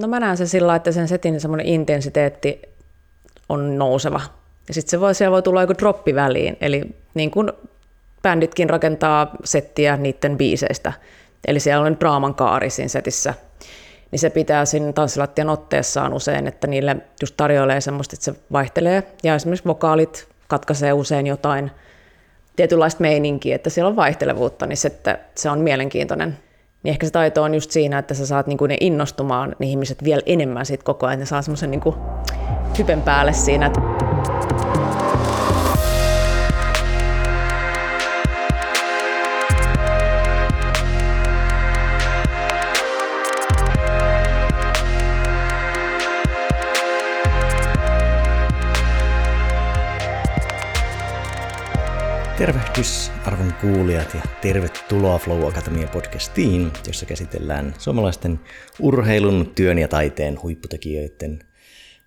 No mä näen sen sillä että sen setin semmoinen intensiteetti on nouseva. Ja sitten se voi, siellä voi tulla joku droppi väliin, eli niin kuin bänditkin rakentaa settiä niiden biiseistä. Eli siellä on draaman kaari siinä setissä, niin se pitää siinä tanssilattian otteessaan usein, että niille just tarjoilee semmoista, että se vaihtelee. Ja esimerkiksi vokaalit katkaisee usein jotain tietynlaista meininkiä, että siellä on vaihtelevuutta, niin että se on mielenkiintoinen. Niin ehkä se taito on just siinä, että sä saat niinku ne innostumaan ne ihmiset vielä enemmän siitä koko ajan, ne saa semmoisen niinku hypen päälle siinä. Että Tervehdys arvon kuulijat ja tervetuloa Flow Akatemia podcastiin, jossa käsitellään suomalaisten urheilun, työn ja taiteen huipputekijöiden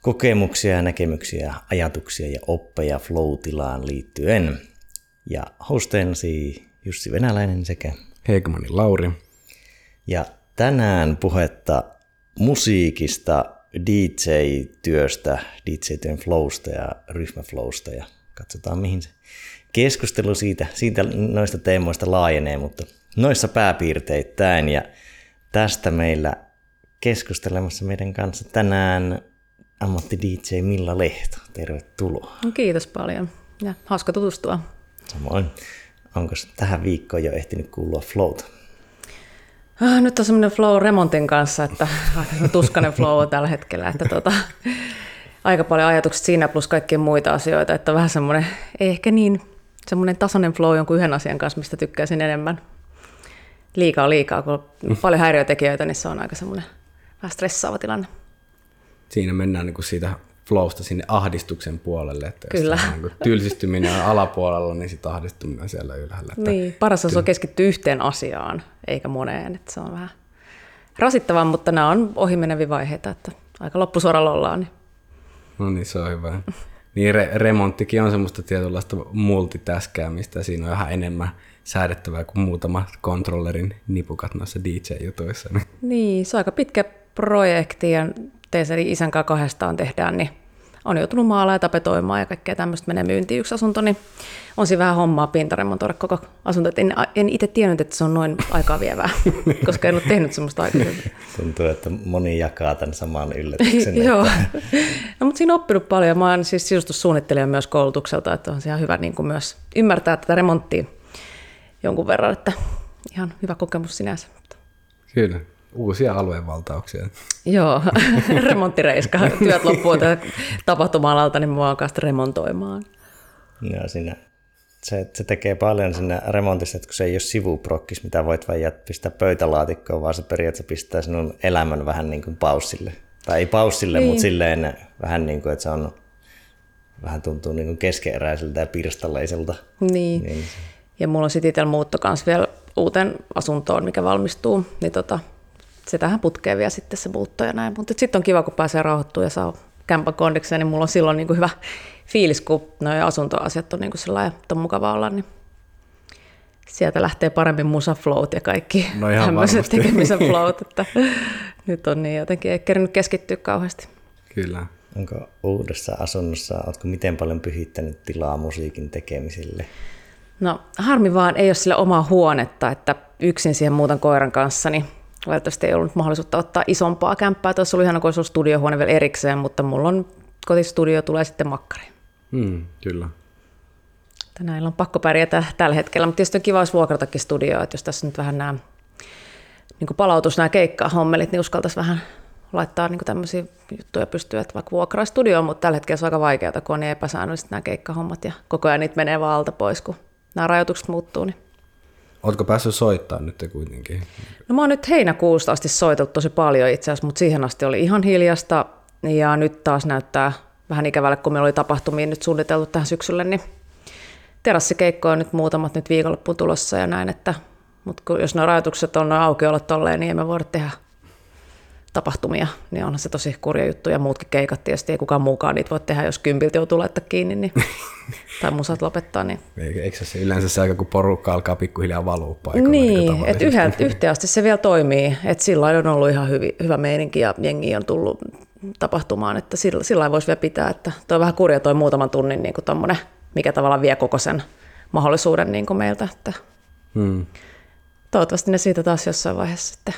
kokemuksia, näkemyksiä, ajatuksia ja oppeja flow-tilaan liittyen. Ja hosteenasi Jussi Venäläinen sekä Heikmani Lauri. Ja tänään puhetta musiikista, DJ-työstä, DJ-työn flowsta ja ryhmäflowsta ja katsotaan mihin se keskustelu siitä, siitä noista teemoista laajenee, mutta noissa pääpiirteittäin. Ja tästä meillä keskustelemassa meidän kanssa tänään ammatti DJ Milla Lehto. Tervetuloa. Kiitos paljon ja hauska tutustua. Samoin. Onko tähän viikkoon jo ehtinyt kuulua flowta? Ah, nyt on semmoinen flow remontin kanssa, että aika tuskainen flow on tällä hetkellä, että tota, aika paljon ajatukset siinä plus kaikkia muita asioita, että vähän semmoinen, ei ehkä niin semmoinen tasainen flow jonkun yhden asian kanssa, mistä tykkäisin enemmän. Liikaa liikaa, kun on paljon häiriötekijöitä, niin se on aika semmoinen vähän stressaava tilanne. Siinä mennään niin kuin siitä flowsta sinne ahdistuksen puolelle, että Kyllä. jos niin tylsistyminen on alapuolella, niin sitten ahdistuminen on siellä ylhäällä. Että Niin, paras on keskittyä yhteen asiaan, eikä moneen, että se on vähän rasittavaa, mutta nämä on ohimeneviä vaiheita, että aika loppusuoralla ollaan. Niin. No niin, se on hyvä. Niin re- remonttikin on semmoista tietynlaista multitaskäämistä, siinä on vähän enemmän säädettävää kuin muutama kontrollerin nipukat noissa DJ-jutuissa. Niin. se on aika pitkä projekti ja teisen isän kanssa kahdestaan tehdään, niin on joutunut maalaa ja tapetoimaan ja kaikkea tämmöistä menee myyntiin yksi asunto, niin on siinä vähän hommaa pintaremontoida koko asunto. Et en, en itse tiennyt, että se on noin aikaa vievää, koska en ole tehnyt semmoista aikaisemmin. Tuntuu, että moni jakaa tämän saman yllätyksen. Joo, että no, mutta siinä on oppinut paljon. Mä oon siis sisustussuunnittelija myös koulutukselta, että on ihan hyvä niin kuin myös ymmärtää tätä remonttia jonkun verran, että ihan hyvä kokemus sinänsä. Kyllä, uusia aluevaltauksia. Joo, remonttireiska. Työt loppuu tapahtuma-alalta, niin mua alkaa sitten remontoimaan. Joo, siinä, se, se tekee paljon siinä remontissa, että kun se ei ole sivuprokkis, mitä voit vain pistää pöytälaatikkoon, vaan se periaatteessa pistää sinun elämän vähän niin kuin paussille. Tai ei paussille, niin. mutta silleen vähän niin kuin, että se on vähän tuntuu niin kuin keskeeräiseltä ja pirstaleiselta. Niin. niin. Ja mulla on sitten itsellä muutto kanssa vielä uuteen asuntoon, mikä valmistuu, niin tota, se tähän putkeen vielä sitten se muutto ja näin. Mutta sitten on kiva, kun pääsee rauhoittumaan ja saa kämpän kondikseen, niin mulla on silloin niin kuin hyvä fiilis, kun nuo asuntoasiat on niin kuin sellainen, että on mukava olla, niin sieltä lähtee paremmin musaflowt ja kaikki No ihan tämmöiset tekemisen flowt, että nyt on niin jotenkin ei kerinyt keskittyä kauheasti. Kyllä. Onko uudessa asunnossa, oletko miten paljon pyhittänyt tilaa musiikin tekemiselle? No harmi vaan ei ole sille omaa huonetta, että yksin siihen muutan koiran kanssa, niin valitettavasti ei ollut mahdollisuutta ottaa isompaa kämppää. Tuossa oli ihana, kun olisi studiohuone vielä erikseen, mutta mulla on kotistudio, tulee sitten makkari. Hmm, kyllä. Että näillä on pakko pärjätä tällä hetkellä, mutta tietysti on kiva olisi vuokratakin studioa, että jos tässä nyt vähän nämä niin palautus nämä keikkahommelit, niin uskaltaisi vähän laittaa niin tämmöisiä juttuja pystyä, että vaikka vuokraa studioon, mutta tällä hetkellä se on aika vaikeaa, kun on niin epäsäännölliset nämä keikkahommat ja koko ajan niitä menee vaan alta pois, kun nämä rajoitukset muuttuu. Niin. Oletko päässyt soittaa nyt kuitenkin? No mä oon nyt heinäkuusta asti soitellut tosi paljon itse asiassa, mutta siihen asti oli ihan hiljasta ja nyt taas näyttää vähän ikävälle, kun meillä oli tapahtumia nyt suunniteltu tähän syksylle, niin terassikeikkoja on nyt muutamat nyt viikonloppuun tulossa ja näin, että mutta jos nuo rajoitukset on noin auki olla tolleen, niin emme voida tehdä tapahtumia, niin onhan se tosi kurja juttu. Ja muutkin keikat tietysti, ei kukaan muukaan niitä voi tehdä, jos kympiltä joutuu laittaa kiinni niin, tai musat lopettaa. Niin. Eikö se yleensä se aika, kun porukka alkaa pikkuhiljaa valua paikoille? Niin, että yhteen asti se vielä toimii. Että sillä on ollut ihan hyvi, hyvä meininki ja jengi on tullut tapahtumaan, että sillä, sillä voisi vielä pitää. Että toi on vähän kurja toi muutaman tunnin niin kuin tommonen, mikä tavallaan vie koko sen mahdollisuuden niin kuin meiltä. Että hmm. Toivottavasti ne siitä taas jossain vaiheessa sitten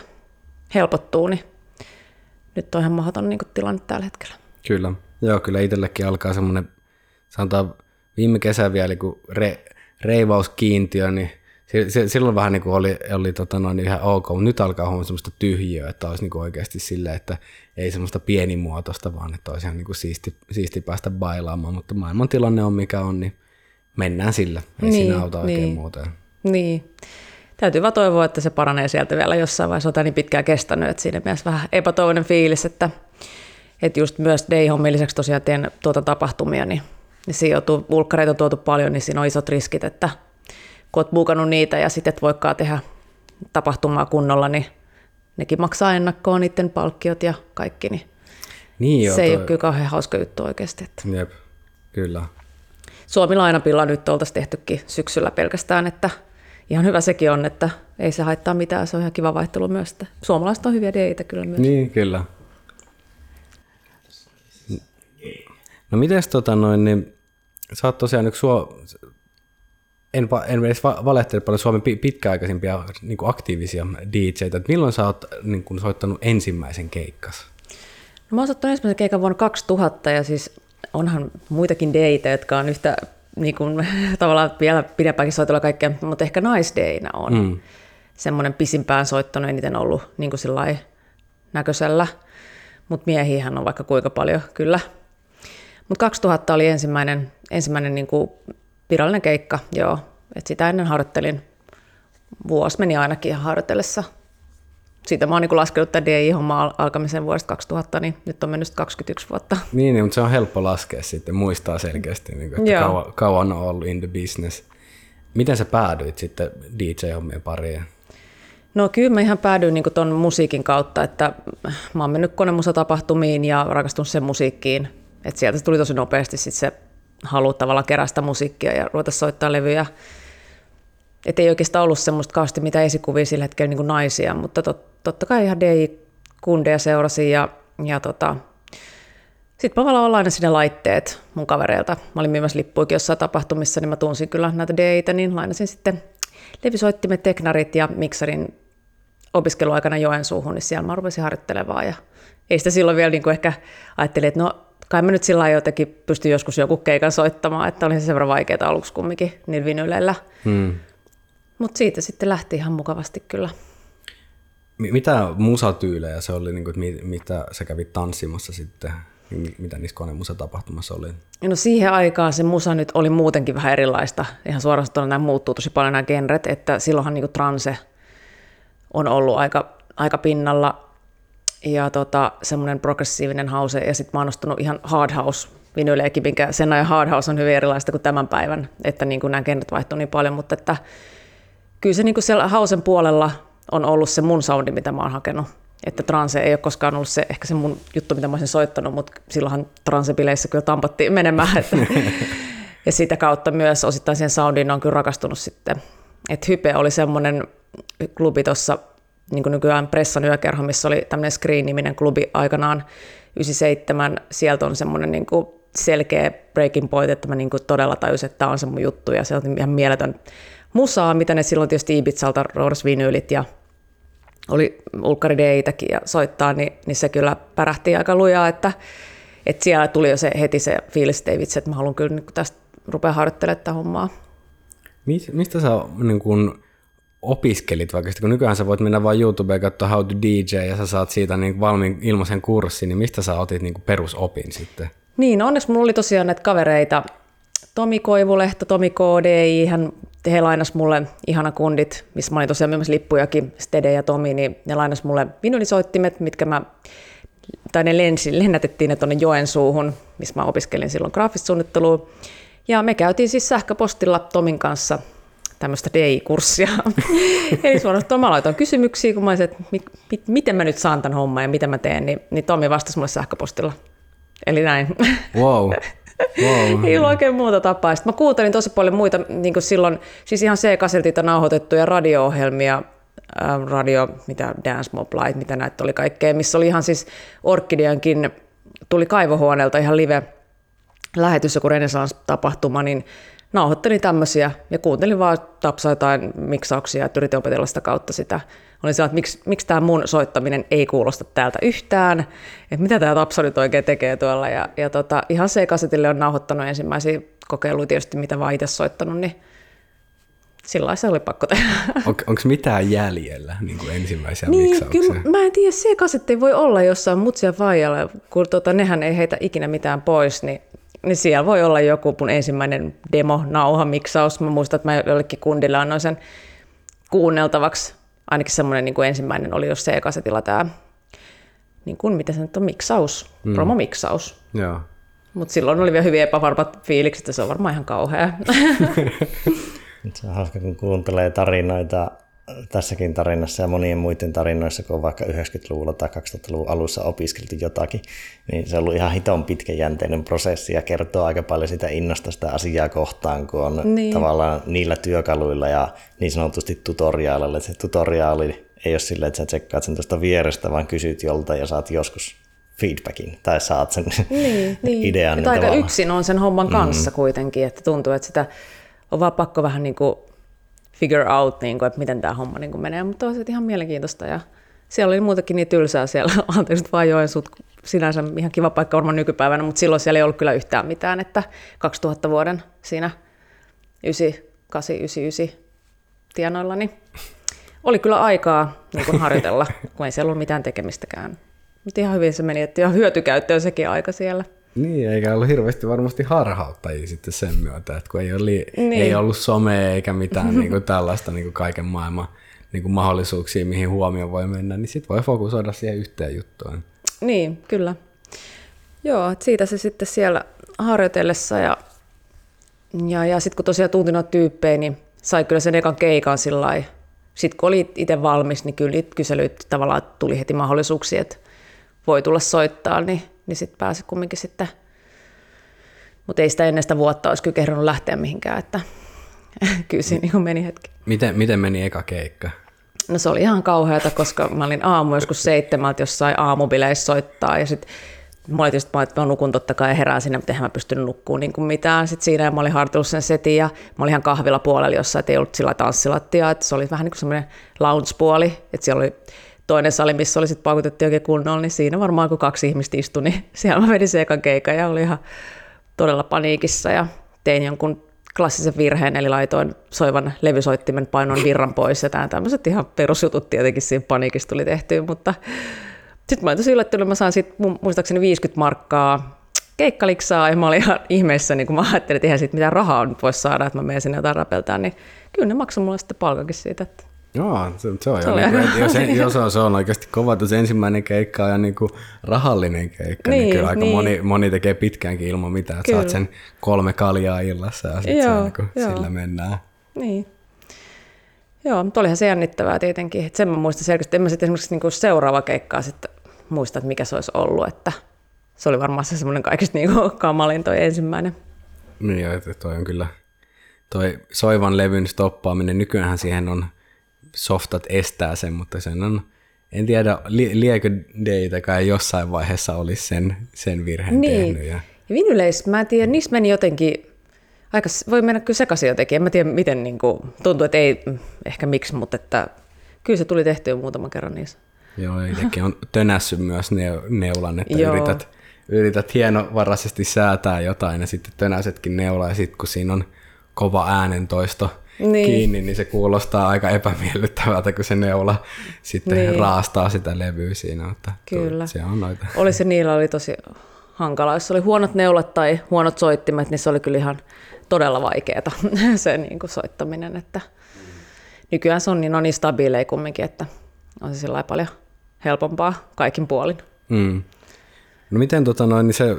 helpottuu, niin nyt on ihan mahdoton niin tilanne tällä hetkellä. Kyllä. Joo, kyllä itsellekin alkaa semmoinen, sanotaan viime kesä vielä, kun re, reivauskiintiö, niin silloin vähän niin kuin oli, oli tota noin ihan ok, mutta nyt alkaa huomata semmoista tyhjiöä, että olisi niin kuin oikeasti sille, että ei semmoista pienimuotoista, vaan että olisi ihan niin kuin siisti, siisti päästä bailaamaan, mutta maailman tilanne on mikä on, niin mennään sillä, ei niin, siinä auta oikein niin. muuten. Niin, täytyy vaan toivoa, että se paranee sieltä vielä jossain vaiheessa. On niin pitkään kestänyt, että siinä mielessä vähän epätoivoinen fiilis, että, että just myös Day-hommin lisäksi tosiaan teen tuota tapahtumia, niin, niin siinä joutuu, ulkkareita on tuotu paljon, niin siinä on isot riskit, että kun olet buukannut niitä ja sitten et voikaan tehdä tapahtumaa kunnolla, niin nekin maksaa ennakkoon niiden palkkiot ja kaikki, niin, niin joo, se ei toi... ole kyllä kauhean hauska juttu oikeasti. Että. Jep, kyllä. Suomi lainapilla nyt oltaisiin tehtykin syksyllä pelkästään, että ihan hyvä sekin on, että ei se haittaa mitään, se on ihan kiva vaihtelu myös. Että suomalaiset on hyviä deitä kyllä myös. Niin, kyllä. No miten tota noin, niin sä oot tosiaan yksi suo, en, en edes valehtele paljon Suomen pitkäaikaisimpia niin kuin aktiivisia DJitä. Milloin sä oot niin kuin, soittanut ensimmäisen keikkas? No, mä oon soittanut ensimmäisen keikan vuonna 2000 ja siis onhan muitakin deitä, jotka on yhtä niin kuin, tavallaan vielä pidempäänkin soitolla kaikkea, mutta ehkä naisdeinä on mm. semmoinen pisimpään soittanut, eniten ollut niin kuin näköisellä, mutta miehiähän on vaikka kuinka paljon kyllä. Mutta 2000 oli ensimmäinen, ensimmäinen niin kuin virallinen keikka, joo. Et sitä ennen harjoittelin, vuosi meni ainakin ihan harjoitellessa siitä mä oon niin laskenut tämän DI-homman alkamisen vuodesta 2000, niin nyt on mennyt 21 vuotta. Niin, niin, mutta se on helppo laskea sitten, muistaa selkeästi, niin kuin, että kauan, kauan on ollut in the business. Miten sä päädyit sitten DJ-hommien pariin? No kyllä mä ihan päädyin niin tuon musiikin kautta, että mä oon mennyt konemusatapahtumiin ja rakastunut sen musiikkiin. Että sieltä tuli tosi nopeasti sit se halu tavallaan kerästä musiikkia ja ruveta soittaa levyjä että ei oikeastaan ollut semmoista kauheasti mitä esikuvia sillä hetkellä niin kuin naisia, mutta tot, totta kai ihan DJ-kundeja seurasin ja, ja tota, sitten mä vaan aina sinne laitteet mun kavereilta. Mä olin myymässä lippuikin jossain tapahtumissa, niin mä tunsin kyllä näitä DJitä, niin lainasin sitten levysoittimet, teknarit ja miksarin opiskeluaikana Joensuuhun, niin siellä mä rupesin harjoittelemaan. Ja ei sitä silloin vielä niin kuin ehkä ajattelin, että no kai mä nyt sillä jotenkin pystyn joskus joku keikan soittamaan, että oli se sen verran vaikeaa aluksi kumminkin niin vinyleillä. Hmm. Mutta siitä sitten lähti ihan mukavasti kyllä. Mitä musatyylejä se oli, niin kuin, mitä sä kävit tanssimassa sitten? Mitä niissä konemusatapahtumassa oli? No siihen aikaan se musa nyt oli muutenkin vähän erilaista. Ihan suorastaan nämä muuttuu tosi paljon nämä genret, että silloinhan niin transe on ollut aika, aika pinnalla ja tota, semmoinen progressiivinen house ja sitten mä oon ihan hard house vinylejäkin, minkä sen ajan hard house on hyvin erilaista kuin tämän päivän, että niin kuin nämä genret vaihtuu niin paljon, mutta että kyllä se niin kuin siellä hausen puolella on ollut se mun soundi, mitä mä oon hakenut. Että transe ei ole koskaan ollut se, ehkä se mun juttu, mitä mä olisin soittanut, mutta silloinhan transebileissä kyllä tampattiin menemään. Että, ja sitä kautta myös osittain siihen soundiin on kyllä rakastunut sitten. Että Hype oli semmoinen klubi tuossa, niin kuin nykyään Pressan yökerho, missä oli tämmöinen Screen-niminen klubi aikanaan 97. Sieltä on semmoinen niin kuin selkeä breaking point, että mä niin kuin todella tajusin, että tämä on se mun juttu ja se on ihan mieletön musaa, mitä ne silloin tietysti Ibizalta roudas vinyylit ja oli ulkkarideitäkin ja soittaa, niin, niin se kyllä pärähti aika lujaa, että, että siellä tuli jo se heti se fiilis, että ei vitsi, että mä haluan kyllä niin tästä rupea harjoittelemaan tätä hommaa. Mistä sä niin kun opiskelit vaikka, kun nykyään sä voit mennä vain YouTubeen katsoa How to DJ ja sä saat siitä niin valmiin ilmaisen kurssin, niin mistä sä otit niin perusopin sitten? Niin, onneksi mulla oli tosiaan näitä kavereita, Tomi Koivulehto, Tomi KDI, hän, he lainas mulle ihana kundit, missä mä olin tosiaan myös lippujakin, Stede ja Tomi, niin ne lainas mulle vinylisoittimet, mitkä mä, tai ne lensi, lennätettiin ne tuonne Joensuuhun, missä mä opiskelin silloin graafista suunnittelua. Ja me käytiin siis sähköpostilla Tomin kanssa tämmöistä DI-kurssia. Eli suorastaan mä laitoin kysymyksiä, kun mä olisin, että mi- mi- miten mä nyt saan tämän homman ja mitä mä teen, niin, niin Tommi vastasi mulle sähköpostilla. Eli näin. Wow. wow. Ei ollut oikein muuta tapaa. Sitten mä kuuntelin tosi paljon muita, niin kuin silloin, siis ihan C-kasetilta nauhoitettuja radio-ohjelmia, äh, radio, mitä Dance Mob Light, mitä näitä oli kaikkea, missä oli ihan siis Orkidiankin, tuli kaivohuoneelta ihan live lähetys, joku Renaissance-tapahtuma, niin nauhoittelin tämmöisiä ja kuuntelin vaan tapsaa jotain miksauksia, että yritin opetella sitä kautta sitä. Olin sellainen, että miksi, miksi tämä mun soittaminen ei kuulosta täältä yhtään, että mitä tämä Tapsa nyt oikein tekee tuolla. Ja, ja tota, ihan C-kasetille on nauhoittanut ensimmäisiä kokeiluja tietysti, mitä vaan itse soittanut, niin sillä se oli pakko tehdä. On, Onko mitään jäljellä niin kuin ensimmäisiä Niin, miksauksia? kyllä mä en tiedä, C-kasetti voi olla jossain mutsia faijalla, kun tota, nehän ei heitä ikinä mitään pois, niin, niin siellä voi olla joku mun ensimmäinen demo, nauha, miksaus. Mä muistan, että mä jollekin kundille annoin sen kuunneltavaksi. Ainakin semmoinen niin kuin ensimmäinen oli jos C-kasetilla tämä, niin kuin, mitä se nyt on, miksaus, mm. promomiksaus. Joo. Mutta silloin oli vielä hyvin epävarmat fiilikset, että se on varmaan ihan kauhea. Se on hauska, kun kuuntelee tarinoita tässäkin tarinassa ja monien muiden tarinoissa, kun on vaikka 90-luvulla tai 2000-luvun alussa opiskeltu jotakin, niin se on ollut ihan hiton pitkäjänteinen prosessi ja kertoo aika paljon sitä innosta sitä asiaa kohtaan, kun on Niin. niin. tavallaan niillä työkaluilla ja niin sanotusti tutoriaalilla. Se tutoriaali ei ole silleen, että sä tsekkaat sen tuosta vierestä, vaan kysyt jolta ja saat joskus feedbackin tai saat sen niin, niin. idean. Että aika tavallaan. yksin on sen homman kanssa mm. kuitenkin, että tuntuu, että sitä on vaan pakko vähän niin kuin figure out, niin kuin, että miten tämä homma niin kuin menee, mutta on se ihan mielenkiintoista ja siellä oli muutenkin niin tylsää siellä, anteeksi nyt vaan Joensut, sinänsä ihan kiva paikka varmaan nykypäivänä, mutta silloin siellä ei ollut kyllä yhtään mitään, että 2000 vuoden siinä 98, 99 tienoilla, niin oli kyllä aikaa niin kuin harjoitella, kun ei siellä ollut mitään tekemistäkään. Mutta ihan hyvin se meni, että ihan hyötykäyttöön sekin aika siellä. Niin, eikä ollut hirveästi varmasti harhauttajia sitten sen myötä, että kun ei, oli, Niin. ei ollut somea eikä mitään niin kuin tällaista niin kuin kaiken maailman niin kuin mahdollisuuksia, mihin huomio voi mennä, niin sitten voi fokusoida siihen yhteen juttuun. Niin, kyllä. Joo, siitä se sitten siellä harjoitellessa ja, ja, ja sitten kun tosiaan tunti noita tyyppejä, niin sai kyllä sen ekan keikan sillä Sitten kun oli itse valmis, niin kyllä niitä kyselyitä tavallaan tuli heti mahdollisuuksia, että voi tulla soittaa, niin, niin sitten pääsi kumminkin sitten. Mutta ei sitä ennen sitä vuotta olisi kyllä lähteä mihinkään, että kyllä siinä niin meni hetki. Miten, miten meni eka keikka? No se oli ihan kauheata, koska mä olin aamu joskus seitsemältä jossain aamubileissä soittaa ja sitten Mä olin tietysti, että mä nukun totta kai ja herään sinne, mutta eihän mä pystynyt nukkumaan niin kuin mitään. Sitten siinä mä olin harjoitellut sen setin ja mä olin ihan kahvilla puolella jossain, että ei ollut sillä tanssilattia, että se oli vähän niin kuin semmoinen lounge-puoli, että siellä oli toinen sali, missä oli sitten paukutettu oikein kunnolla, niin siinä varmaan kun kaksi ihmistä istui, niin siellä mä vedin se ekan keikan ja oli ihan todella paniikissa ja tein jonkun klassisen virheen, eli laitoin soivan levysoittimen painon virran pois ja tämmöiset ihan perusjutut tietenkin siinä paniikissa tuli tehtyä, mutta sitten mä olin tosi yllättynyt, mä saan siitä mu- muistaakseni 50 markkaa keikkaliksaa ja mä olin ihan ihmeessä, niin kun mä ajattelin, että eihän siitä mitään rahaa nyt voisi saada, että mä menen sinne jotain räpeltään, niin kyllä ne maksoi mulle sitten palkakin siitä. Että Joo, se, se on Se jo, niin että jos, jos on, se on oikeasti kova, että se ensimmäinen keikka on ja niin kuin rahallinen keikka, niin, Niin, kyllä aika niin. moni, moni tekee pitkäänkin ilman mitään, että Kyllä. saat sen kolme kaljaa illassa ja sitten Joo, niin joo. sillä mennään. Niin. Joo, mutta olihan se jännittävää tietenkin. Et sen mä muistan selkeästi. En mä sitten esimerkiksi niinku seuraava keikkaa sitten muista, että mikä se olisi ollut. Että se oli varmaan se semmoinen kaikista niinku kamalin toi ensimmäinen. Niin että toi on kyllä, toi soivan levyn stoppaaminen, nykyäänhän siihen on softat estää sen, mutta sen on, en tiedä, li, liekö Deitäkään jossain vaiheessa olisi sen, sen virheen Niin. tehnyt. Ja, Ja vinyleis, mä en tiedä, niissä meni jotenkin, aika, voi mennä kyllä sekaisin jotenkin. En mä tiedä, miten niin kuin, tuntuu, että ei ehkä miksi, mutta että kyllä se tuli tehtyä muutaman kerran niissä. joo, itsekin on tönässyt myös neu, neulan, että Joo. yrität, yrität hienovaraisesti säätää jotain ja sitten tönäsetkin neula ja sitten kun siinä on kova äänentoisto Niin. kiinni, niin se kuulostaa aika epämiellyttävältä, kun se neula sitten Niin. raastaa sitä levyä siinä. Mutta Kyllä. Se on noita. Oli se niillä oli tosi hankala. Jos oli huonot neulat tai huonot soittimet, niin se oli kyllä ihan todella vaikeaa se niin kuin soittaminen. Että nykyään se on niin, on niin stabiileja kumminkin, että on se sillä paljon helpompaa kaikin puolin. Mm. No miten tota noin, niin se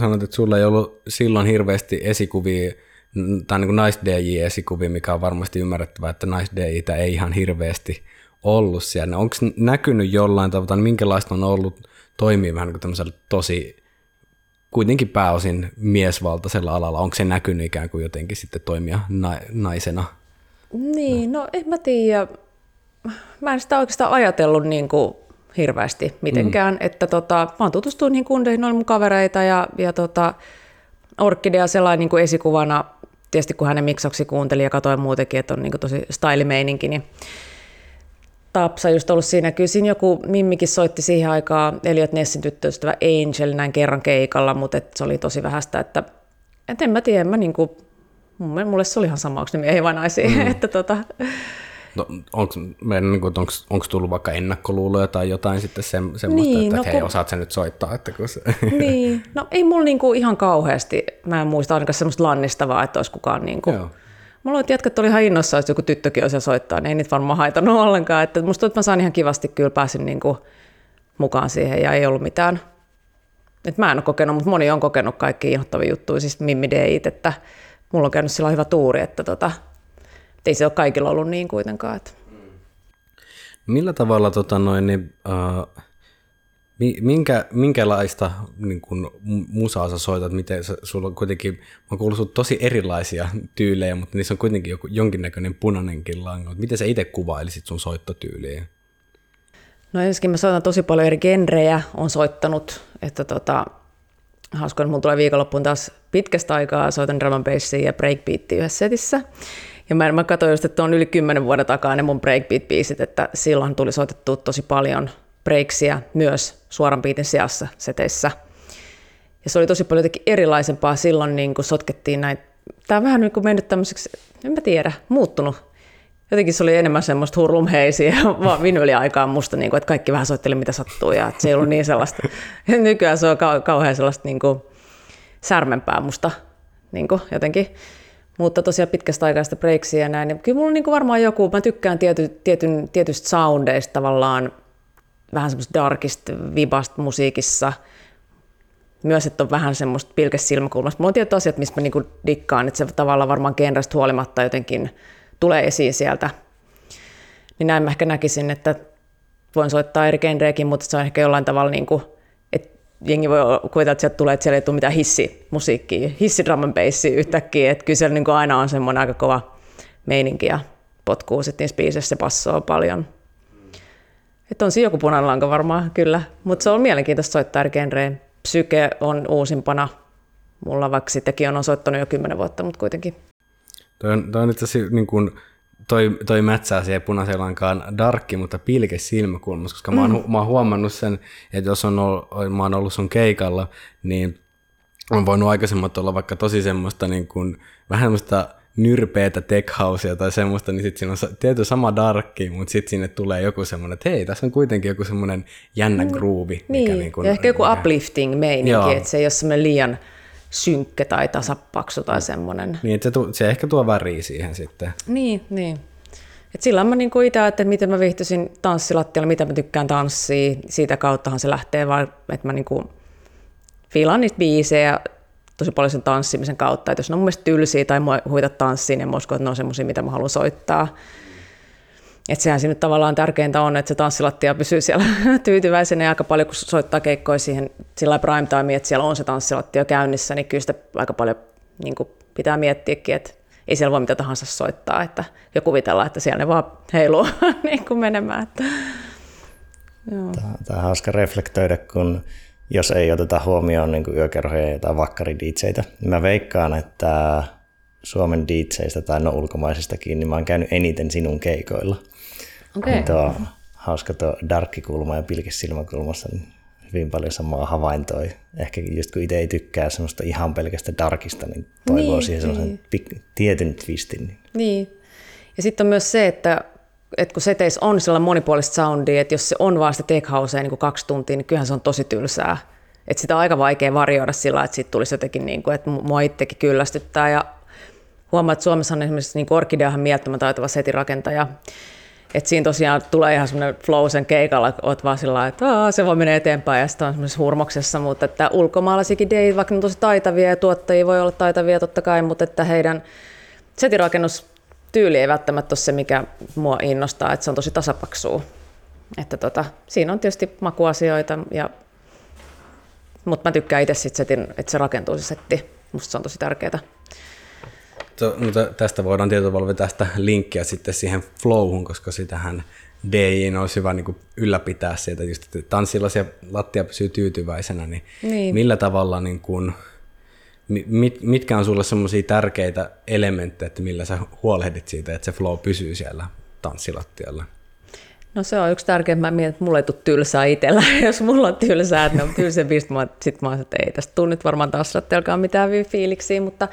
sanoit, että sulla ei ollut silloin hirveästi esikuvia tämä on niin nais-DJ-esikuvi, mikä on varmasti ymmärrettävää, että nais ei ihan hirveästi ollut siellä. Onko näkynyt jollain tavalla, niin minkälaista on ollut toimia vähän niin kuin tosi kuitenkin pääosin miesvaltaisella alalla? Onko se näkynyt ikään kuin jotenkin sitten toimia na- naisena? Niin, no en mä tiedä. Mä en sitä oikeastaan ajatellut niin kuin hirveästi mitenkään, mm. että tota, mä oon tutustunut niihin kundeihin, oli mun kavereita ja, ja tota, Orkidea sellainen niin kuin esikuvana, tietysti kun hänen miksaksi kuuntelin ja katsoin muutenkin, että on niin kuin tosi stylimeininki, niin Tapsa just ollut siinä. Kyllä siinä joku Mimmikin soitti siihen aikaan Eliot Nessin tyttöystävä Angel näin kerran keikalla, mutta et se oli tosi vähäistä, että et en mä tiedä, mä niinku, mulle se oli ihan sama, onko ne miehiä vai naisia, mm. että tota, No, onko niin tullut vaikka ennakkoluuloja tai jotain sitten se, semmoista, niin, että no, hei, kun... osaat sen nyt soittaa? Että kun se... Niin, no ei mulla niinku ihan kauheasti, mä en muista ainakaan semmoista lannistavaa, että olisi kukaan niinku... Joo. Mulla oli, että jätkät oli ihan innossa, että joku tyttökin osaa soittaa, niin ei niitä varmaan haitannut ollenkaan. Että musta että mä saan ihan kivasti kyllä pääsin niinku mukaan siihen ja ei ollut mitään. Et mä en ole kokenut, mutta moni on kokenut kaikki inhottavia juttuja, siis Mimmi Deit, että mulla on käynyt sillä hyvä tuuri, että tota, ei se ole kaikilla ollut niin kuitenkaan. Että. Millä tavalla tota noin, niin, uh, minkä, minkälaista niin kun, musaa sä soitat, miten sä, sulla on kuitenkin, mä kuullut tosi erilaisia tyylejä, mutta niissä on kuitenkin joku, jonkinnäköinen punainenkin lanka. Miten sä itse kuvailisit sun soittotyyliä? No ensinnäkin mä soitan tosi paljon eri genrejä, on soittanut, että tota, hauska, että mulla tulee viikonloppuun taas pitkästä aikaa, soitan drum ja breakbeatia yhdessä setissä. Ja mä, mä katsoin just, että on yli kymmenen vuoden takaa ne mun breakbeat-biisit, että silloin tuli soitettua tosi paljon breaksia myös suoran biitin sijassa seteissä. Ja se oli tosi paljon jotenkin erilaisempaa silloin, niin kun sotkettiin näitä. Tämä on vähän niin kuin mennyt tämmöiseksi, en mä tiedä, muuttunut. Jotenkin se oli enemmän semmoista hurlumheisiä vaan vinyliaikaan musta, niin kuin, että kaikki vähän soitteli mitä sattuu ja että se ei ollut niin sellaista. Nykyään se on kauhean sellaista niin kuin, särmempää musta niin kuin, jotenkin mutta tosiaan pitkästä aikaa sitä breaksiä ja näin. Niin kyllä mulla on niin kuin varmaan joku, mä tykkään tiety, tietyn, tietystä soundeista tavallaan, vähän semmoista darkista vibasta musiikissa, myös, että on vähän semmoista pilkes silmäkulmasta. Mulla on tietyt asiat, mistä mä niin dikkaan, että se tavallaan varmaan genrestä huolimatta jotenkin tulee esiin sieltä. Niin näin mä ehkä näkisin, että voin soittaa eri genrejäkin, mutta se on ehkä jollain tavalla niin kuin jengi voi kuvitella, että sieltä tulee, että siellä ei tule mitään hissimusiikkia, hissidrum and bassia yhtäkkiä, että kyllä siellä niin aina on semmoinen aika kova meininki ja potkuu sitten niissä biiseissä, se passoo paljon. Että on siinä joku punainen lanka varmaan, kyllä, mutta se on mielenkiintoista soittaa eri genreen. Psyke on uusimpana mulla, vaikka sittenkin on soittanut jo kymmenen vuotta, mutta kuitenkin. Toi on, toi on itse asiassa niin kuin toi, toi mätsää siihen punaisen lankaan darkki, mutta pilke silmäkulmassa, koska mm. mä, oon, mm. mä oon huomannut sen, että jos on ollut, mä oon ollut sun keikalla, niin on voinut aikaisemmat olla vaikka tosi semmoista niin kuin, vähän semmoista nyrpeätä tech housea tai semmoista, niin sitten siinä on tietty sama darkki, mutta sitten sinne tulee joku semmoinen, että hei, tässä on kuitenkin joku semmoinen jännä mm. groove. Mikä niin, niin kuin, ja ehkä joku mikä... uplifting meininki, että se ei ole semmoinen liian synkkä tai tasapaksu tai semmoinen. Niin, että se, tu, se ehkä tuo väriä siihen sitten. Niin, niin. Et silloin mä niinku itse ajattelin, miten mä viihtyisin tanssilattialla, mitä mä tykkään tanssia. Siitä kauttahan se lähtee vaan, että mä niinku fiilaan niitä biisejä tosi paljon sen tanssimisen kautta. Että jos ne on mun mielestä tylsiä tai mua huita tanssiin, niin mä uskon, että ne on semmoisia, mitä mä haluan soittaa. Että sehän siinä tavallaan tärkeintä on, että se tanssilattia pysyy siellä tyytyväisenä ja aika paljon, kun soittaa keikkoja siihen sillä prime time, että siellä on se tanssilattia käynnissä, niin kyllä sitä aika paljon niin pitää miettiäkin, että ei siellä voi mitä tahansa soittaa, että jo kuvitellaan, että siellä ne vaan heiluu niin kuin menemään. Että, joo. Tämä, tämä on hauska reflektoida, kun jos ei oteta huomioon niin yökerhoja tai vakkari niin mä veikkaan, että Suomen DJistä tai no ulkomaisistakin, niin mä oon käynyt eniten sinun keikoilla. Okay. Niin tuo hauska tuo darkkikulma ja pilkissilmäkulmassa, niin hyvin paljon samaa havaintoa. Ehkä just kun itse ei tykkää semmoista ihan pelkästä darkista, niin toivoo niin, siihen sellaisen niin. pik- tietyn twistin. Niin. niin. Ja sitten on myös se, että, että kun seteis on sellainen monipuolista soundia, että jos se on vaan sitä tech housea niin kaksi tuntia, niin kyllähän se on tosi tylsää. Että sitä on aika vaikea varjoida sillä, että siitä tulisi jotenkin, niin kuin, että mua itsekin kyllästyttää. Ja huomaa, että Suomessa on esimerkiksi niin Orkideahan mielettömän taitava setirakentaja, Et siinä tosiaan tulee ihan semmoinen flow sen keikalla, että oot vaan sillä että se voi mennä eteenpäin ja sitten on semmoisessa hurmoksessa, mutta että ulkomaalaisikin dei, vaikka ne on tosi taitavia ja tuottajia voi olla taitavia totta kai, mutta että heidän setirakennustyyli ei välttämättä ole se, mikä mua innostaa, että se on tosi tasapaksua. Että tota, siinä on tietysti makuasioita, ja, mutta mä tykkään itse sit setin, että se rakentuu se setti. Musta se on tosi tärkeää. Mutta tästä voidaan tietyllä tästä linkkiä sitten siihen flowhun, koska sitähän DJin olisi hyvä niin ylläpitää sieltä, just, että tanssilla se lattia pysyy tyytyväisenä, niin, niin. millä tavalla, niin kuin, mit, mitkä on sulle semmoisia tärkeitä elementtejä, että millä sä huolehdit siitä, että se flow pysyy siellä tanssilattialla? No se on yksi tärkeä, mä mietin, että mulle ei tule tylsää itsellä. Jos mulla on tylsää, että ne on tylsempi, mä, sit mä oon, että ei tästä tule nyt varmaan taas mitään fiiliksiä, mutta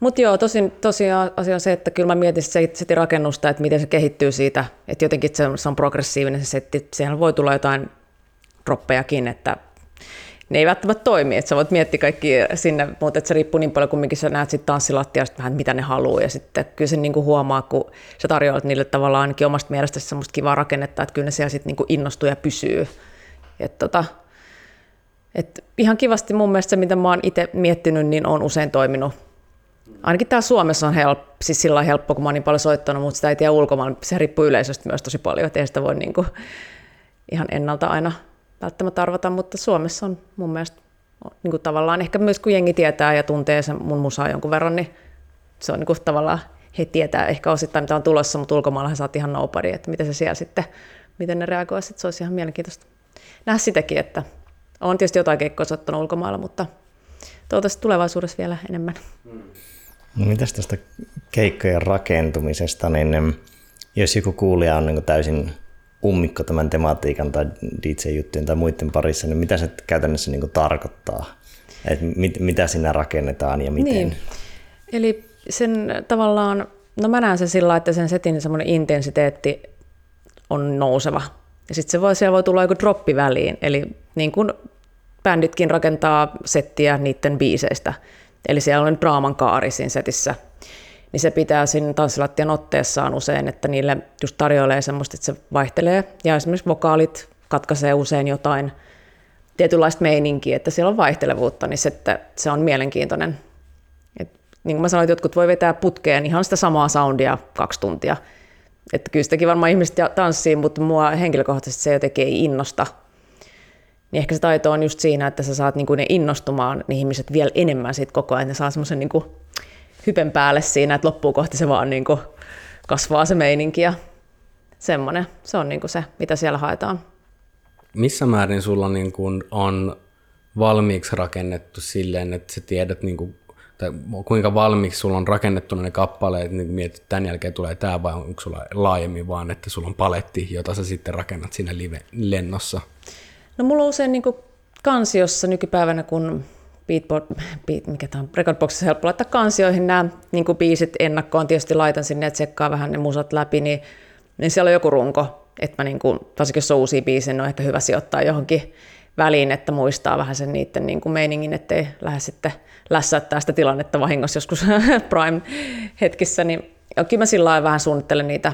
mutta joo, tosin, tosiaan asia on se, että kyllä mä mietin se setin rakennusta, että miten se kehittyy siitä, että jotenkin se on, se on progressiivinen se setti, siellä voi tulla jotain droppejakin, että ne ei välttämättä toimi, että sä voit miettiä kaikki sinne, mutta se riippuu niin paljon, kumminkin sä näet sitten tanssilattiasta vähän, mitä ne haluaa, ja sitten kyllä se niinku huomaa, kun sä tarjoat niille tavallaan ainakin omasta mielestä semmoista kivaa rakennetta, että kyllä ne siellä sitten niinku innostuu ja pysyy. Et tota, et ihan kivasti mun mielestä se, mitä mä oon itse miettinyt, niin on usein toiminut ainakin täällä Suomessa on help, siis sillä helppo, kun mä oon niin paljon soittanut, mutta sitä ei tiedä ulkomaan. Se riippuu yleisöstä myös tosi paljon, että ei sitä voi niin kuin ihan ennalta aina välttämättä arvata, mutta Suomessa on mun mielestä niin kuin tavallaan ehkä myös kun jengi tietää ja tuntee sen mun musaa jonkun verran, niin se on niin kuin tavallaan, he tietää ehkä osittain mitä on tulossa, mutta ulkomailla saat ihan nobody, että miten se siellä sitten, miten ne reagoi, että se olisi ihan mielenkiintoista nähdä sitäkin, että on tietysti jotain keikkoa soittanut ulkomailla, mutta toivottavasti tulevaisuudessa vielä enemmän. Mm. No mitäs tästä keikkojen rakentumisesta, niin jos joku kuulija on niin täysin ummikko tämän tematiikan tai DJ-juttujen tai muiden parissa, niin mitä se käytännössä niin tarkoittaa? Et mit, mitä siinä rakennetaan ja miten? Niin. Eli sen tavallaan, no mä näen sen sillä että sen setin semmoinen intensiteetti on nouseva. Ja sitten se voi, siellä voi tulla joku droppi väliin, eli niin kuin bänditkin rakentaa settiä niiden biiseistä – Eli siellä on draaman kaari siinä setissä. Niin se pitää siinä tanssilattian otteessaan usein, että niille just tarjoilee semmoista, että se vaihtelee. Ja esimerkiksi vokaalit katkaisee usein jotain tietynlaista meininkiä, että siellä on vaihtelevuutta, niin se, että se on mielenkiintoinen. Et, niin kuin mä sanoin, että jotkut voi vetää putkeen ihan sitä samaa soundia kaksi tuntia. Että kyllä sitäkin varmaan ihmiset tanssii, mutta mua henkilökohtaisesti se jotenkin ei innosta niin ehkä se taito on just siinä, että sä saat niinku ne innostumaan ne ihmiset vielä enemmän siitä koko ajan. Ne saa semmoisen niinku hypen päälle siinä, että loppuun kohti se vaan niinku kasvaa se meininki ja semmoinen. Se on niinku se, mitä siellä haetaan. Missä määrin sulla niinku on valmiiksi rakennettu silleen, että sä tiedät, niinku, tai kuinka valmiiksi sulla on rakennettu ne kappaleet, niin mietit, että tämän jälkeen tulee tämä, vai onko sulla laajemmin vaan, että sulla on paletti, jota sä sitten rakennat siinä live-lennossa? No mulla on usein niin kansiossa nykypäivänä, kun Beatboard, beat, mikä tämä on, Recordboxissa helppo laittaa kansioihin nämä niin kuin biisit ennakkoon, tietysti laitan sinne, että tsekkaa vähän ne musat läpi, niin, niin siellä on joku runko, että mä niin kuin, varsinkin jos on uusia biisejä, niin on ehkä hyvä sijoittaa johonkin väliin, että muistaa vähän sen niiden niin kuin meiningin, ettei lähde sitten lässäyttää sitä tilannetta vahingossa joskus Prime-hetkissä, niin kyllä mä sillä vähän suunnittelen niitä,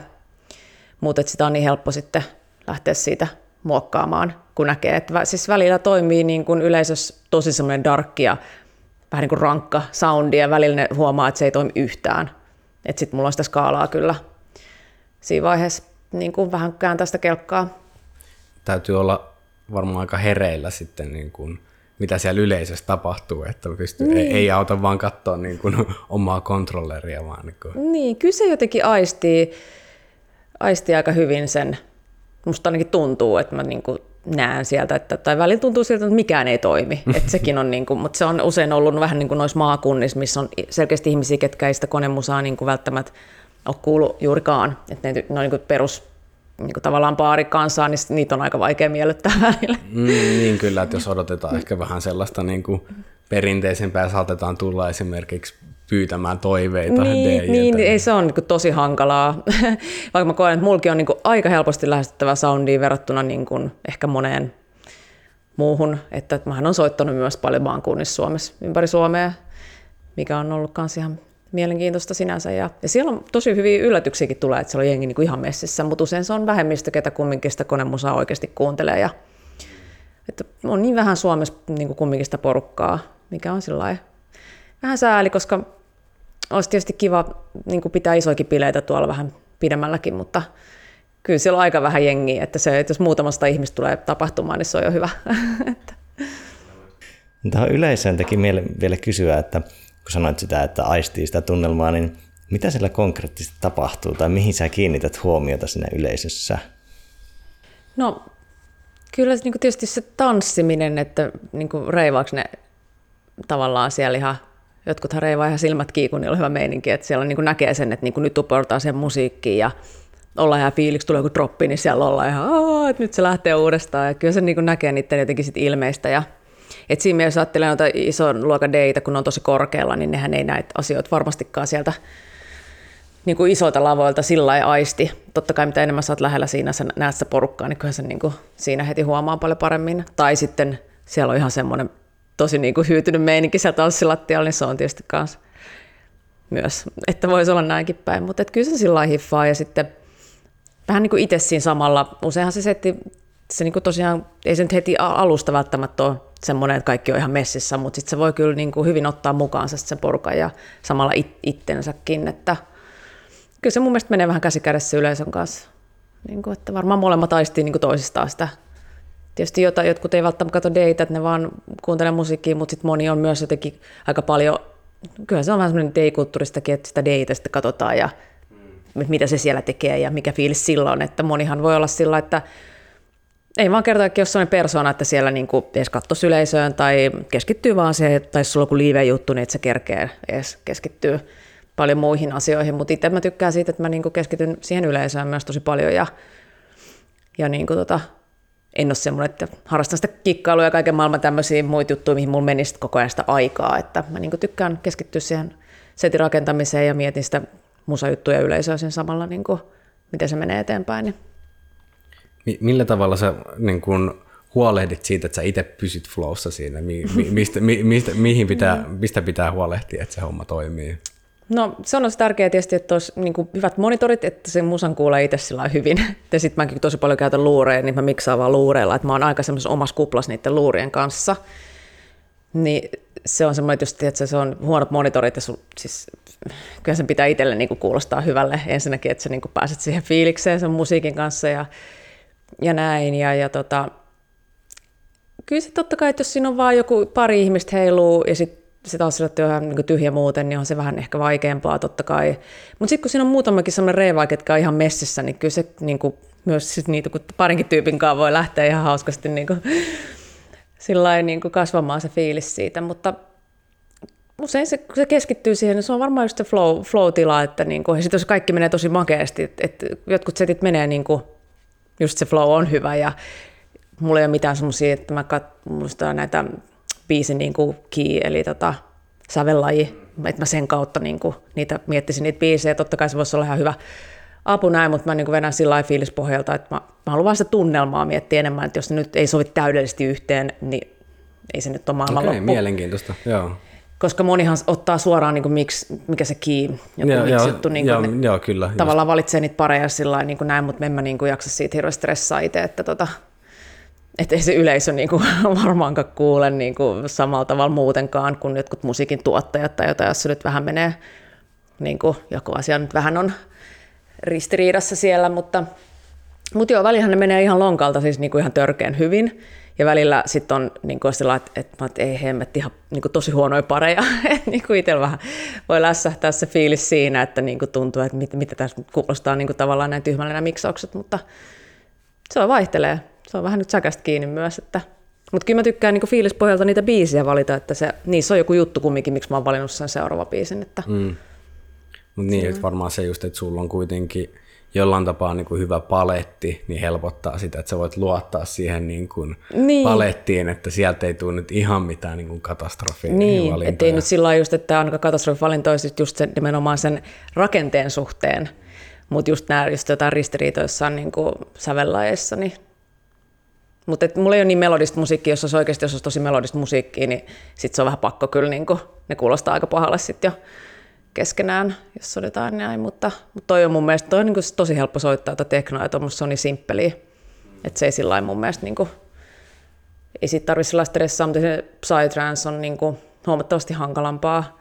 mutta sitä on niin helppo sitten lähteä siitä muokkaamaan, kun näkee, että siis välillä toimii niin kuin yleisössä tosi semmoinen dark ja vähän niin kuin rankka soundi ja välillä ne huomaa, että se ei toimi yhtään. Että sitten mulla on sitä skaalaa kyllä siinä vaiheessa niin kuin vähän kääntää sitä kelkkaa. Täytyy olla varmaan aika hereillä sitten, niin kuin, mitä siellä yleisössä tapahtuu, että pystyy, niin. ei, ei auta vaan katsoa niin kuin, omaa kontrolleria. Vaan niin, kuin. niin, kyllä se jotenkin aistii, aistii aika hyvin sen, musta ainakin tuntuu, että mä niin kuin näen sieltä, että, tai välillä tuntuu siltä, että mikään ei toimi. Että sekin on, niin kuin, mutta se on usein ollut vähän niin kuin noissa maakunnissa, missä on selkeästi ihmisiä, ketkä ei sitä konemusaa niin kuin välttämättä ole kuullut juurikaan. Että ne, ne on niin kuin perus niin kuin tavallaan paarikansaa, niin niitä on aika vaikea miellyttää välillä. Mm, niin kyllä, että jos odotetaan ehkä vähän sellaista niin kuin perinteisempää, saatetaan tulla esimerkiksi pyytämään toiveita. Niin, niin ei se on niin tosi hankalaa. Vaikka mä koen, että mulki on niin kuin aika helposti lähestyttävä soundiin verrattuna niin kuin ehkä moneen muuhun. Että mähän on soittanut myös paljon maakunnissa Suomessa, ympäri Suomea, mikä on ollut myös ihan mielenkiintoista sinänsä. Ja, ja siellä on tosi hyviä yllätyksiäkin tulee, että siellä on jengi niin kuin ihan messissä, mutta usein se on vähemmistö, ketä kumminkin sitä konemusaa oikeasti kuuntelee. Ja, että on niin vähän Suomessa niin kuin kumminkin sitä porukkaa, mikä on sillä vähän sääli, koska olisi tietysti kiva niin kuin pitää isoikin bileitä tuolla vähän pidemmälläkin, mutta kyllä siellä on aika vähän jengiä, että, se, että jos muutamasta ihmistä tulee tapahtumaan, niin se on jo hyvä. Tähän yleisöön teki vielä kysyä, että kun sanoit sitä, että aistii sitä tunnelmaa, niin mitä siellä konkreettisesti tapahtuu tai mihin sä kiinnität huomiota siinä yleisössä? No kyllä niin tietysti se tanssiminen, että niin reivaako ne tavallaan siellä ihan, jotkuthan reivaa ihan silmät kiikun, niin on hyvä meininki, että siellä niin näkee sen, että niin nyt upoudutaan sen musiikkiin ja ollaan ihan fiiliksi, tulee joku droppi, niin siellä ollaan ihan, että nyt se lähtee uudestaan. Ja kyllä se niin näkee niiden jotenkin sit ilmeistä. Ja, et siinä mielessä ajattelee noita ison luokan deitä, kun ne on tosi korkealla, niin nehän ei näitä asioita varmastikaan sieltä niin kuin isoilta lavoilta sillä lailla aisti. Totta kai mitä enemmän sä oot lähellä siinä, sä näet sitä porukkaa, niin kyllä se niin kuin siinä heti huomaa paljon paremmin. Tai sitten siellä on ihan semmoinen tosi niin kuin hyytynyt meininki siellä tanssilattialla, niin se on tietysti kans myös, että voisi olla näinkin päin. Mutta kyllä se sillä hiffaa ja sitten vähän niin kuin itse siinä samalla, useinhan se setti, se niin kuin tosiaan, ei se nyt heti alusta välttämättä ole semmoinen, että kaikki on ihan messissä, mutta sitten se voi kyllä niin kuin hyvin ottaa mukaansa sen porukan ja samalla it, ittensäkin, että kyllä se mun mielestä menee vähän käsi kädessä yleisön kanssa. Niin kuin, että varmaan molemmat aistii niin kuin toisistaan sitä. Tietysti jota, jotkut ei välttämättä katso deitä, että ne vaan kuuntelee musiikkia, mutta sitten moni on myös jotenkin aika paljon, kyllä se on vähän semmoinen deikulttuuristakin, että sitä deitä sitten katsotaan ja mitä se siellä tekee ja mikä fiilis silloin, että monihan voi olla sillä, että ei vaan kertoa, että jos sellainen persona, että siellä niin kuin edes katsoisi yleisöön tai keskittyy vaan siihen, tai jos sulla on joku live-juttu, niin että se kerkee edes keskittyy paljon muihin asioihin, mutta itse mä tykkään siitä, että mä niin kuin keskityn siihen yleisöön myös tosi paljon ja, ja niin kuin tota, en ole semmoinen, että harrastan sitä kikkailua ja kaiken maailman tämmöisiä muita juttuja, mihin mulla menisi koko ajan sitä aikaa, että mä niin tykkään keskittyä siihen setin rakentamiseen ja mietin sitä musajuttuja yleisöä sen samalla, niin kuin, miten se menee eteenpäin. Niin. Millä tavalla sä niin kun, huolehdit siitä, että sä itse pysyt flowssa siinä? Mi, mi, mistä, mi, mistä, mihin pitää, mistä pitää huolehtia, että se homma toimii? No se on tärkeää tietysti, että olisi niin kuin hyvät monitorit, että se musan kuulee itse sillä hyvin. Ja sitten mäkin tosi paljon käytän luureja, niin mä miksaan vaan luureilla, että mä oon aika semmoisessa omassa kuplassa niiden luurien kanssa. Niin se on semmoinen, että jos se on huonot monitorit ja sun, siis kyllä sen pitää itselle niin kuulostaa hyvälle ensinnäkin, että sä niin pääset siihen fiilikseen sen musiikin kanssa ja, ja näin. Ja, ja tota, kyllä se totta kai, että jos siinä on vaan joku pari ihmistä heiluu ja sitten se taas on ihan niin tyhjä muuten, niin on se vähän ehkä vaikeampaa totta kai. Mutta sitten kun siinä on muutamakin sellainen reivaa, ketkä on ihan messissä, niin kyllä se niin kuin, myös sit niitä, kun parinkin tyypin kanssa voi lähteä ihan hauskasti niin kuin, sillä niin kuin kasvamaan se fiilis siitä, mutta usein se, kun se keskittyy siihen, niin se on varmaan just se flow, flow-tila, että niin kuin, ja sitten jos kaikki menee tosi makeasti, että, että jotkut setit menee niin kuin, just se flow on hyvä ja mulla ei ole mitään semmoisia, että mä kat, muistan näitä biisin niin kuin key, eli tota, sävellaji, että mä sen kautta niin kuin, niitä miettisin niitä biisejä. Totta kai se voisi olla ihan hyvä apu näin, mutta mä niin kuin vedän sillä fiilispohjalta, että mä, mä haluan vaan sitä tunnelmaa miettiä enemmän, että jos se nyt ei sovi täydellisesti yhteen, niin ei se nyt ole maailman okay, loppu. mielenkiintoista, joo. Koska monihan ottaa suoraan, niin kuin mix, mikä se key, joku joo, mix juttu, niin joo, ne joo, kyllä, tavallaan just. valitsee niitä pareja sillä niin kuin näin, mutta en mä niin kuin jaksa siitä hirveästi stressaa itse, että tota, että ei se yleisö niin kuin, varmaankaan kuule niin kuin, samalla tavalla muutenkaan kuin jotkut musiikin tuottajat tai jotain, jos se nyt vähän menee, niin kuin, joku asia nyt vähän on ristiriidassa siellä, mutta, mutta joo, välihän ne menee ihan lonkalta siis niin kuin ihan törkeän hyvin. Ja välillä sitten on niin kuin sillä että, että, että ei hemmetti ihan niin kuin tosi huonoja pareja. niin kuin itsellä vähän voi lässähtää se fiilis siinä, että niin kuin tuntuu, että mit, mitä tässä kuulostaa niin kuin tavallaan näin tyhmälle nämä miksaukset, mutta se on vaihtelee. Se on vähän nyt säkästä kiinni myös, että mutta kyllä mä tykkään niin fiilispohjalta niitä biisiä valita, että se, niissä on joku juttu kumminkin, miksi mä oon valinnut sen seuraava biisin. Että... Mm. Mut niin, että varmaan se just, että sulla on kuitenkin jollain tapaa niin kuin hyvä paletti, niin helpottaa sitä, että sä voit luottaa siihen niin kuin niin. palettiin, että sieltä ei tule nyt ihan mitään niin kuin katastrofia. Niin, ettei nyt sillä lailla just, että ainakaan katastrofivalinta olisi just sen, nimenomaan sen rakenteen suhteen, mutta just nämä just jotain ristiriitoissa niin kuin sävellajeissa, niin mutta mulla ei ole niin melodista musiikkia, jos olisi oikeasti jos olisi tosi melodista musiikkia, niin sitten se on vähän pakko kyllä, niin kuin, ne kuulostaa aika pahalle sitten jo. keskenään, jos soitetaan näin, mutta, mutta toi on mun mielestä toi on niin tosi helppo soittaa tätä teknoa, että se on niin simppeliä, että se ei sillä mun mielestä niin kuin, ei siitä tarvitse sellaista stressaa, mutta se Psytrance on niin kuin huomattavasti hankalampaa,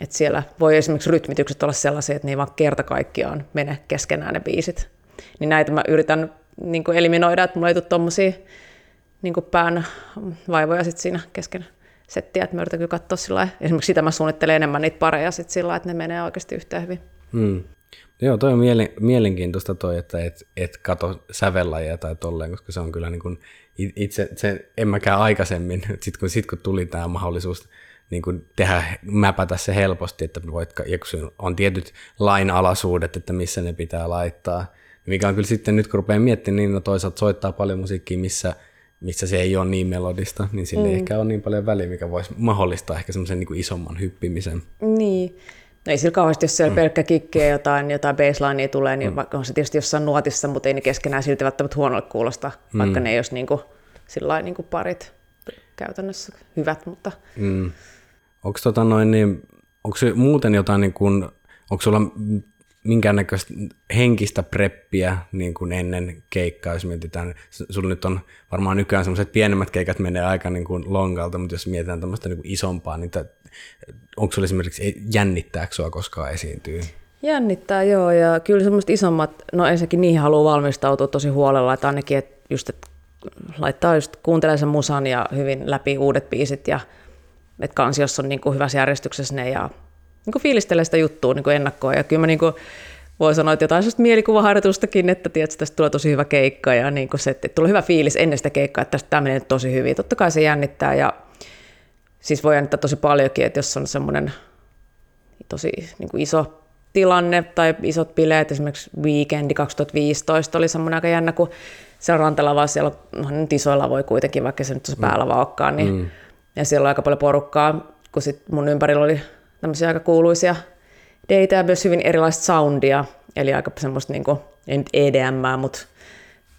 että siellä voi esimerkiksi rytmitykset olla sellaisia, että ne ei vaan kerta kaikkiaan mene keskenään ne biisit. Niin näitä mä yritän niin kuin eliminoida, että mulla ei tule tommosia niin pään vaivoja sit siinä kesken settiä, että mä yritän kyllä katsoa sillä Esimerkiksi sitä mä suunnittelen enemmän niitä pareja sit sillä että ne menee oikeasti yhtä hyvin. Hmm. Joo, toi on mielen, mielenkiintoista toi, että et, et kato sävellajia tai tolleen, koska se on kyllä niin kuin itse, se, en mäkään aikaisemmin, sitten kun, sit kun tuli tämä mahdollisuus niin kuin tehdä, mäpätä se helposti, että voit, ja kun on tietyt lainalaisuudet, että missä ne pitää laittaa, mikä on kyllä sitten nyt kun rupeaa miettimään, niin no toisaalta soittaa paljon musiikkia, missä, missä se ei ole niin melodista, niin sille mm. ei ehkä ole niin paljon väliä, mikä voisi mahdollistaa ehkä semmoisen niin isomman hyppimisen. Niin. No ei sillä kauheasti, jos siellä mm. pelkkä kikkiä jotain, jotain baselinea tulee, niin mm. vaikka on se tietysti jossain nuotissa, mutta ei ne keskenään silti välttämättä huonolle kuulosta, mm. vaikka ne ei olisi niin kuin, sillä niin kuin parit käytännössä hyvät. Mutta... Mm. Onko tota noin, niin, onko muuten jotain, niin kuin, onko sulla minkäännäköistä henkistä preppiä niin kuin ennen keikkaa, jos mietitään, sulla nyt on varmaan nykyään semmoiset pienemmät keikat menee aika niin kuin longalta, mutta jos mietitään tämmöistä niin kuin isompaa, niin onko sulla esimerkiksi, jännittääkö sua koskaan esiintyy? Jännittää, joo, ja kyllä semmoiset isommat, no ensinnäkin niihin haluaa valmistautua tosi huolella, että ainakin, että just, että laittaa just, kuuntelee sen musan ja hyvin läpi uudet biisit, ja että kansiossa on niin kuin hyvässä järjestyksessä ne, ja niin kuin fiilistelee sitä juttua niin kuin ennakkoon. Ja kyllä mä niin kuin voi sanoa, että jotain sellaista mielikuvaharjoitustakin, että tiedät, tästä tulee tosi hyvä keikka ja niin kuin se, että tulee hyvä fiilis ennen sitä keikkaa, että tästä tämä menee tosi hyvin. Totta kai se jännittää ja siis voi jännittää tosi paljonkin, että jos on semmoinen tosi niin kuin iso tilanne tai isot bileet, esimerkiksi Weekendi 2015 oli semmoinen aika jännä, kun siellä rantalavaa, siellä on no, nyt isoilla voi kuitenkin, vaikka se nyt tuossa päällä vaan olekaan, niin, mm. ja siellä on aika paljon porukkaa, kun sit mun ympärillä oli tämmöisiä aika kuuluisia deitä ja myös hyvin erilaista soundia, eli aika semmoista niin kuin, ei nyt EDM, mutta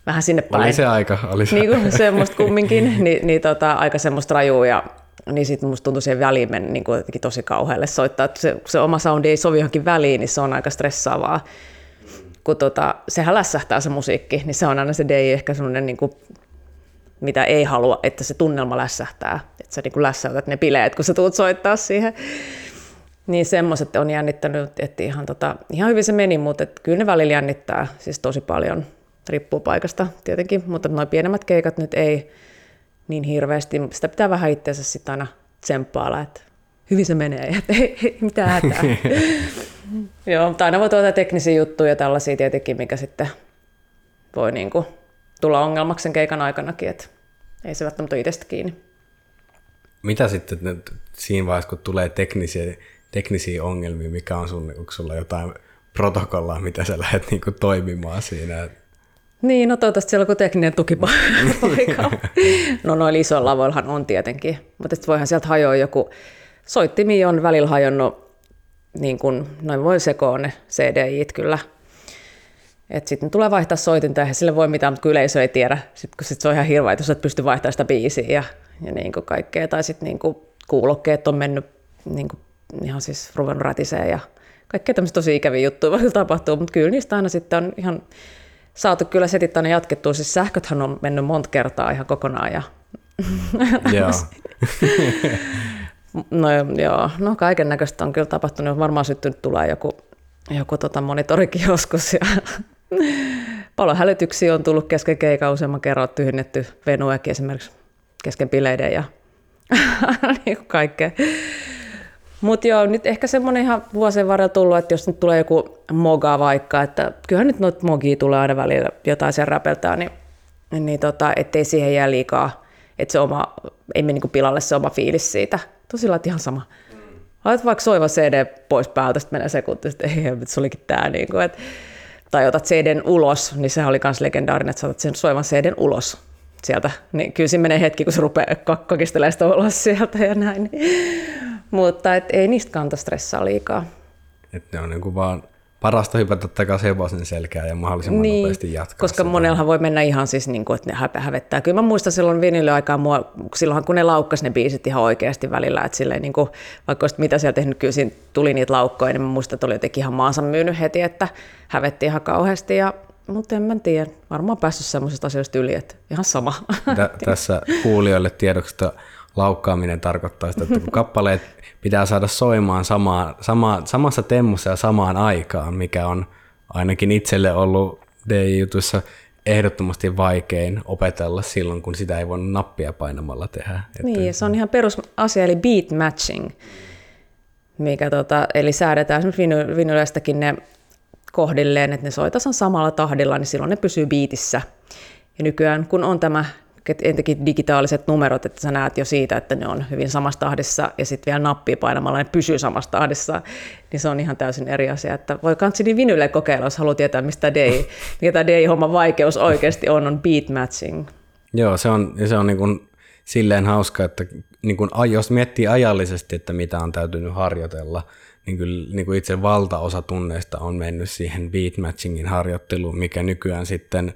vähän sinne päin. Oli se aika, oli se. Niin kuin semmoista kumminkin, niin, niin tota, aika semmoista rajua ja niin sitten musta tuntui siihen väliin mennä niin kuin tosi kauhealle soittaa, että se, se oma soundi ei sovi johonkin väliin, niin se on aika stressaavaa. Kun tota, sehän lässähtää se musiikki, niin se on aina se day ehkä semmoinen, niin kuin, mitä ei halua, että se tunnelma lässähtää. Että sä niin lässäytät ne bileet, kun sä tuut soittaa siihen. Niin semmoiset on jännittänyt, että ihan, tota, ihan hyvin se meni, mutta et kyllä ne välillä jännittää siis tosi paljon. Riippuu paikasta tietenkin, mutta nuo pienemmät keikat nyt ei niin hirveästi. Sitä pitää vähän itseensä sitten aina tsemppailla, että hyvin se menee, että ei, ei mitään hätää. Joo, mutta aina voi tuota teknisiä juttuja tällaisia tietenkin, mikä sitten voi niinku tulla ongelmaksi sen keikan aikanakin, että ei se välttämättä itsestä kiinni. Mitä sitten siinä vaiheessa, kun tulee teknisiä teknisiä ongelmia, mikä on sun, onko sulla jotain protokollaa, mitä sä lähdet niinku toimimaan siinä? Niin, no toivottavasti siellä on tekninen tukipaikka. no noilla isoilla lavoillahan on tietenkin, mutta voihan sieltä hajoa joku, soittimi on välillä hajonnut, niin kuin, noin voi sekoon ne CDIt kyllä. Että sitten tulee vaihtaa soitinta, ja sille voi mitään, mutta yleisö ei tiedä, sit, kun sit se on ihan hirveä, jos et pysty vaihtamaan sitä biisiä ja, ja niin kuin kaikkea. Tai sitten niin kuulokkeet on mennyt niin kuin ihan siis ruvennut rätiseen ja kaikkea tämmöistä tosi ikäviä juttuja voi tapahtua, mutta kyllä niistä aina sitten on ihan saatu kyllä setit aina jatkettua. Siis sähköthän on mennyt monta kertaa ihan kokonaan ja Joo. no joo, no kaiken näköistä on kyllä tapahtunut. Varmaan syttynyt tulee joku, joku tota monitorikin joskus ja paljon hälytyksiä on tullut kesken keikan useamman kerran tyhjennetty venuekin esimerkiksi kesken bileiden ja niin kaikkea. Mutta joo, nyt ehkä semmoinen ihan vuosien varrella tullut, että jos nyt tulee joku moga vaikka, että kyllähän nyt noita mogia tulee aina välillä jotain sen räpeltää, niin, niin tota, ettei siihen jää liikaa, että se oma, ei mene niinku pilalle se oma fiilis siitä. Tosilla ihan sama. Laitat vaikka soiva CD pois päältä, sitten menee sekunti, että ei, se olikin tämä. Niin kuin, että, tai otat CDn ulos, niin sehän oli myös legendaarinen, että saatat sen soivan CDn ulos sieltä. Niin kyllä siinä menee hetki, kun se rupeaa kakistelemaan sitä ulos sieltä ja näin. Mutta et ei niistä kanta stressaa liikaa. Että ne on niin kuin vaan parasta hypätä takaisin hevosen selkään ja mahdollisimman niin, nopeasti jatkaa. Koska sitä. monellahan voi mennä ihan siis, niin kuin, että ne hä- hävettää. Kyllä mä muistan silloin vinylaikaa, mua, silloinhan kun ne laukkas ne biisit ihan oikeasti välillä, että silleen, niin kuin, vaikka olisit mitä siellä tehnyt, kyllä siinä tuli niitä laukkoja, niin mä muistan, että oli jotenkin ihan maansa myynyt heti, että hävetti ihan kauheasti. Ja, mutta en mä tiedä, varmaan päässyt semmoisesta asioista yli, että ihan sama. Tä, tässä kuulijoille tiedoksi, että laukkaaminen tarkoittaa sitä, että kun kappaleet pitää saada soimaan samaan, sama, samassa temmussa ja samaan aikaan, mikä on ainakin itselle ollut DJ-jutuissa ehdottomasti vaikein opetella silloin, kun sitä ei voi nappia painamalla tehdä. Niin, se on ihan perusasia, eli beat matching, mikä tota, eli säädetään esimerkiksi vinyleistäkin ne kohdilleen, että ne soi tasan samalla tahdilla, niin silloin ne pysyy biitissä. Ja nykyään, kun on tämä entenkin digitaaliset numerot, että sä näet jo siitä, että ne on hyvin samassa tahdissa, ja sitten vielä nappia painamalla ne pysyy samassa tahdissa, niin se on ihan täysin eri asia. Että voi kanssini vinylle kokeilla, jos haluaa tietää, mistä day, mikä tämä day-homman vaikeus oikeasti on, on beat matching. Joo, se on, se on niin kuin silleen hauska, että niin kuin, jos miettii ajallisesti, että mitä on täytynyt harjoitella, niin kyllä niin kuin itse valtaosa tunneista on mennyt siihen beat matchingin harjoitteluun, mikä nykyään sitten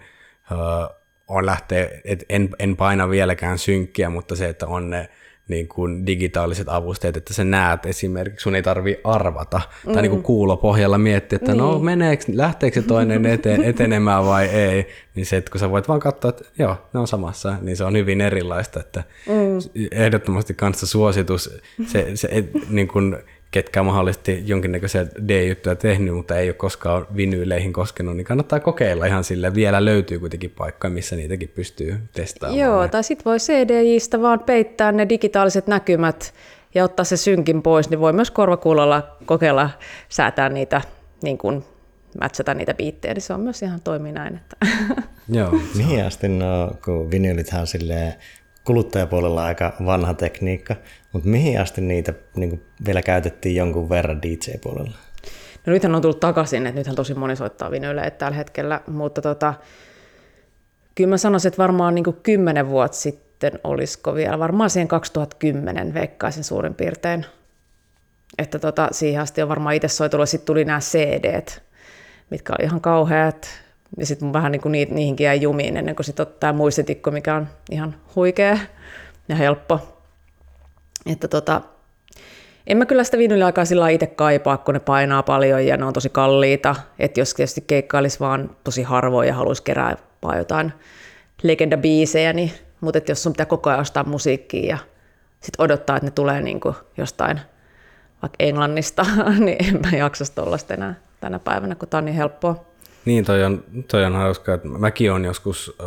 on lähteä, et en, en paina vieläkään synkkiä, mutta se, että on ne niin kuin digitaaliset avusteet, että sä näet esimerkiksi, sun ei tarvi arvata mm. tai niin kuin kuulopohjalla miettiä, että no, niin. no meneekö, lähteekö se toinen eteen, etenemään vai ei, niin se, että kun sä voit vaan katsoa, että joo, ne on samassa, niin se on hyvin erilaista, että mm. ehdottomasti kanssa suositus, se, se et, niin kuin, ketkä on mahdollisesti jonkinnäköisiä D-juttuja tehnyt, mutta ei ole koskaan vinyyleihin koskenut, niin kannattaa kokeilla ihan sille. Vielä löytyy kuitenkin paikka, missä niitäkin pystyy testaamaan. Joo, tai sitten voi CDJistä vaan peittää ne digitaaliset näkymät ja ottaa se synkin pois, niin voi myös korvakuulolla kokeilla säätää niitä, niin kuin matchata niitä biittejä, niin se on myös ihan toimii näin. Että. Joo. Mihin asti no, kun vinylithän silleen kuluttajapuolella aika vanha tekniikka, mutta mihin asti niitä niin vielä käytettiin jonkun verran DJ-puolella? No nythän on tullut takaisin, että nythän tosi moni soittaa vinylejä tällä hetkellä, mutta tota, kyllä mä sanoisin, että varmaan niin kymmenen vuotta sitten olisiko vielä, varmaan siihen 2010 veikkaisin suurin piirtein. Että tota, siihen asti on varmaan itse soitulla, sitten tuli nämä cd mitkä oli ihan kauheat, ja sitten vähän niin kuin niihinkin jäi jumiin ennen kuin sitten ottaa muistitikko, mikä on ihan huikea ja helppo. Että tota, en mä kyllä sitä vinyliaikaa sillä itse kaipaa, kun ne painaa paljon ja ne on tosi kalliita. Että jos tietysti keikkailisi vaan tosi harvoin ja haluaisi kerää vaan jotain legendabiisejä, niin, mutta että jos sun pitää koko ajan ostaa musiikkia ja sitten odottaa, että ne tulee niin kuin jostain vaikka Englannista, niin en mä jaksa tuollaista enää tänä päivänä, kun tämä on niin helppoa. Niin, toi on, toi on hauska, että mäkin olen joskus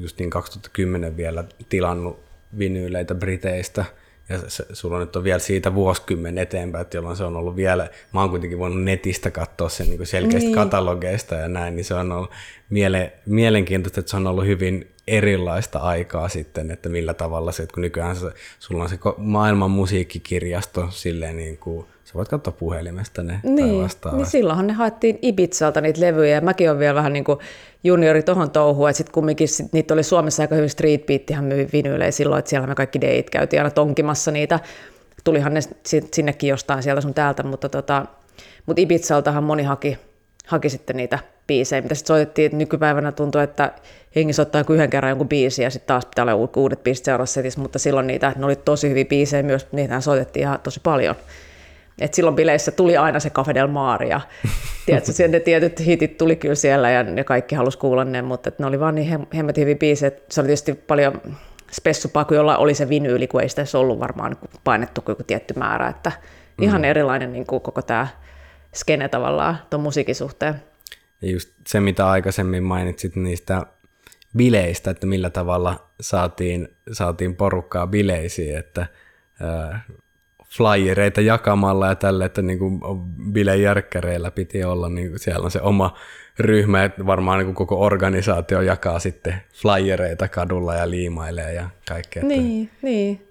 just niin 2010 vielä tilannut vinyyleitä Briteistä, ja se, sulla nyt on vielä siitä vuosikymmen eteenpäin, että jolloin se on ollut vielä, mä oon kuitenkin voinut netistä katsoa sen niin selkeästi niin. katalogeista ja näin, niin se on ollut miele, mielenkiintoista, että se on ollut hyvin erilaista aikaa sitten, että millä tavalla se, että kun nykyään se, sulla on se maailman musiikkikirjasto silleen niin kuin, sä voit katsoa puhelimesta ne niin, tai Niin silloinhan ne haettiin Ibizalta niitä levyjä ja mäkin olen vielä vähän niin kuin juniori tohon touhuun, että sitten kumminkin sit, niitä oli Suomessa aika hyvin Street Beattihan myi vinyylejä silloin, että siellä me kaikki deit käytiin aina tonkimassa niitä. Tulihan ne sinnekin jostain sieltä sun täältä, mutta, tota, mutta Ibizaltahan moni haki, haki sitten niitä biisejä, mitä sitten soitettiin, että nykypäivänä tuntuu, että jengi soittaa joku yhden kerran jonkun biisin ja sitten taas pitää olla uudet biisit seuraavassa setissä, mutta silloin niitä, ne oli tosi hyviä biisejä myös, niitä soitettiin ihan tosi paljon. Et silloin bileissä tuli aina se Cafe del Mar ja tiedätkö, ne tietyt hitit tuli kyllä siellä ja ne kaikki halusi kuulla ne, mutta ne oli vaan niin hemmetin hyviä biisejä. Se oli tietysti paljon spessupaa, kun jolla oli se vinyyli, kun ei sitä ollut varmaan painettu joku tietty määrä. Että ihan mm. erilainen niin kuin koko tämä skene tavallaan tuon musiikin suhteen. Ja just se, mitä aikaisemmin mainitsit niistä bileistä, että millä tavalla saatiin, saatiin porukkaa bileisiin, että flyereita jakamalla ja tälle, että niin kuin bilejärkkäreillä piti olla, niin kuin siellä on se oma ryhmä, että varmaan niin kuin koko organisaatio jakaa sitten flyereita kadulla ja liimailee ja kaikkea. Niin, että... niin.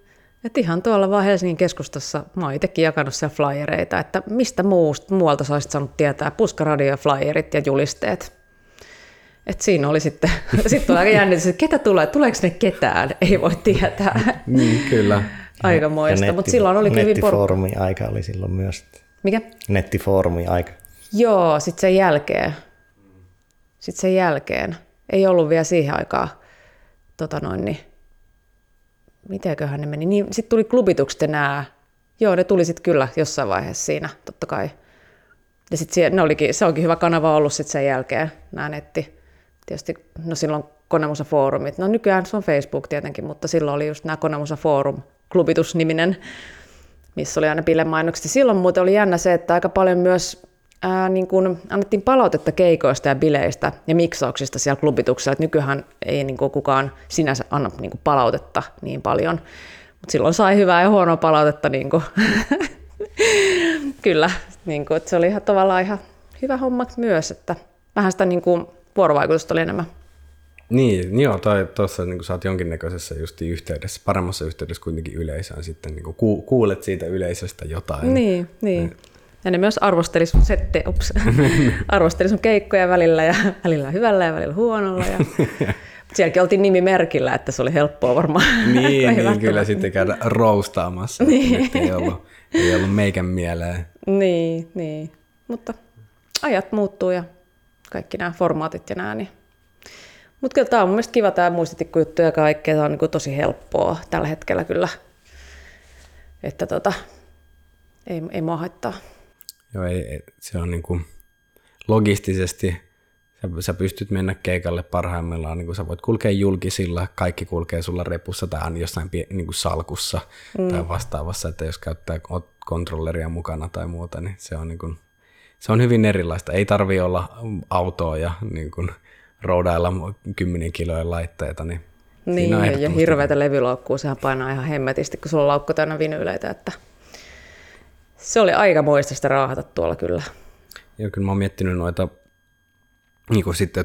Että ihan tuolla vaan Helsingin keskustassa, mä oon itsekin jakanut siellä flyereita, että mistä muusta, muualta sä olisit saanut tietää puskaradio, flyerit ja julisteet. Et siinä oli sitten, sitten aika jännitys, että ketä tulee, tuleeko ne ketään, ei voi tietää. Niin, kyllä. Aikamoista, mutta silloin oli hyvin Nettifoorumi aika oli silloin myös. Mikä? Nettifoorumi aika. Joo, sitten sen jälkeen. Sitten sen jälkeen. Ei ollut vielä siihen aikaan, tota noin, niin, mitenköhän ne meni. Niin, sitten tuli klubitukset nää. Joo, ne tuli sitten kyllä jossain vaiheessa siinä, totta kai. Ja sitten ne olikin, se onkin hyvä kanava ollut sitten sen jälkeen, nämä netti. Tietysti, no silloin Konemusa Foorumit. No nykyään se on Facebook tietenkin, mutta silloin oli just nämä Konemusa Forum, klubitusniminen, missä oli aina bilemainokset. Silloin muuten oli jännä se, että aika paljon myös ää, niin kun annettiin palautetta keikoista ja bileistä ja miksauksista siellä klubituksella. Et nykyään ei niin kuin kukaan sinänsä anna niin kuin palautetta niin paljon, mutta silloin sai hyvää ja huonoa palautetta. Niin kuin. Kyllä, niin kuin, että se oli ihan tavallaan ihan hyvä homma myös, että vähän sitä niin kuin, vuorovaikutusta oli enemmän. Niin, joo, tai tuossa niin sä oot jonkinnäköisessä justi yhteydessä, paremmassa yhteydessä kuitenkin yleisöön sitten, niin kuin kuulet siitä yleisöstä jotain. Niin, niin. Ja ne myös arvosteli sun sette, ups, arvosteli sun keikkoja välillä ja välillä hyvällä ja välillä huonolla. Ja sielläkin oltiin nimimerkillä, että se oli helppoa varmaan. Niin, niin kyllä sitten käydä roustaamassa, niin. ei ollut, ei ollut meikän mieleen. Niin, niin. Mutta ajat muuttuu ja kaikki nämä formaatit ja nämä, niin mutta kyllä tämä on mun mielestä kiva tämä muistitikkujuttu ja kaikkea. Tämä on niin tosi helppoa tällä hetkellä kyllä. Että tota, ei, ei mua haittaa. Joo, ei, se on niin kuin logistisesti, sä, sä pystyt mennä keikalle parhaimmillaan, niin kuin sä voit kulkea julkisilla, kaikki kulkee sulla repussa tai on jossain niin kuin salkussa mm. tai vastaavassa, että jos käyttää kontrolleria mukana tai muuta, niin se on, niin kuin, se on hyvin erilaista. Ei tarvi olla autoa ja niin kuin, roudailla kymmenen kilojen laitteita, niin niin, ja, ja hirveätä levylaukkua, sehän painaa ihan hemmetisti, kun sulla on laukku täynnä vinyyleitä, että se oli aika moista sitä raahata tuolla kyllä. Joo, kyllä mä oon miettinyt noita niin kuin sitten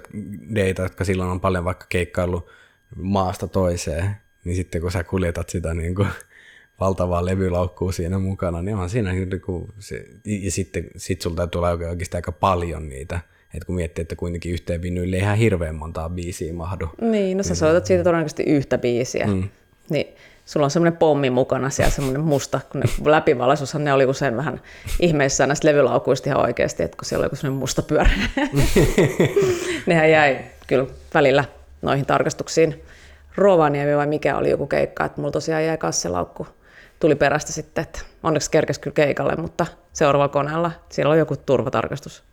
deitä, jotka silloin on paljon vaikka keikkailu maasta toiseen, niin sitten kun sä kuljetat sitä niin kuin valtavaa levylaukkua siinä mukana, niin on siinä niin kuin se, ja sitten sit sulta tulee oikeasti aika paljon niitä että kun miettii, että kuitenkin yhteen vinyille ei ihan hirveän montaa biisiä mahdu. Niin, no sä niin, soitat siitä todennäköisesti yhtä biisiä. Mm. Niin sulla on semmoinen pommi mukana siellä, semmoinen musta, kun ne läpivalaisuushan ne oli usein vähän ihmeissään näistä levylaukuista ihan oikeasti, että kun siellä oli semmoinen musta pyörä. Nehän jäi kyllä välillä noihin tarkastuksiin. Rovaniemi vai mikä oli joku keikka, että mulla tosiaan jäi kasselaukku. Tuli perästä sitten, että onneksi kerkesi kyllä keikalle, mutta seuraavalla koneella siellä on joku turvatarkastus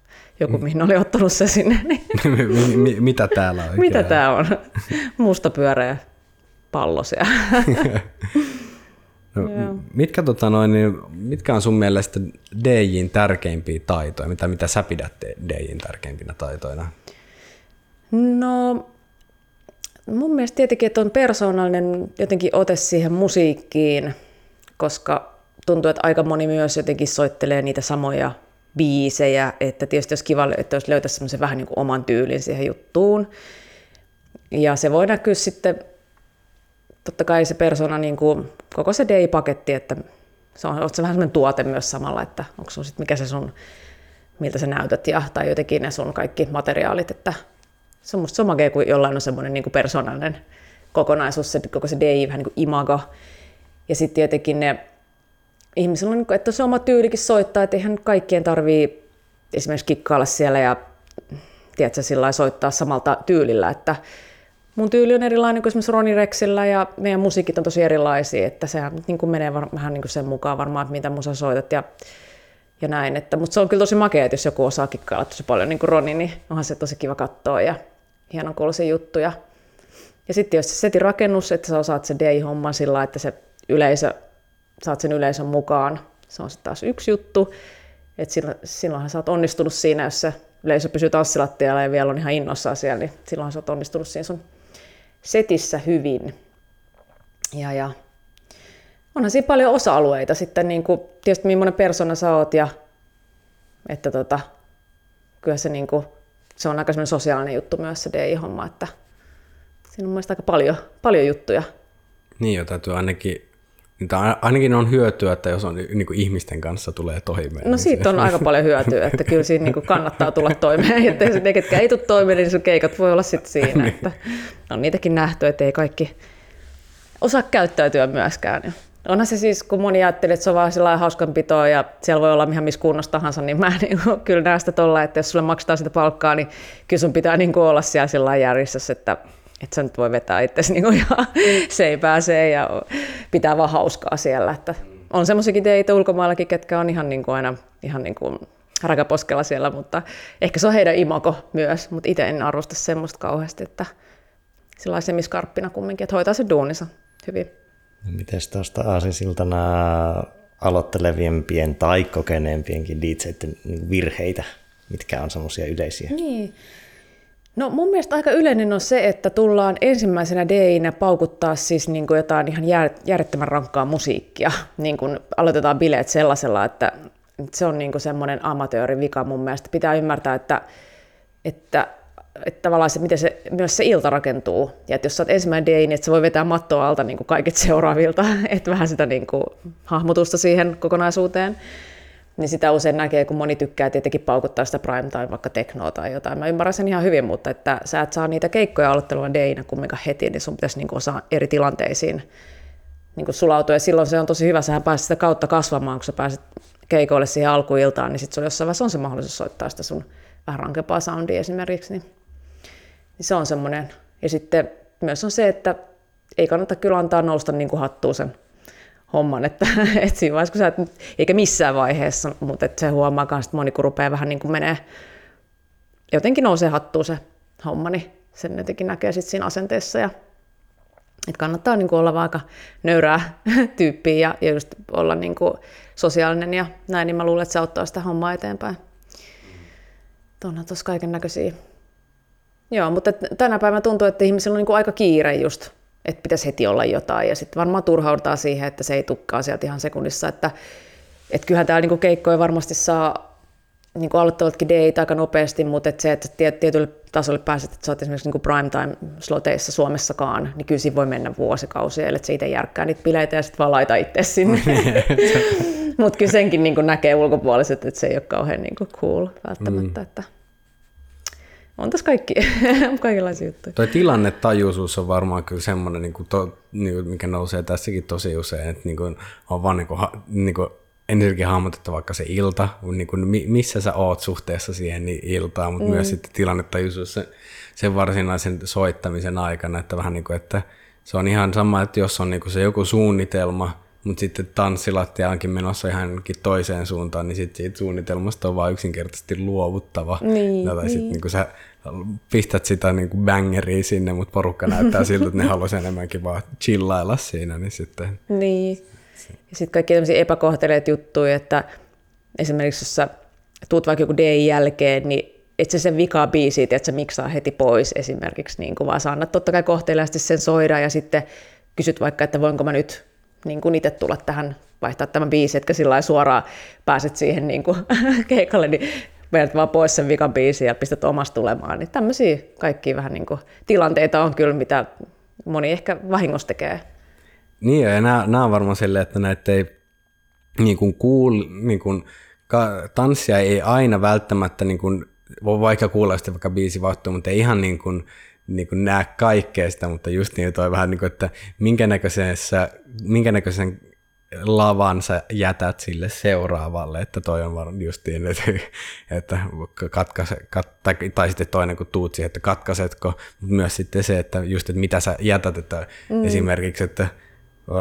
joku, mm. mihin oli ottanut se sinne. Niin. Mitä täällä on? Mitä tää on? Musta pyöreä pallo siellä. no, mitkä, tota noin, niin, mitkä on sun mielestä DJin tärkeimpiä taitoja? Mitä, mitä sä pidät DJin tärkeimpinä taitoina? No, mun mielestä tietenkin, että on persoonallinen jotenkin ote siihen musiikkiin, koska tuntuu, että aika moni myös jotenkin soittelee niitä samoja biisejä, että tietysti olisi kiva, että jos löytäisi semmoisen vähän niin kuin oman tyylin siihen juttuun. Ja se voi näkyä sitten, totta kai se persona, niin kuin, koko se DI-paketti, että se on, se vähän semmoinen tuote myös samalla, että onko sun sit, mikä se sun, miltä sä näytät ja, tai jotenkin ne sun kaikki materiaalit, että se on musta sama kuin jollain on semmoinen niin kuin persoonallinen kokonaisuus, se, koko se DI vähän niin kuin imago. Ja sitten tietenkin ne ihmisellä on, että se oma tyylikin soittaa, että eihän kaikkien tarvii esimerkiksi kikkailla siellä ja tiedätkö, sillä soittaa samalta tyylillä, että mun tyyli on erilainen kuin esimerkiksi Roni Rexillä ja meidän musiikit on tosi erilaisia, että sehän niin kuin menee vähän niin kuin sen mukaan varmaan, että mitä musa soitat ja, ja näin. Että, mutta se on kyllä tosi makea, että jos joku osaa kikkailla tosi paljon niin kuin Roni, niin onhan se tosi kiva katsoa ja hienon kuuloisia juttuja. Ja sitten jos se setin rakennus, että sä osaat se DJ-homman sillä että se yleisö saat sen yleisön mukaan. Se on sitten taas yksi juttu. Et silloinhan sä oot onnistunut siinä, jos se yleisö pysyy tanssilattialla ja vielä on ihan innossaan siellä, niin silloin sä oot onnistunut siinä sun setissä hyvin. Ja, ja onhan siinä paljon osa-alueita sitten, niin kuin, tietysti millainen persona sä oot ja että tota, kyllä se, niin kuin, se on aika sosiaalinen juttu myös se DI-homma, että siinä on mielestäni aika paljon, paljon juttuja. Niin jo, täytyy ainakin niin ainakin on hyötyä, että jos on niin kuin ihmisten kanssa tulee toimeen. No niin siitä on aika paljon hyötyä, että kyllä siinä niin kuin kannattaa tulla toimeen. Että jos ne, ketkä ei tule toimeen, niin sun keikat voi olla sitten siinä. Niin. Että on niitäkin nähty, että ei kaikki osaa käyttäytyä myöskään. onhan se siis, kun moni ajattelee, että se on vaan sellainen hauskanpitoa ja siellä voi olla ihan missä kunnossa tahansa, niin mä niin kuin, kyllä näen sitä tolla, että jos sulle maksetaan sitä palkkaa, niin kyllä sun pitää niin kuin olla siellä sillä järjestössä, että, että sä nyt voi vetää itsesi niin ihan seipääseen ja pitää vaan hauskaa siellä. Että on semmoisiakin teitä ulkomaillakin, ketkä on ihan niin kuin aina ihan niin kuin rakaposkella siellä, mutta ehkä se on heidän imako myös, mutta itse en arvosta semmoista kauheasti, että sillä semiskarppina kumminkin, että hoitaa se duunissa hyvin. Miten tuosta aasinsiltana aloittelevimpien tai kokeneempienkin DJiden virheitä, mitkä on semmoisia yleisiä? Niin. No mun mielestä aika yleinen on se, että tullaan ensimmäisenä DInä paukuttaa siis niin kuin jotain ihan järjettömän rankkaa musiikkia. Niin kuin aloitetaan bileet sellaisella, että se on niin kuin semmoinen amatöörivika mun mielestä. Pitää ymmärtää, että, että että tavallaan se, miten se, myös se ilta rakentuu. Ja että jos sä oot ensimmäinen day, niin että se voi vetää mattoa alta niin kuin kaikit seuraavilta, että vähän sitä niin kuin, hahmotusta siihen kokonaisuuteen. Niin sitä usein näkee, kun moni tykkää tietenkin paukuttaa sitä prime time, vaikka teknoa tai jotain. Mä ymmärrän sen ihan hyvin, mutta että sä et saa niitä keikkoja aloittelua dayina kumminkaan heti, niin sun pitäisi niin kuin osaa eri tilanteisiin niin kuin sulautua. Ja silloin se on tosi hyvä, sähän pääset sitä kautta kasvamaan, kun sä pääset keikoille siihen alkuiltaan, niin sitten sulla jossain vaiheessa on se mahdollisuus soittaa sitä sun vähän rankempaa soundia esimerkiksi. Niin niin se on semmoinen. Ja sitten myös on se, että ei kannata kyllä antaa nousta niin hattuun sen homman, että, että siinä vaiheessa, kun sä et, eikä missään vaiheessa, mutta että se huomaa myös, että moni kun rupeaa vähän niin kuin menee, jotenkin nousee hattuun se homma, niin sen jotenkin näkee sitten siinä asenteessa ja että kannattaa niin kuin olla aika nöyrää tyyppiä ja, ja just olla niin kuin sosiaalinen ja näin, niin mä luulen, että se auttaa sitä hommaa eteenpäin. Tuonne tuossa kaiken näköisiä Joo, mutta tänä päivänä tuntuu, että ihmisillä on niin kuin aika kiire just, että pitäisi heti olla jotain. Ja sitten varmaan turhaudutaan siihen, että se ei tukkaa sieltä ihan sekunnissa. Että, että kyllähän täällä niin kuin keikkoja varmasti saa niin kuin aloittavatkin date aika nopeasti, mutta että se, että tietylle tasolle pääset, että sä oot esimerkiksi niin primetime sloteissa Suomessakaan, niin kyllä siinä voi mennä vuosikausia, että se itse järkkää niitä bileitä ja sitten vaan laita itse sinne. mutta kyllä senkin niin kuin näkee ulkopuoliset, että se ei ole kauhean niin kuin cool välttämättä. Mm. Että on tässä kaikki, kaikenlaisia juttuja. Tuo tilannetajuisuus on varmaan kyllä semmoinen, niin kuin to, niin kuin mikä nousee tässäkin tosi usein, että niin kuin on vaan niin kuin, niin kuin ensinnäkin hahmotettu vaikka se ilta, niin kuin missä sä oot suhteessa siihen niin iltaan, mutta mm. myös sitten tilannetajuisuus sen, sen varsinaisen soittamisen aikana, että vähän niin kuin, että se on ihan sama, että jos on niin kuin se joku suunnitelma, mutta sitten tanssilattia onkin menossa ihan toiseen suuntaan, niin sitten siitä suunnitelmasta on vaan yksinkertaisesti luovuttava. Niin, tai niin. sitten niin sä pistät sitä niin kuin bangeria sinne, mutta porukka näyttää siltä, että ne haluaisi enemmänkin vaan chillailla siinä. Niin, sitten... niin. Ja sitten kaikki tämmöisiä epäkohteleet juttuja, että esimerkiksi jos sä tuut vaikka joku DI jälkeen, niin et se sen vikaa biisi, että sä miksaa heti pois esimerkiksi, niin kuin vaan sä annat totta kai kohteliaasti sen soida ja sitten kysyt vaikka, että voinko mä nyt niin kuin itse tulla tähän vaihtaa tämän biisi, että sillä suoraan pääset siihen niin kuin keikalle, niin vedät vaan pois sen vikan biisin ja pistät omasta tulemaan. Niin tämmöisiä kaikkia vähän niin kuin tilanteita on kyllä, mitä moni ehkä vahingossa tekee. Niin, ja nämä, nämä on varmaan silleen, että näitä ei niin kuin kuul, niin kuin, tanssia ei aina välttämättä, niin kuin, voi vaikka kuulla sitten vaikka biisi vaihtuu, mutta ei ihan niin kuin, niin kuin näe kaikkea sitä, mutta just niin toi vähän niin kuin, että minkä, näköisessä, minkä näköisen lavan sä jätät sille seuraavalle, että toi on varmaan justiin, että, että katkase, kat, tai, tai sitten toinen kun tuut siihen, että katkaisetko, mutta myös sitten se, että just, että mitä sä jätät, että mm. esimerkiksi, että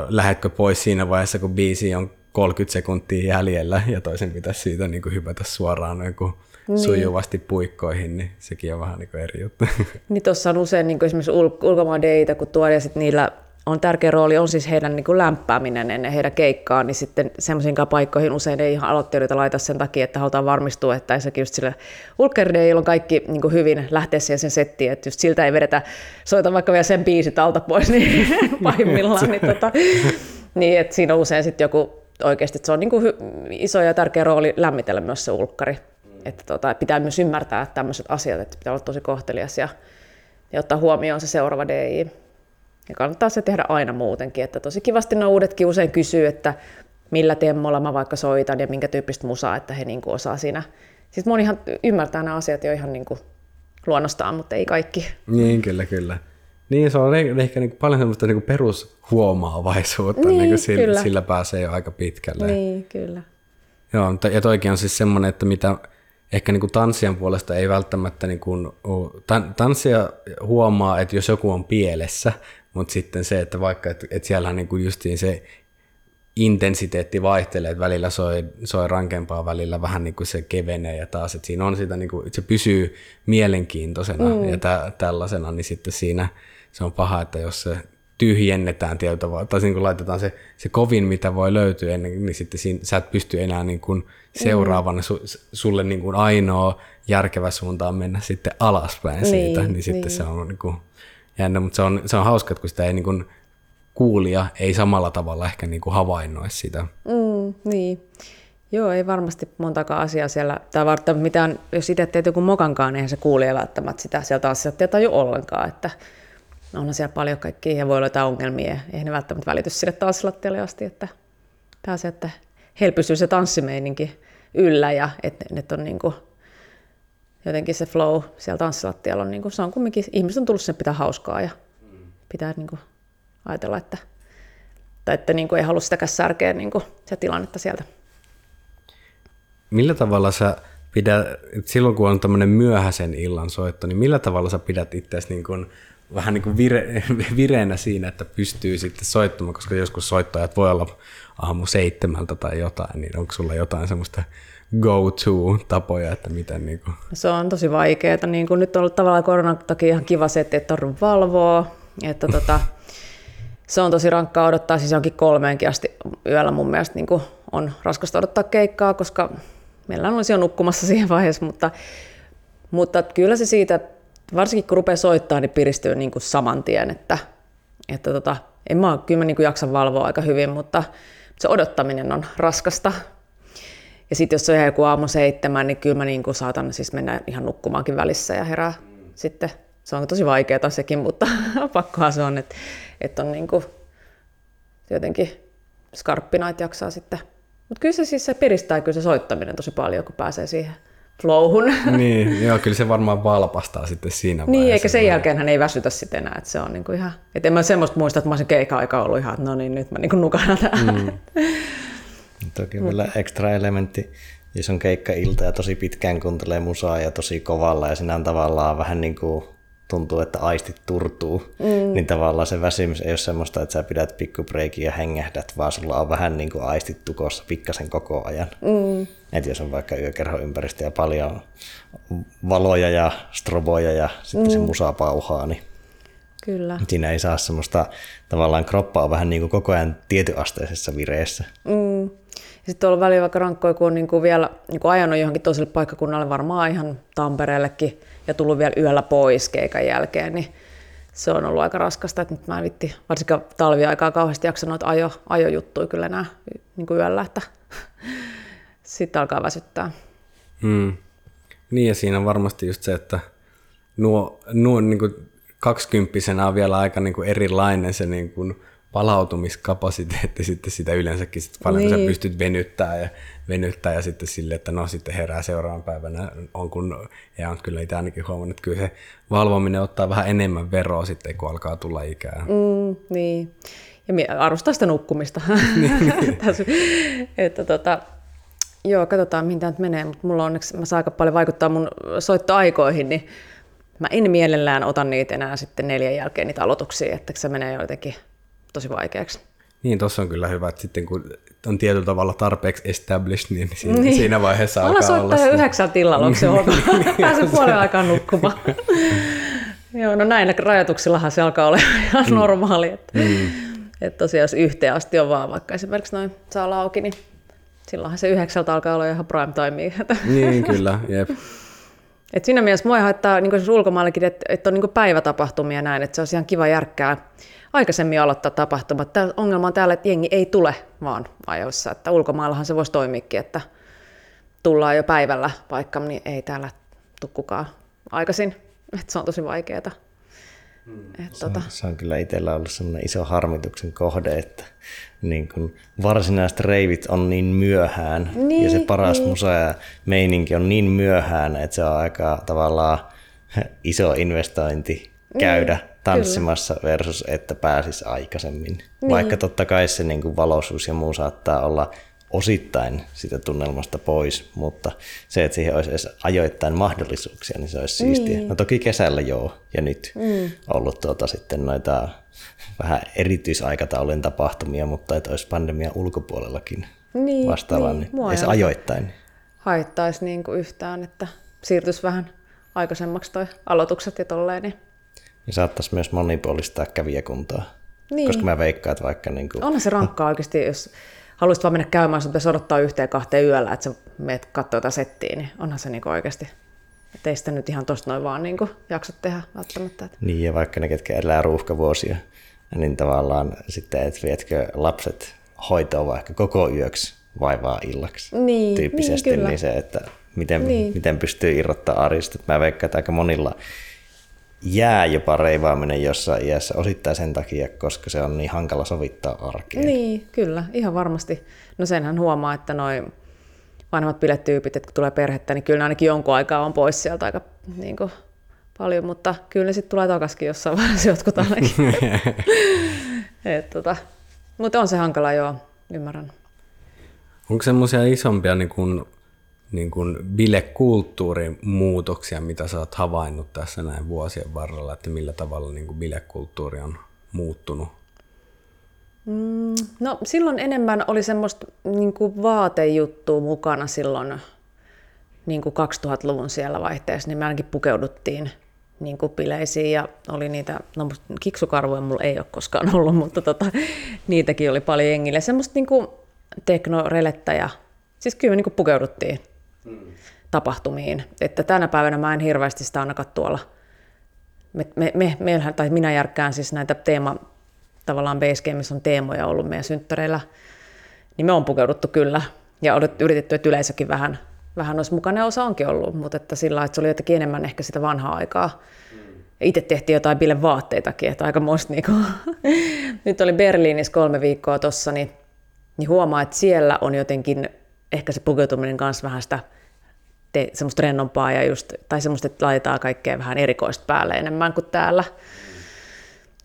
lähetkö pois siinä vaiheessa, kun biisi on 30 sekuntia jäljellä ja toisen pitäisi siitä niin kuin hypätä suoraan niin kuin niin. sujuvasti puikkoihin, niin sekin on vähän niin kuin eri juttu. Niin tuossa on usein niin kuin esimerkiksi ul- ulkomaan deitä, kun tuodaan ja sitten niillä on tärkeä rooli on siis heidän niin kuin lämpääminen ennen heidän keikkaa, niin sitten semmoisiin paikkoihin usein ei ihan aloittelijoita laita sen takia, että halutaan varmistua, että ensinnäkin just sille ulkerdeilla on kaikki niin kuin hyvin lähteä siihen sen settiin, että just siltä ei vedetä, soita vaikka vielä sen biisit alta pois, niin pahimmillaan, niin, tota, niin että siinä on usein sitten joku oikeasti, että se on niin kuin iso ja tärkeä rooli lämmitellä myös se ulkkari. Että tota, pitää myös ymmärtää tämmöiset asiat, että pitää olla tosi kohtelias ja, ja ottaa huomioon se seuraava DI. Ja kannattaa se tehdä aina muutenkin, että tosi kivasti nuo uudetkin usein kysyy, että millä temmolla mä vaikka soitan ja minkä tyyppistä musaa, että he niin kuin osaa siinä. Siis monihan ymmärtää nämä asiat jo ihan niin kuin luonnostaan, mutta ei kaikki. Niin, kyllä, kyllä. Niin, se on ehkä, niin paljon semmoista niin perushuomaavaisuutta, niin, niin sillä, kyllä. sillä pääsee jo aika pitkälle. Niin, kyllä. Joo, ja toikin on siis semmoinen, että mitä ehkä niin kuin tanssijan puolesta ei välttämättä, niin kuin, tanssija huomaa, että jos joku on pielessä, mutta sitten se, että vaikka, että, että siellä niin kuin justiin se intensiteetti vaihtelee, että välillä soi, soi rankempaa, välillä vähän niin kuin se kevenee ja taas, että siinä on sitä, niin kuin, että se pysyy mielenkiintoisena mm. ja tä, tällaisena, niin sitten siinä se on paha, että jos se tyhjennetään tietyllä tavalla, tai niin kuin laitetaan se, se kovin, mitä voi löytyä ennen, niin sitten siinä, sä et pysty enää niin kuin seuraavana su, sulle niin kuin ainoa järkevä suuntaan mennä sitten alaspäin niin, siitä, niin, niin sitten niin. se on niin kuin jännä, mutta se on, se on hauska, kun sitä ei niin kuin kuulija ei samalla tavalla ehkä niin kuin havainnoi sitä. Mm, niin. Joo, ei varmasti montakaan asiaa siellä, tai varten mitään, jos itse teet joku mokankaan, niin eihän se kuulija välttämättä sitä sieltä asiat taju ollenkaan, että onhan siellä paljon kaikkia ja voi olla jotain ongelmia, eihän ne välttämättä välity sille tanssilattialle asti, että pääsee, että heillä pysyy se tanssimeininki yllä ja että et on niin kuin, jotenkin se flow siellä tanssilattialla on, niin kuin, se on kumminkin, ihmiset on tullut sen pitää hauskaa ja pitää niin kuin, ajatella, että, tai että niin kuin ei halua sitäkään särkeä niin kuin, sitä tilannetta sieltä. Millä tavalla sä pidät, silloin kun on tämmöinen myöhäisen illan soitto, niin millä tavalla sä pidät itseäsi niin kuin, vähän niin kuin vire, vireenä siinä, että pystyy sitten soittamaan, koska joskus soittajat voi olla aamu seitsemältä tai jotain, niin onko sulla jotain semmoista go-to-tapoja, että miten niin kuin... Se on tosi vaikeaa. Niin kuin nyt on ollut tavallaan koronan takia ihan kiva se, että ei tarvitse valvoa, että tota, se on tosi rankkaa odottaa, siis onkin kolmeenkin asti yöllä mun mielestä niin kuin on raskasta odottaa keikkaa, koska meillä olisi jo nukkumassa siihen vaiheessa, mutta, mutta kyllä se siitä, varsinkin kun rupeaa soittaa, niin piristyy niin kuin saman tien, että, että tota, en mä, kyllä mä niin kuin jaksan valvoa aika hyvin, mutta se odottaminen on raskasta. Ja sitten jos se on joku aamu seitsemän, niin kyllä mä niin kuin saatan siis mennä ihan nukkumaankin välissä ja herää sitten. Se on tosi vaikeaa sekin, mutta pakkohan se on, että, että on niin kuin jotenkin skarppina, että jaksaa sitten. Mutta kyllä se siis se piristää kyllä se soittaminen tosi paljon, kun pääsee siihen flowhun. Niin, joo, kyllä se varmaan valpastaa sitten siinä vaiheessa. Niin, eikä sen jälkeen hän ei väsytä sitten enää, että se on niinku ihan, että en mä semmoista muista, että mä olisin keikka-aika ollut ihan, että no niin, nyt mä niinku nukana Mm. Toki vielä ekstra elementti, jos on keikka-ilta ja tosi pitkään kuuntelee musaa ja tosi kovalla ja siinä on tavallaan vähän niin kuin tuntuu, että aistit turtuu, mm. niin tavallaan se väsymys ei ole semmoista, että sä pidät pikkubreikin ja hengähdät, vaan sulla on vähän niin kuin aistit tukossa pikkasen koko ajan. Mm. Että jos on vaikka yökerhoympäristö ja paljon valoja ja stroboja ja sitten mm. se musa pauhaa, niin Kyllä. Siinä ei saa semmoista, tavallaan kroppa on vähän niin kuin koko ajan tietyasteisessa vireessä. Mm. Sitten ollut välillä vaikka rankkoja, kun on niin kuin vielä niin kuin ajanut johonkin toiselle paikkakunnalle, varmaan ihan Tampereellekin, ja tullut vielä yöllä pois keikan jälkeen, niin se on ollut aika raskasta, että nyt mä en vitti, varsinkin talviaikaa kauheasti jaksanut noita ajo, ajojuttuja kyllä enää niin kuin yöllä, että sitten alkaa väsyttää. Mm. Niin ja siinä on varmasti just se, että nuo, nuo niin kuin kaksikymppisenä on vielä aika niin kuin erilainen se niin kuin palautumiskapasiteetti sitten sitä yleensäkin, sit paljon niin. kun sä pystyt venyttää ja, venyttää ja sitten sille, että no sitten herää seuraavan päivänä, on kun, ja on kyllä itse ainakin huomannut, että kyllä se valvominen ottaa vähän enemmän veroa sitten, kun alkaa tulla ikää. Mm, niin, ja arvostaa sitä nukkumista. niin. että tota, joo, katsotaan mihin tämä nyt menee, mutta mulla onneksi, mä saan aika paljon vaikuttaa mun soittoaikoihin, niin mä en mielellään ota niitä enää sitten neljän jälkeen niitä aloituksia, että se menee jotenkin tosi vaikeaksi. Niin, tuossa on kyllä hyvä, että sitten kun on tietyllä tavalla tarpeeksi established, niin siinä, niin. siinä vaiheessa Olla alkaa olla... jo yhdeksän tilalla, onko se ok? Pääsen puolen aikaan nukkumaan. Joo, no näillä rajoituksillahan se alkaa olla ihan mm. normaali. Että, mm. että tosiaan jos yhteen asti on vaan vaikka esimerkiksi noin saa auki, niin silloinhan se yhdeksältä alkaa olla ihan prime time. niin, kyllä, jep. Et siinä mielessä mua haittaa niin siis ulkomaillakin, että, että on niin päivätapahtumia näin, että se on ihan kiva järkkää aikaisemmin aloittaa tapahtumat. Tämä ongelma on täällä, että jengi ei tule vaan ajoissa, että ulkomaillahan se voisi toimiikin, että tullaan jo päivällä vaikka, niin ei täällä tule kukaan aikaisin, että se on tosi vaikeaa. Hmm. Et, se, on, tota... se on kyllä itsellä ollut sellainen iso harmituksen kohde, että niin kun varsinaiset reivit on niin myöhään niin, ja se paras niin. musa ja meininki on niin myöhään, että se on aika tavallaan iso investointi käydä tanssimassa versus että pääsis aikaisemmin. Niin. Vaikka totta kai se niin kuin valoisuus ja muu saattaa olla osittain sitä tunnelmasta pois, mutta se, että siihen olisi edes ajoittain mahdollisuuksia, niin se olisi siistiä. Niin. No toki kesällä joo, ja nyt mm. ollut tuota sitten noita vähän erityisaikataulujen tapahtumia, että että olisi pandemian ulkopuolellakin Niin, vastaavaa, niin. niin, ei ajoittain. haittaisi niin kuin yhtään, että siirtyisi vähän aikaisemmaksi toi aloitukset ja tolleen. Niin. Niin saattaisi myös monipuolistaa kävijäkuntaa. Niin. Koska mä veikkaan, että vaikka niin kuin, Onhan se rankkaa oikeasti, jos haluaisit vaan mennä käymään, sun pitäisi odottaa yhteen kahteen yöllä, että sä meet katsoa jotain settiä, niin onhan se niin oikeasti. Että ei sitä nyt ihan tosta noin vaan niin jaksa tehdä välttämättä. Niin, ja vaikka ne, ketkä elää ruuhkavuosia, niin tavallaan sitten, että vietkö lapset hoitoon vaikka koko yöksi vai vaan illaksi Niin, tyyppisesti, niin, kyllä. niin se, että miten, Niin. niin. miten pystyy irrottaa arjesta. Mä veikkaan, että aika monilla jää jopa reivaaminen jossain iässä osittain sen takia, koska se on niin hankala sovittaa arkeen. Niin, kyllä, ihan varmasti. No senhän huomaa, että noin vanhemmat bilettyypit, että kun tulee perhettä, niin kyllä ne ainakin jonkun aikaa on pois sieltä aika niin kuin, paljon, mutta kyllä ne sitten tulee takaisin jossain vaiheessa jotkut ainakin. Et, tota, mutta on se hankala, joo, ymmärrän. Onko semmoisia isompia niin kuin, niin kuin bilekulttuurin muutoksia, mitä sä oot havainnut tässä näin vuosien varrella, että millä tavalla niin kuin bilekulttuuri on muuttunut? No silloin enemmän oli semmoista niin kuin vaatejuttua mukana silloin niin kuin 2000-luvun siellä vaihteessa, niin me ainakin pukeuduttiin niin kuin bileisiin ja oli niitä, no kiksukarvoja mulla ei ole koskaan ollut, mutta tota, niitäkin oli paljon jengille. Semmoista niin kuin teknorelettä ja siis kyllä me niin kuin tapahtumiin. Että tänä päivänä mä en hirveästi sitä ainakaan tuolla me, me, me, meillähän, tai minä järkkään siis näitä teema, tavallaan Basegameissa on teemoja ollut meidän synttäreillä, niin me on pukeuduttu kyllä. Ja on yritetty, että yleisökin vähän, vähän olisi mukana, ja osa onkin ollut, mutta että sillä että se oli jotenkin enemmän ehkä sitä vanhaa aikaa. Ja itse tehtiin jotain bille vaatteitakin, että aika muista niinku. Nyt oli Berliinissä kolme viikkoa tossa, niin, niin huomaa, että siellä on jotenkin ehkä se pukeutuminen kanssa vähän sitä te, semmoista rennompaa ja just, tai semmoista, että laitetaan kaikkea vähän erikoista päälle enemmän kuin täällä.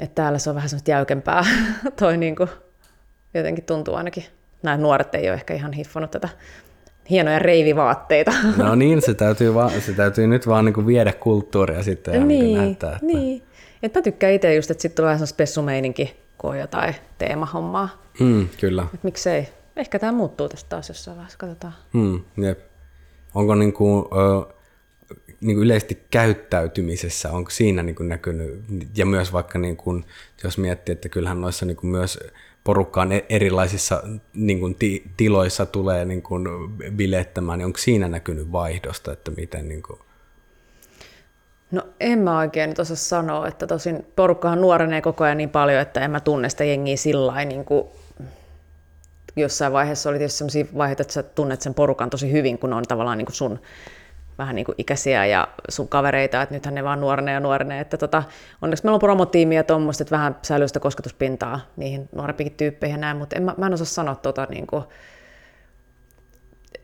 Että täällä se on vähän semmoista jäykempää. Toi niinku, jotenkin tuntuu ainakin. Nämä nuoret ei ole ehkä ihan hiffannut tätä hienoja reivivaatteita. No niin, se täytyy, vaan, se täytyy nyt vaan niin kuin viedä kulttuuria sitten ja niin, näyttää. Että... niin. Et mä tykkään itse just, että sitten tulee vähän semmoista spessumeininki, kun on jotain teemahommaa. Mm, kyllä. Et miksei. Ehkä tämä muuttuu tästä taas jossain vaiheessa, katsotaan. Mm, jep. Onko niin kuin, niin kuin yleisesti käyttäytymisessä, onko siinä niin kuin näkynyt, ja myös vaikka niin kuin, jos miettii, että kyllähän noissa niin kuin myös porukkaan e- erilaisissa niin kuin ti- tiloissa tulee niin kuin bilettämään, niin onko siinä näkynyt vaihdosta, että miten niin kuin... No en mä oikein nyt osaa sanoa, että tosin porukkahan nuorenee koko ajan niin paljon, että en mä tunne sitä jengiä sillä niin kuin jossain vaiheessa oli tietysti sellaisia vaiheita, että sä tunnet sen porukan tosi hyvin, kun on tavallaan niin kuin sun vähän niin kuin ikäisiä ja sun kavereita, että nythän ne vaan nuorenee ja nuorenee. Että tota, onneksi meillä on promotiimi ja tuommoista, että vähän säilyy sitä kosketuspintaa niihin nuorempikin tyyppeihin ja näin, mutta en, mä, mä en osaa sanoa tota niin kuin,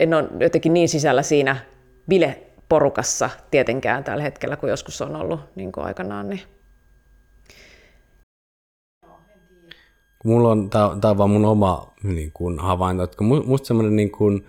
en ole jotenkin niin sisällä siinä bileporukassa tietenkään tällä hetkellä, kun joskus on ollut niin kuin aikanaan. Niin. Mulla on, tää on vaan mun oma niin kuin, havainto, että kun mu- musta semmoinen niin kuin,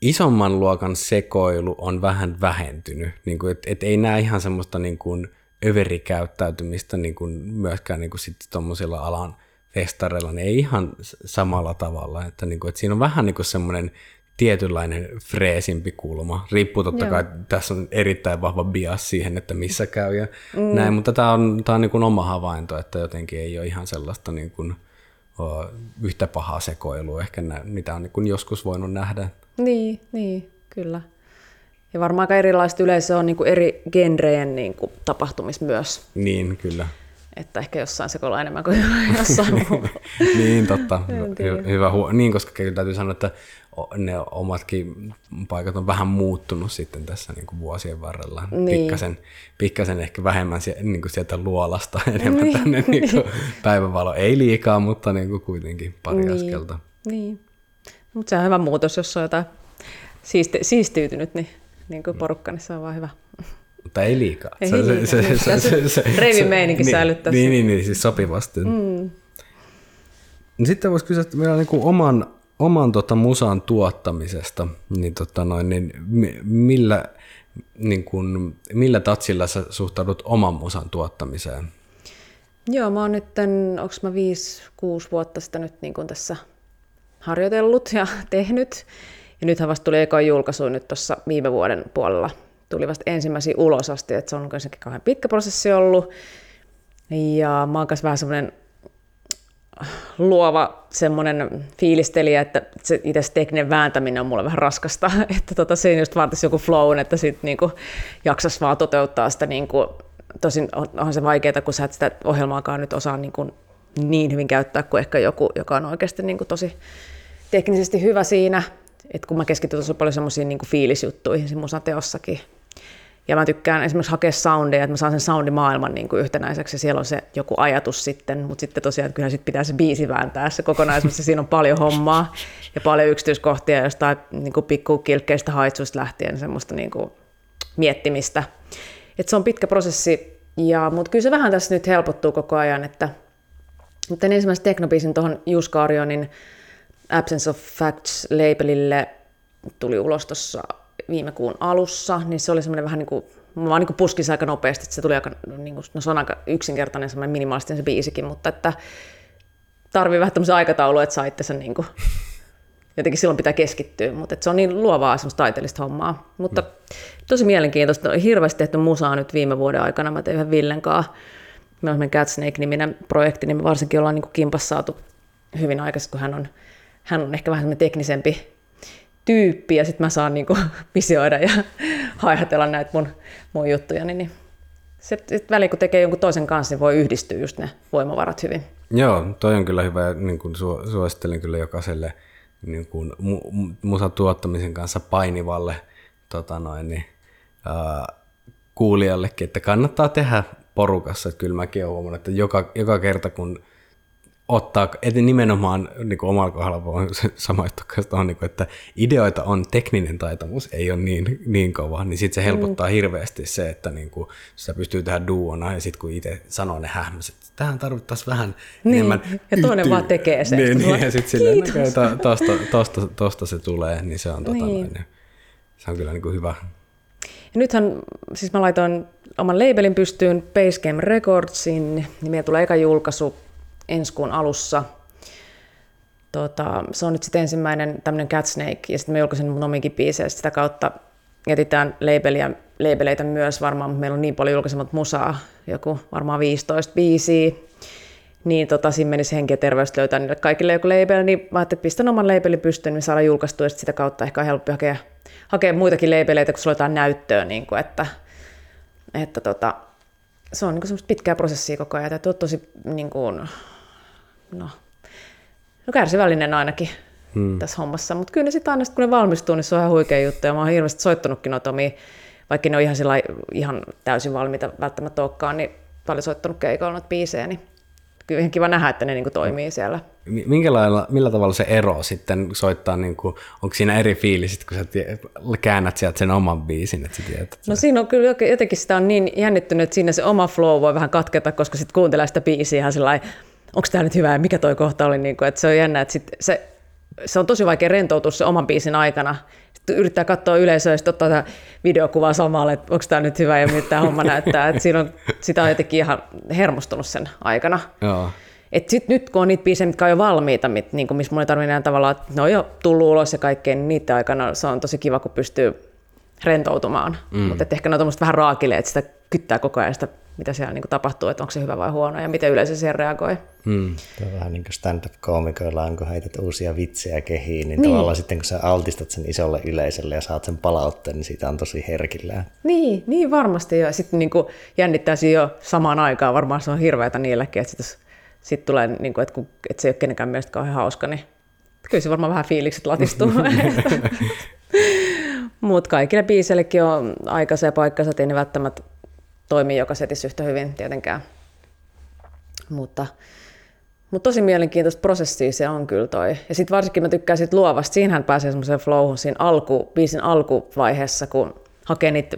isomman luokan sekoilu on vähän vähentynyt, niin kuin, että et ei näe ihan semmoista niin kuin, överikäyttäytymistä niin kuin, myöskään niin kuin, sitten tuommoisilla alan festareilla, niin ei ihan samalla tavalla, että, niin kuin, että siinä on vähän niin kuin semmoinen tietynlainen freesimpi kulma. Riippuu totta Joo. kai, tässä on erittäin vahva bias siihen, että missä käy ja mm. näin, mutta tämä on, tää on niin kuin oma havainto, että jotenkin ei ole ihan sellaista niin kuin, o, yhtä pahaa sekoilua ehkä, nä, mitä on niin kuin joskus voinut nähdä. Niin, niin, kyllä. Ja varmaan aika erilaiset yleisö on niin kuin eri genreen niin kuin tapahtumissa myös. Niin, kyllä. Että ehkä jossain sekoilla enemmän kuin jossain muualla. niin, totta. En tiedä. Hy- hyvä huo- Niin, koska kyllä täytyy sanoa, että ne omatkin paikat on vähän muuttunut sitten tässä niin kuin vuosien varrella. Niin. Pikkasen, pikkasen ehkä vähemmän sie- niin kuin sieltä luolasta enemmän Niin, tänne niin kuin päivänvalo. Ei liikaa, mutta niin kuin kuitenkin pari Niin. askelta. Niin. Mutta se on hyvä muutos, jos on jotain siisti, siistiytynyt, niin, niin kuin porukka, niin se on vaan hyvä. mutta ei liikaa. Ei liikaa. Reivimeininki säilyttää Niin, niin, niin, siis sopivasti. Mm. No sitten voisi kysyä että vielä niin kuin oman, oman tota musan tuottamisesta, niin, tota noin, niin millä, niin kuin, millä tatsilla sä suhtaudut oman musan tuottamiseen? Joo, mä oon nyt, onko mä 5-6 vuotta sitä nyt niin kuin tässä harjoitellut ja tehnyt. Ja nythän vasta tuli eka julkaisu nyt tuossa viime vuoden puolella. Tuli vasta ensimmäisiä ulos asti, että se on kuitenkin kauhean pitkä prosessi ollut. Ja mä oon vähän semmoinen luova semmoinen fiilistelijä, että se itse tekninen vääntäminen on mulle vähän raskasta, että tota, siinä just vaatisi joku flow, että sitten niinku jaksas vaan toteuttaa sitä, niinku, tosin onhan se vaikeaa, kun sä et sitä ohjelmaakaan nyt osaa niinku niin hyvin käyttää kuin ehkä joku, joka on oikeasti niinku tosi teknisesti hyvä siinä, että kun mä keskityn tosi paljon semmoisiin niinku fiilisjuttuihin siinä musateossakin, ja mä tykkään esimerkiksi hakea soundeja, että mä saan sen soundimaailman niin kuin yhtenäiseksi ja siellä on se joku ajatus sitten, mutta sitten tosiaan että kyllä sit pitää se biisi vääntää se kokonaisuus siinä on paljon hommaa ja paljon yksityiskohtia jostain niin kuin pikkukilkkeistä haitsuista lähtien semmoista niin kuin miettimistä. Et se on pitkä prosessi, ja, mutta kyllä se vähän tässä nyt helpottuu koko ajan, että mutta ensimmäisen teknobiisin tuohon Juska Orionin Absence of Facts-labelille tuli ulos tuossa viime kuun alussa, niin se oli semmoinen vähän niin kuin, mä vaan niin puskin aika nopeasti, että se tuli aika, niin kuin, no se on aika yksinkertainen semmoinen minimalistinen se biisikin, mutta että tarvii vähän tämmöisen aikataulua, että saitte sen niin kuin, jotenkin silloin pitää keskittyä, mutta että se on niin luovaa semmoista taiteellista hommaa. Mutta tosi mielenkiintoista, on hirveästi tehty musaa nyt viime vuoden aikana, mä tein yhden Villen kanssa, meillä on Cat Snake-niminen projekti, niin me varsinkin ollaan niin kimpas saatu hyvin aikaisin, kun hän on, hän on ehkä vähän teknisempi tyyppi ja sitten mä saan niinku visioida ja haihatella näitä mun, mun juttuja, niin, niin se sit väliin kun tekee jonkun toisen kanssa, niin voi yhdistyä just ne voimavarat hyvin. Joo, toi on kyllä hyvä niin kuin su- suosittelen kyllä jokaiselle niin kuin mu- musan tuottamisen kanssa painivalle tota noin, niin, uh, kuulijallekin, että kannattaa tehdä porukassa. Että kyllä mäkin olen huomannut, että joka, joka kerta kun ottaa, että nimenomaan niin kuin omalla kohdalla voin samaistua on, niin kuin, että ideoita on, tekninen taitamus ei ole niin, niin kova, niin sitten se helpottaa mm. hirveästi se, että niin kuin, sitä pystyy tehdä duona, ja sitten kun itse sanoo ne hämmäiset, että tähän tarvittaisiin vähän niin, enemmän Ja toinen yhtyy. vaan tekee sen. Niin, niin ja sitten silleen, to, tosta, tosta, tosta, se tulee, niin se on, tota, niin. Noin, se on kyllä niin kuin hyvä. Ja nythän, siis mä laitoin oman labelin pystyyn Basecamp Recordsin, niin meillä tulee eka julkaisu ensi kuun alussa. Tota, se on nyt sitten ensimmäinen tämmöinen Cat Snake, ja sitten me julkaisin mun omiinkin biisejä, sitä kautta etsitään labeliä, labeleita myös varmaan, mutta meillä on niin paljon julkaisemat musaa, joku varmaan 15 biisiä, niin tota, siinä menisi henki ja terveys löytää niille kaikille joku label, niin mä ajattelin, että pistän oman labelin pystyyn, niin saadaan julkaistua, ja sitä kautta ehkä on helpompi hakea, hakea muitakin labeleita, kun sulla jotain näyttöä, niin kuin, että, että tota, se on niin semmoista pitkää prosessia koko ajan, että tosi niin kuin, no, no kärsivällinen ainakin hmm. tässä hommassa. Mutta kyllä ne sitten aina, kun ne valmistuu, niin se on ihan huikea juttu. Ja mä oon hirveästi soittanutkin noita omia, vaikka ne on ihan, sillä, ihan täysin valmiita välttämättä olekaan, niin paljon soittanut keikoilla noita biisejä, niin kyllä ihan kiva nähdä, että ne niin kuin toimii siellä. Minkälailla, millä tavalla se ero sitten soittaa, niin kuin, onko siinä eri fiilisit, kun sä käännät sieltä sen oman biisin, että sä tiedät? No siinä on kyllä jotenkin sitä on niin jännittynyt, että siinä se oma flow voi vähän katketa, koska sitten kuuntelee sitä biisiä ihan sellainen onko tämä nyt hyvä ja mikä toi kohta oli. Niin kuin, että se on jännä, että sit se, se on tosi vaikea rentoutua se oman biisin aikana. Sitten yrittää katsoa yleisöä ja sitten ottaa tämä videokuvaa samalle, että onko tämä nyt hyvä ja miltä tämä homma näyttää. Että siinä on, sitä on jotenkin ihan hermostunut sen aikana. Joo. Et sit nyt kun on niitä biisejä, mitkä on jo valmiita, mit, niin kuin, missä mun ei tarvitse enää tavallaan, että ne on jo tullut ulos ja kaikkeen, niin niiden aikana se on tosi kiva, kun pystyy rentoutumaan. Mm. Mutta ehkä ne on vähän raakille, että sitä kyttää koko ajan sitä mitä siellä niin kuin tapahtuu, että onko se hyvä vai huono ja miten yleisö siihen reagoi. Hmm. Tämä on vähän niin kuin stand-up-koomikoilla, kun heität uusia vitsejä kehiin, niin, niin tavallaan sitten kun sä altistat sen isolle yleisölle ja saat sen palautteen, niin siitä on tosi herkillä. Niin, niin varmasti jo. Sitten niin kuin jännittäisi jo samaan aikaan, varmaan se on hirveätä niillekin, että sitten sit tulee, niin kuin, että, kun, että se ei ole kenenkään mielestä kauhean hauska, niin kyllä se varmaan vähän fiilikset latistuu. Mutta kaikille biiseillekin on aikansa ja paikkansa, että ei ne välttämättä toimii joka setissä yhtä hyvin tietenkään. Mutta, mutta tosi mielenkiintoista prosessia se on kyllä toi. Ja sitten varsinkin mä tykkään siitä luovasta. Siinähän pääsee semmoiseen flowhun siinä alku, biisin alkuvaiheessa, kun hakee niitä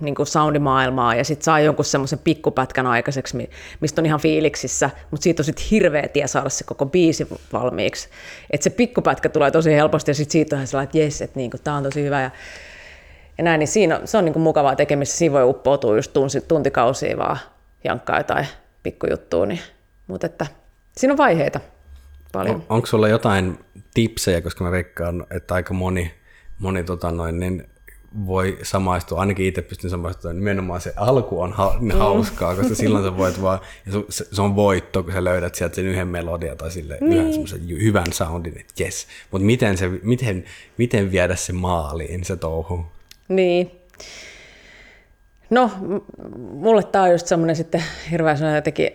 niin kuin soundimaailmaa ja sitten saa jonkun semmoisen pikkupätkän aikaiseksi, mistä on ihan fiiliksissä, mutta siitä on sitten hirveä tie saada se koko biisi valmiiksi. Että se pikkupätkä tulee tosi helposti ja sitten siitä on sellainen, että jes, että niin tämä on tosi hyvä ja, ja näin, niin siinä, se on niin kuin mukavaa tekemistä, siinä voi uppoutua just tunti, tuntikausia vaan jankkaa jotain pikkujuttua, niin, mutta että siinä on vaiheita paljon. On, onko sulla jotain tipsejä, koska mä veikkaan, että aika moni, moni tota noin, niin voi samaistua, ainakin itse pystyn samaistumaan, nimenomaan se alku on ha- mm. hauskaa, koska silloin sä voit vaan, ja se, se on voitto, kun sä löydät sieltä sen yhden melodian tai sille niin. yhden semmoisen hyvän soundin, että jes, mutta miten, se, miten, miten viedä se maaliin, se touhu? Niin. No, mulle tämä on just semmoinen sitten hirveän jotenkin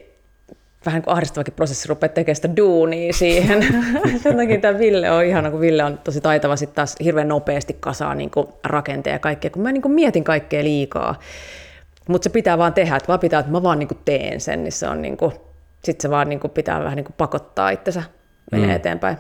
vähän kuin ahdistavakin prosessi rupeaa tekemään sitä duunia siihen. Sen takia tämä Ville on ihana, kun Ville on tosi taitava sitten taas hirveän nopeasti kasaa niin rakenteja ja kaikkea, kun mä niin kuin mietin kaikkea liikaa. Mutta se pitää vaan tehdä, että vaan pitää, että mä vaan niin kuin teen sen, niin se on niin kuin, sit se vaan niin kuin pitää vähän niin kuin pakottaa itsensä menee mm. eteenpäin.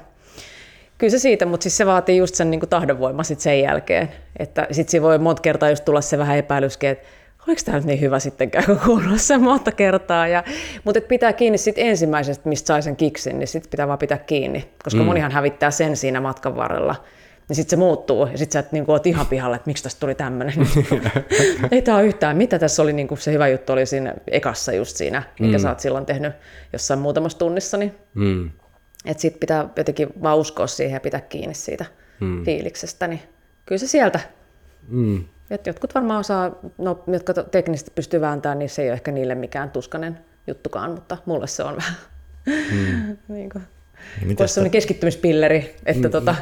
Kyllä se siitä, mutta siis se vaatii just sen niin kuin tahdonvoima sit sen jälkeen. Että sitten siinä voi monta kertaa just tulla se vähän epäilyskin, että oliko tämä nyt niin hyvä sittenkään, kun kuunnella sen monta kertaa. Ja, mutta et pitää kiinni sit ensimmäisestä, mistä sai sen kiksin, niin sitten pitää vaan pitää kiinni, koska mm. monihan hävittää sen siinä matkan varrella. Niin sitten se muuttuu, ja sitten sä et niin oot ihan pihalla, että miksi tästä tuli tämmöinen. Ei tämä ole yhtään. Mitä tässä oli, niin se hyvä juttu oli siinä ekassa just siinä, mikä mm. sä oot silloin tehnyt jossain muutamassa tunnissa. Niin, mm. Että sitten pitää jotenkin vaan uskoa siihen ja pitää kiinni siitä mm. fiiliksestä. Niin kyllä se sieltä mm. Et jotkut varmaan osaa, no, jotka teknisesti pystyy vääntämään, niin se ei ole ehkä niille mikään tuskanen juttukaan, mutta mulle se on vähän mm. niin kuin, olisi sellainen keskittymispilleri, että, mm. tota,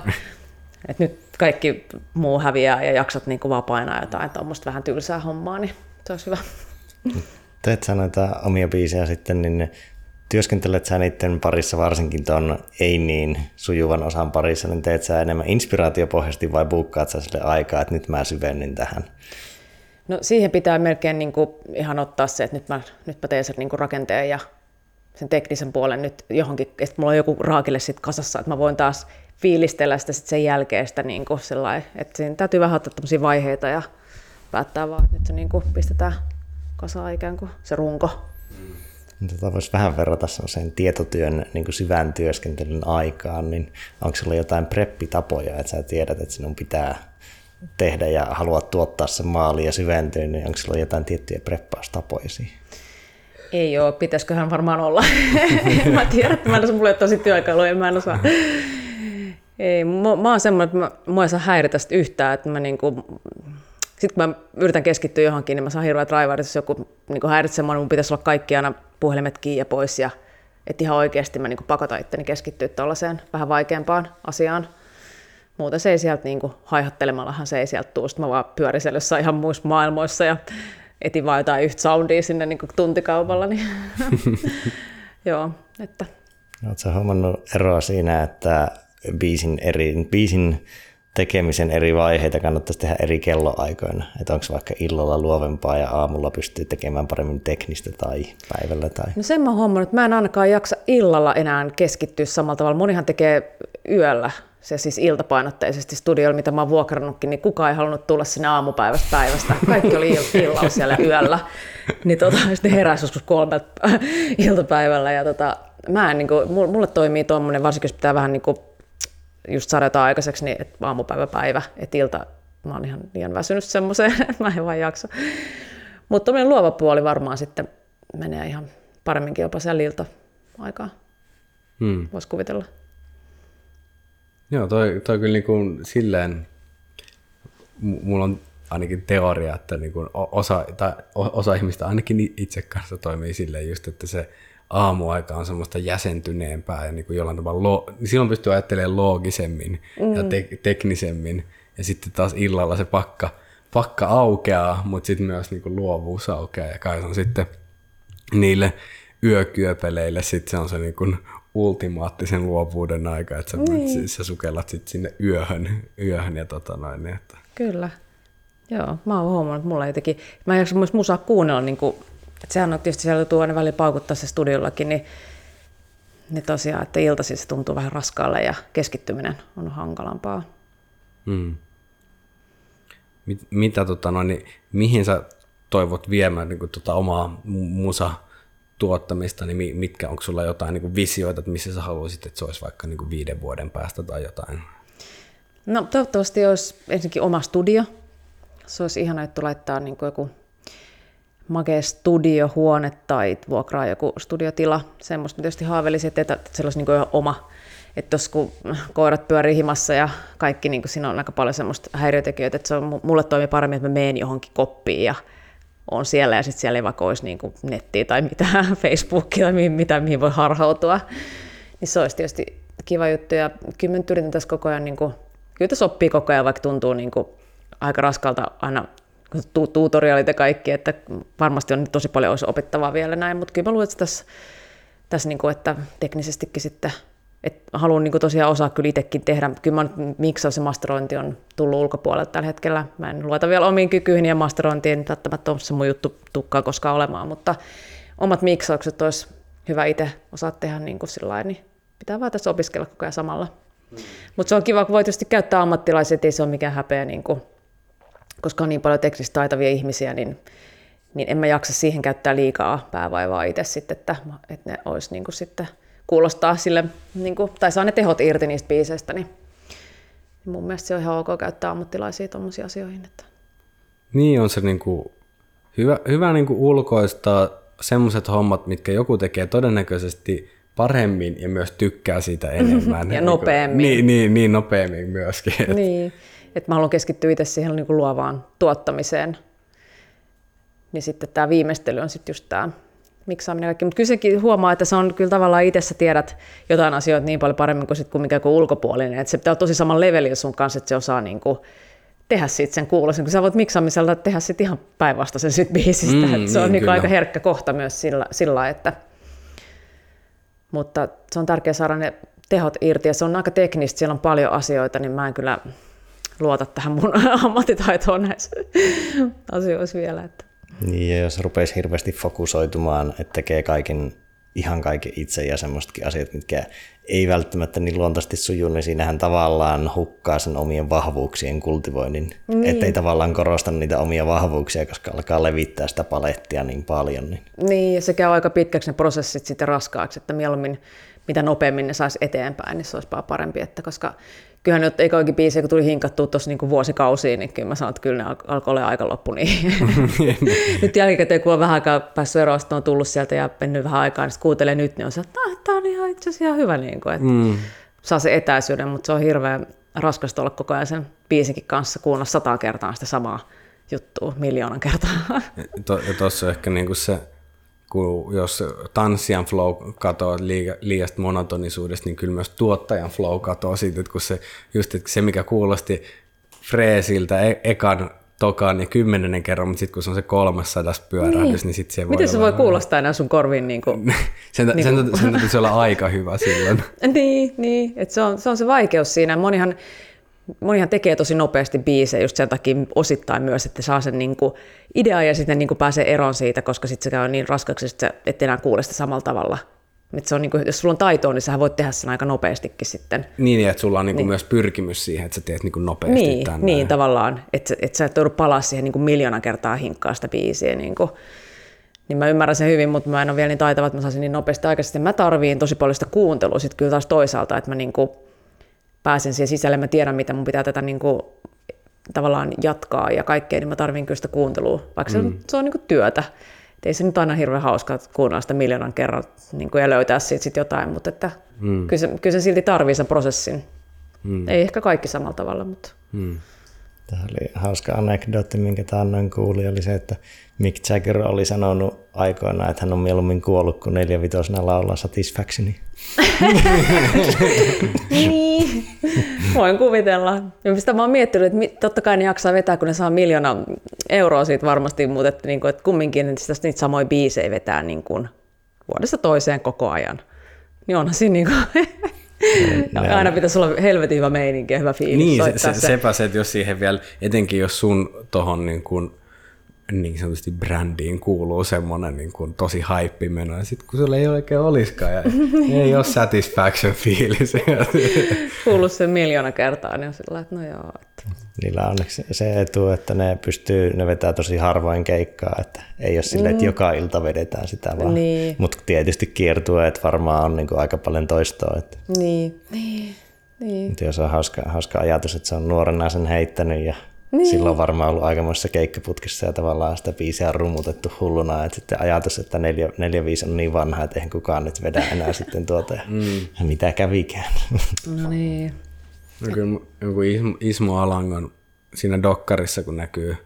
että nyt kaikki muu häviää ja jaksat niin kuin vaan painaa jotain tuommoista vähän tylsää hommaa, niin se olisi hyvä. Teet sä noita omia biisejä sitten, niin työskentelet sä niiden parissa varsinkin tuon ei niin sujuvan osan parissa, niin teet sä enemmän inspiraatiopohjasti vai buukkaat sä sille aikaa, että nyt mä syvennyn tähän? No siihen pitää melkein niin kuin ihan ottaa se, että nyt mä, nyt mä teen sen niin kuin rakenteen ja sen teknisen puolen nyt johonkin, että mulla on joku raakille sit kasassa, että mä voin taas fiilistellä sitä sit sen jälkeen sitä niin kuin sellai, että siinä täytyy vähän ottaa tämmöisiä vaiheita ja päättää vaan, että nyt se niin kuin pistetään kasaan ikään kuin se runko. Mm. Tota voisi vähän verrata sen tietotyön niin kuin syvän työskentelyn aikaan, niin onko sulla jotain preppitapoja, että sä tiedät, että sinun pitää tehdä ja haluat tuottaa sen maaliin ja syventyä, niin onko sulla jotain tiettyjä preppaustapoja? Ei ole, pitäisiköhän varmaan olla. mä tiedän, että mä en osaa, mulle tosi työkaluja, mä en osaa. Ei, mä, mä oon semmoinen, että mä, mua ei saa häiritä yhtään, että mä niinku, sitten kun mä yritän keskittyä johonkin, niin mä saan hirveät raivarit, jos joku niin häiritsee mua, niin mun pitäisi olla kaikki aina puhelimet kiinni ja pois. Ja, että ihan oikeasti mä niin pakotan itteni keskittyä tuollaiseen vähän vaikeampaan asiaan. Muuten se ei sieltä niin haihattelemallahan se ei sieltä tuu. Sitten mä vaan pyörisen jossain ihan muissa maailmoissa ja etin vaan jotain yhtä soundia sinne niin tuntikaupalla. Niin Joo, että. Oletko huomannut eroa siinä, että biisin, eri, biisin tekemisen eri vaiheita kannattaisi tehdä eri kelloaikoina. Että onko vaikka illalla luovempaa ja aamulla pystyy tekemään paremmin teknistä tai päivällä? Tai... No sen mä huomannut, että mä en ainakaan jaksa illalla enää keskittyä samalla tavalla. Monihan tekee yöllä, se siis iltapainotteisesti studiolla, mitä mä oon vuokrannutkin, niin kukaan ei halunnut tulla sinne aamupäivästä päivästä. Kaikki oli illalla siellä yöllä. Niin tota, sitten heräsi joskus kolmelta iltapäivällä. Ja tota, mä en, niin kuin, mulle toimii tuommoinen, varsinkin jos pitää vähän niin kuin just saada jotain aikaiseksi, niin että aamupäivä päivä, että ilta, mä oon ihan liian väsynyt semmoiseen, että mä en vaan jaksa. Mutta tuommoinen luova puoli varmaan sitten menee ihan paremminkin jopa siellä ilta-aikaa. Hmm. Voisi kuvitella. Joo, toi, toi kyllä niin kuin silleen, mulla on ainakin teoria, että niin kuin osa, tai osa ihmistä ainakin itse kanssa toimii silleen just, että se aamuaika on semmoista jäsentyneempää ja niin kuin jollain tavalla, lo, niin silloin pystyy ajattelemaan loogisemmin mm. ja te, teknisemmin. Ja sitten taas illalla se pakka, pakka aukeaa, mutta sitten myös niin kuin luovuus aukeaa ja kai se on sitten niille yökyöpeleille sitten se on se niin kuin ultimaattisen luovuuden aika, että sä, niin. sä sukellat sitten sinne yöhön, yöhön ja tota noin. Niin että. Kyllä. Joo, mä oon huomannut, että mulla jotenkin, mä en jaksa myös musaa kuunnella niin kuin et sehän on tietysti siellä tuo aina välillä paukuttaa se studiollakin, niin, niin tosiaan, että iltaisin se tuntuu vähän raskaalle ja keskittyminen on hankalampaa. Hmm. mit, mitä, tota, no, niin, mihin sä toivot viemään niin kuin, tota, omaa musa tuottamista, niin mitkä, onko sulla jotain niin kuin visioita, että missä sä haluaisit, että se olisi vaikka niin kuin viiden vuoden päästä tai jotain? No toivottavasti olisi ensinnäkin oma studio. Se olisi ihana, että laittaa niin kuin joku makea studiohuone tai vuokraa joku studiotila. Semmoista tietysti haavelisin, että se olisi niin kuin oma. Että jos kun koirat pyörii himassa ja kaikki, niin kuin siinä on aika paljon semmoista häiriötekijöitä, että se on, mulle toimii paremmin, että mä menen johonkin koppiin ja on siellä ja sitten siellä ei vaikka olisi niin kuin nettiä tai mitään, Facebookia tai mitä, mihin voi harhautua. Niin se olisi tietysti kiva juttu ja kyllä mä tässä koko ajan, niin kuin, kyllä tässä oppii koko ajan, vaikka tuntuu niin kuin aika raskalta aina tu- tutoriaalit ja kaikki, että varmasti on tosi paljon olisi opittavaa vielä näin, mutta kyllä mä luulen, että tässä, tässä niin kuin, että teknisestikin sitten et haluan niin tosiaan osaa kyllä itsekin tehdä. Kyllä mä miksaus ja masterointi on tullut ulkopuolelta tällä hetkellä. Mä en luota vielä omiin kykyihin ja masterointiin, niin välttämättä on se mun juttu tukkaa koskaan olemaan, mutta omat miksaukset olisi hyvä itse osaa tehdä niin kuin sillain, niin pitää vaan tässä opiskella koko ajan samalla. Mm. Mutta se on kiva, kun voi tietysti käyttää ammattilaisia, ei se ole mikään häpeä, niin kuin, koska on niin paljon teknistä taitavia ihmisiä, niin, niin en mä jaksa siihen käyttää liikaa päävaivaa itse sitten, että, että ne olisi niin kuin sitten – kuulostaa sille, niin kuin, tai saa ne tehot irti niistä biiseistä, niin, niin mun mielestä se on ihan ok käyttää ammattilaisia tuommoisiin asioihin. Että. Niin on se niin kuin, hyvä, hyvä niin kuin ulkoistaa semmoiset hommat, mitkä joku tekee todennäköisesti paremmin ja myös tykkää siitä enemmän. ja nopeammin. Niin, niin, niin nopeammin myöskin. Niin, että mä haluan keskittyä itse siihen niin kuin luovaan tuottamiseen. Niin sitten tämä viimeistely on sitten just tämä miksaaminen kaikki. Mutta kyllä sekin huomaa, että se on kyllä tavallaan itse tiedät jotain asioita niin paljon paremmin kuin, sit, kuin mikä kuin ulkopuolinen. Että se pitää olla tosi saman levelin sun kanssa, että se osaa niin kuin tehdä siitä sen kuulosen, kun sä voit miksaamisella tehdä sit ihan päinvastaisen sit biisistä. Mm, se on niin, niin aika herkkä kohta myös sillä, sillä, että mutta se on tärkeää saada ne tehot irti ja se on aika teknistä, siellä on paljon asioita, niin mä en kyllä luota tähän mun ammattitaitoon näissä asioissa vielä. Että. Niin, ja jos rupeisi hirveästi fokusoitumaan, että tekee kaiken, ihan kaiken itse ja semmoistakin asiat, mitkä ei välttämättä niin luontaisesti suju, niin siinähän tavallaan hukkaa sen omien vahvuuksien kultivoinnin. Niin. Ettei tavallaan korosta niitä omia vahvuuksia, koska alkaa levittää sitä palettia niin paljon. Niin, niin ja se käy aika pitkäksi ne prosessit sitten raskaaksi, että mieluummin mitä nopeammin ne saisi eteenpäin, niin se olisi parempi, että koska kyllähän nyt eikä oikein biisejä, kun tuli hinkattua tuossa niin vuosikausiin, niin kyllä mä sanon, että kyllä ne alkoi olla aika loppu. Niin. nyt jälkikäteen, kun on vähän aikaa päässyt eroon, on tullut sieltä ja mennyt vähän aikaa, niin kuuntelee nyt, niin on se, että tämä on ihan itse asiassa ihan hyvä, niin kuin, että mm. saa se etäisyyden, mutta se on hirveän raskasta olla koko ajan sen biisinkin kanssa kuunnella sata kertaa sitä samaa juttua miljoonan kertaa. tuossa ehkä niinku se kun jos tanssijan flow katoaa liiasta monotonisuudesta, niin kyllä myös tuottajan flow katoaa siitä, että kun se, just että se mikä kuulosti freesiltä e- ekan tokaan ja kymmenennen kerran, mutta sitten kun se on se kolmas sadas pyörähdys, niin, niin sitten se voi Miten se voi kuulostaa enää sun korviin? Niin kuin, sen, niin sen, sen, sen täytyisi olla aika hyvä silloin. niin, niin. että se, on, se on se vaikeus siinä. Monihan monihan tekee tosi nopeasti biisejä just sen takia osittain myös, että saa sen niin kuin idea ja sitten niin kuin pääsee eroon siitä, koska sitten se käy niin raskaksi, että et enää kuule sitä samalla tavalla. Et se on niin kuin, jos sulla on taitoa, niin sä voit tehdä sen aika nopeastikin sitten. Niin, että sulla on niin kuin niin. myös pyrkimys siihen, että sä teet niin kuin nopeasti niin, tämän. Niin, tavallaan, että, että sä et joudu palaa siihen niin kuin miljoona kertaa hinkkaa sitä biisiä. Niin, kuin. niin mä ymmärrän sen hyvin, mutta mä en ole vielä niin taitava, että mä saisin niin nopeasti aikaisesti. Mä tarviin tosi paljon sitä kuuntelua sitten kyllä taas toisaalta, että mä niin kuin, pääsen siihen sisälle, mä tiedän, mitä mun pitää tätä niin kuin, tavallaan jatkaa ja kaikkea, niin mä tarvin kyllä sitä kuuntelua, vaikka mm. se, se on niin kuin työtä. Et ei se nyt aina hirveän hauskaa kuunnella sitä miljoonan kerran niin kuin, ja löytää siitä sit jotain, mutta että mm. kyllä, se, kyllä se silti tarvii sen prosessin. Mm. Ei ehkä kaikki samalla tavalla, mutta... Mm. Tämä oli hauska anekdootti, minkä taannoin kuuli, oli se, että Mick Jagger oli sanonut aikoinaan, että hän on mieluummin kuollut kuin neljävitosena laulaa Satisfactioni. niin, voin kuvitella. Ja mistä mä oon miettinyt, että totta kai ne jaksaa vetää, kun ne saa miljoona euroa siitä varmasti, mutta että, niin kuin, että kumminkin että niitä samoja biisejä vetää niin kuin vuodesta toiseen koko ajan. Niin onhan siinä niin kuin ja aina pitäisi olla helvetin hyvä meininki ja hyvä fiilis Niin, se, se, sepä se, että jos siihen vielä, etenkin jos sun tohon niin kuin niin sanotusti brändiin kuuluu semmoinen niin kuin tosi haippimeno, ja sitten kun sulla ei oikein olisikaan, ja ei ole satisfaction fiilis. Kuullut sen miljoona kertaa, niin on sillä että no joo. Että. Niillä on onneksi se etu, että ne pystyy, ne vetää tosi harvoin keikkaa, että ei ole silleen, että joka ilta vedetään sitä vaan. Niin. Mutta tietysti kiertueet varmaan on niin kuin aika paljon toistoa. Että, Niin, niin, niin. mutta jos on hauska, hauska ajatus, että se on nuorena sen heittänyt ja niin. silloin on varmaan ollut aikamoisessa keikkaputkissa ja tavallaan sitä biisiä on rumutettu hulluna, että sitten ajatus, että neljä, neljä viisi on niin vanha, että eihän kukaan nyt vedä enää sitten tuota ja mm. mitä kävikään. No niin. No kyllä joku Ismo, Alangon siinä dokkarissa, kun näkyy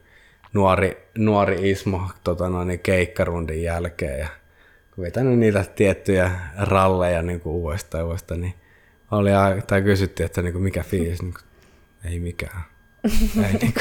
nuori, nuori Ismo tota noin, keikkarundin jälkeen ja kun vetänyt niitä tiettyjä ralleja niin kuin uudestaan uudestaan, niin oli, tai kysyttiin, että niin kuin mikä fiilis, niin kuin, ei mikään. Ei, niin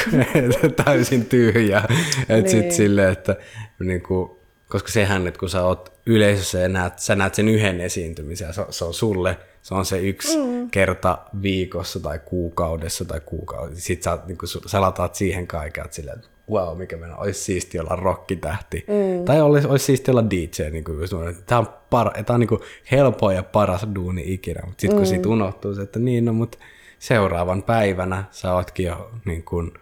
kuin, täysin tyhjä. Et niin. sit silleen, että niin kuin, koska sehän, että kun sä oot yleisössä ja näet, sä näet sen yhden esiintymisen, se, se on sulle, se on se yksi mm. kerta viikossa tai kuukaudessa tai kuukaudessa. Sitten sä, niin kun, sä lataat siihen kaiken, että silleen, että wow, mikä mennä, olisi siisti olla rockitähti. Mm. Tai olisi, olisi siisti olla DJ. Niin kuin, tämä on, par, tämä on niin kuin helpoin ja paras duuni ikinä, mutta sitten kun mm. siitä unohtuu se, että niin, no, mutta seuraavan päivänä sä ootkin jo niin kuin,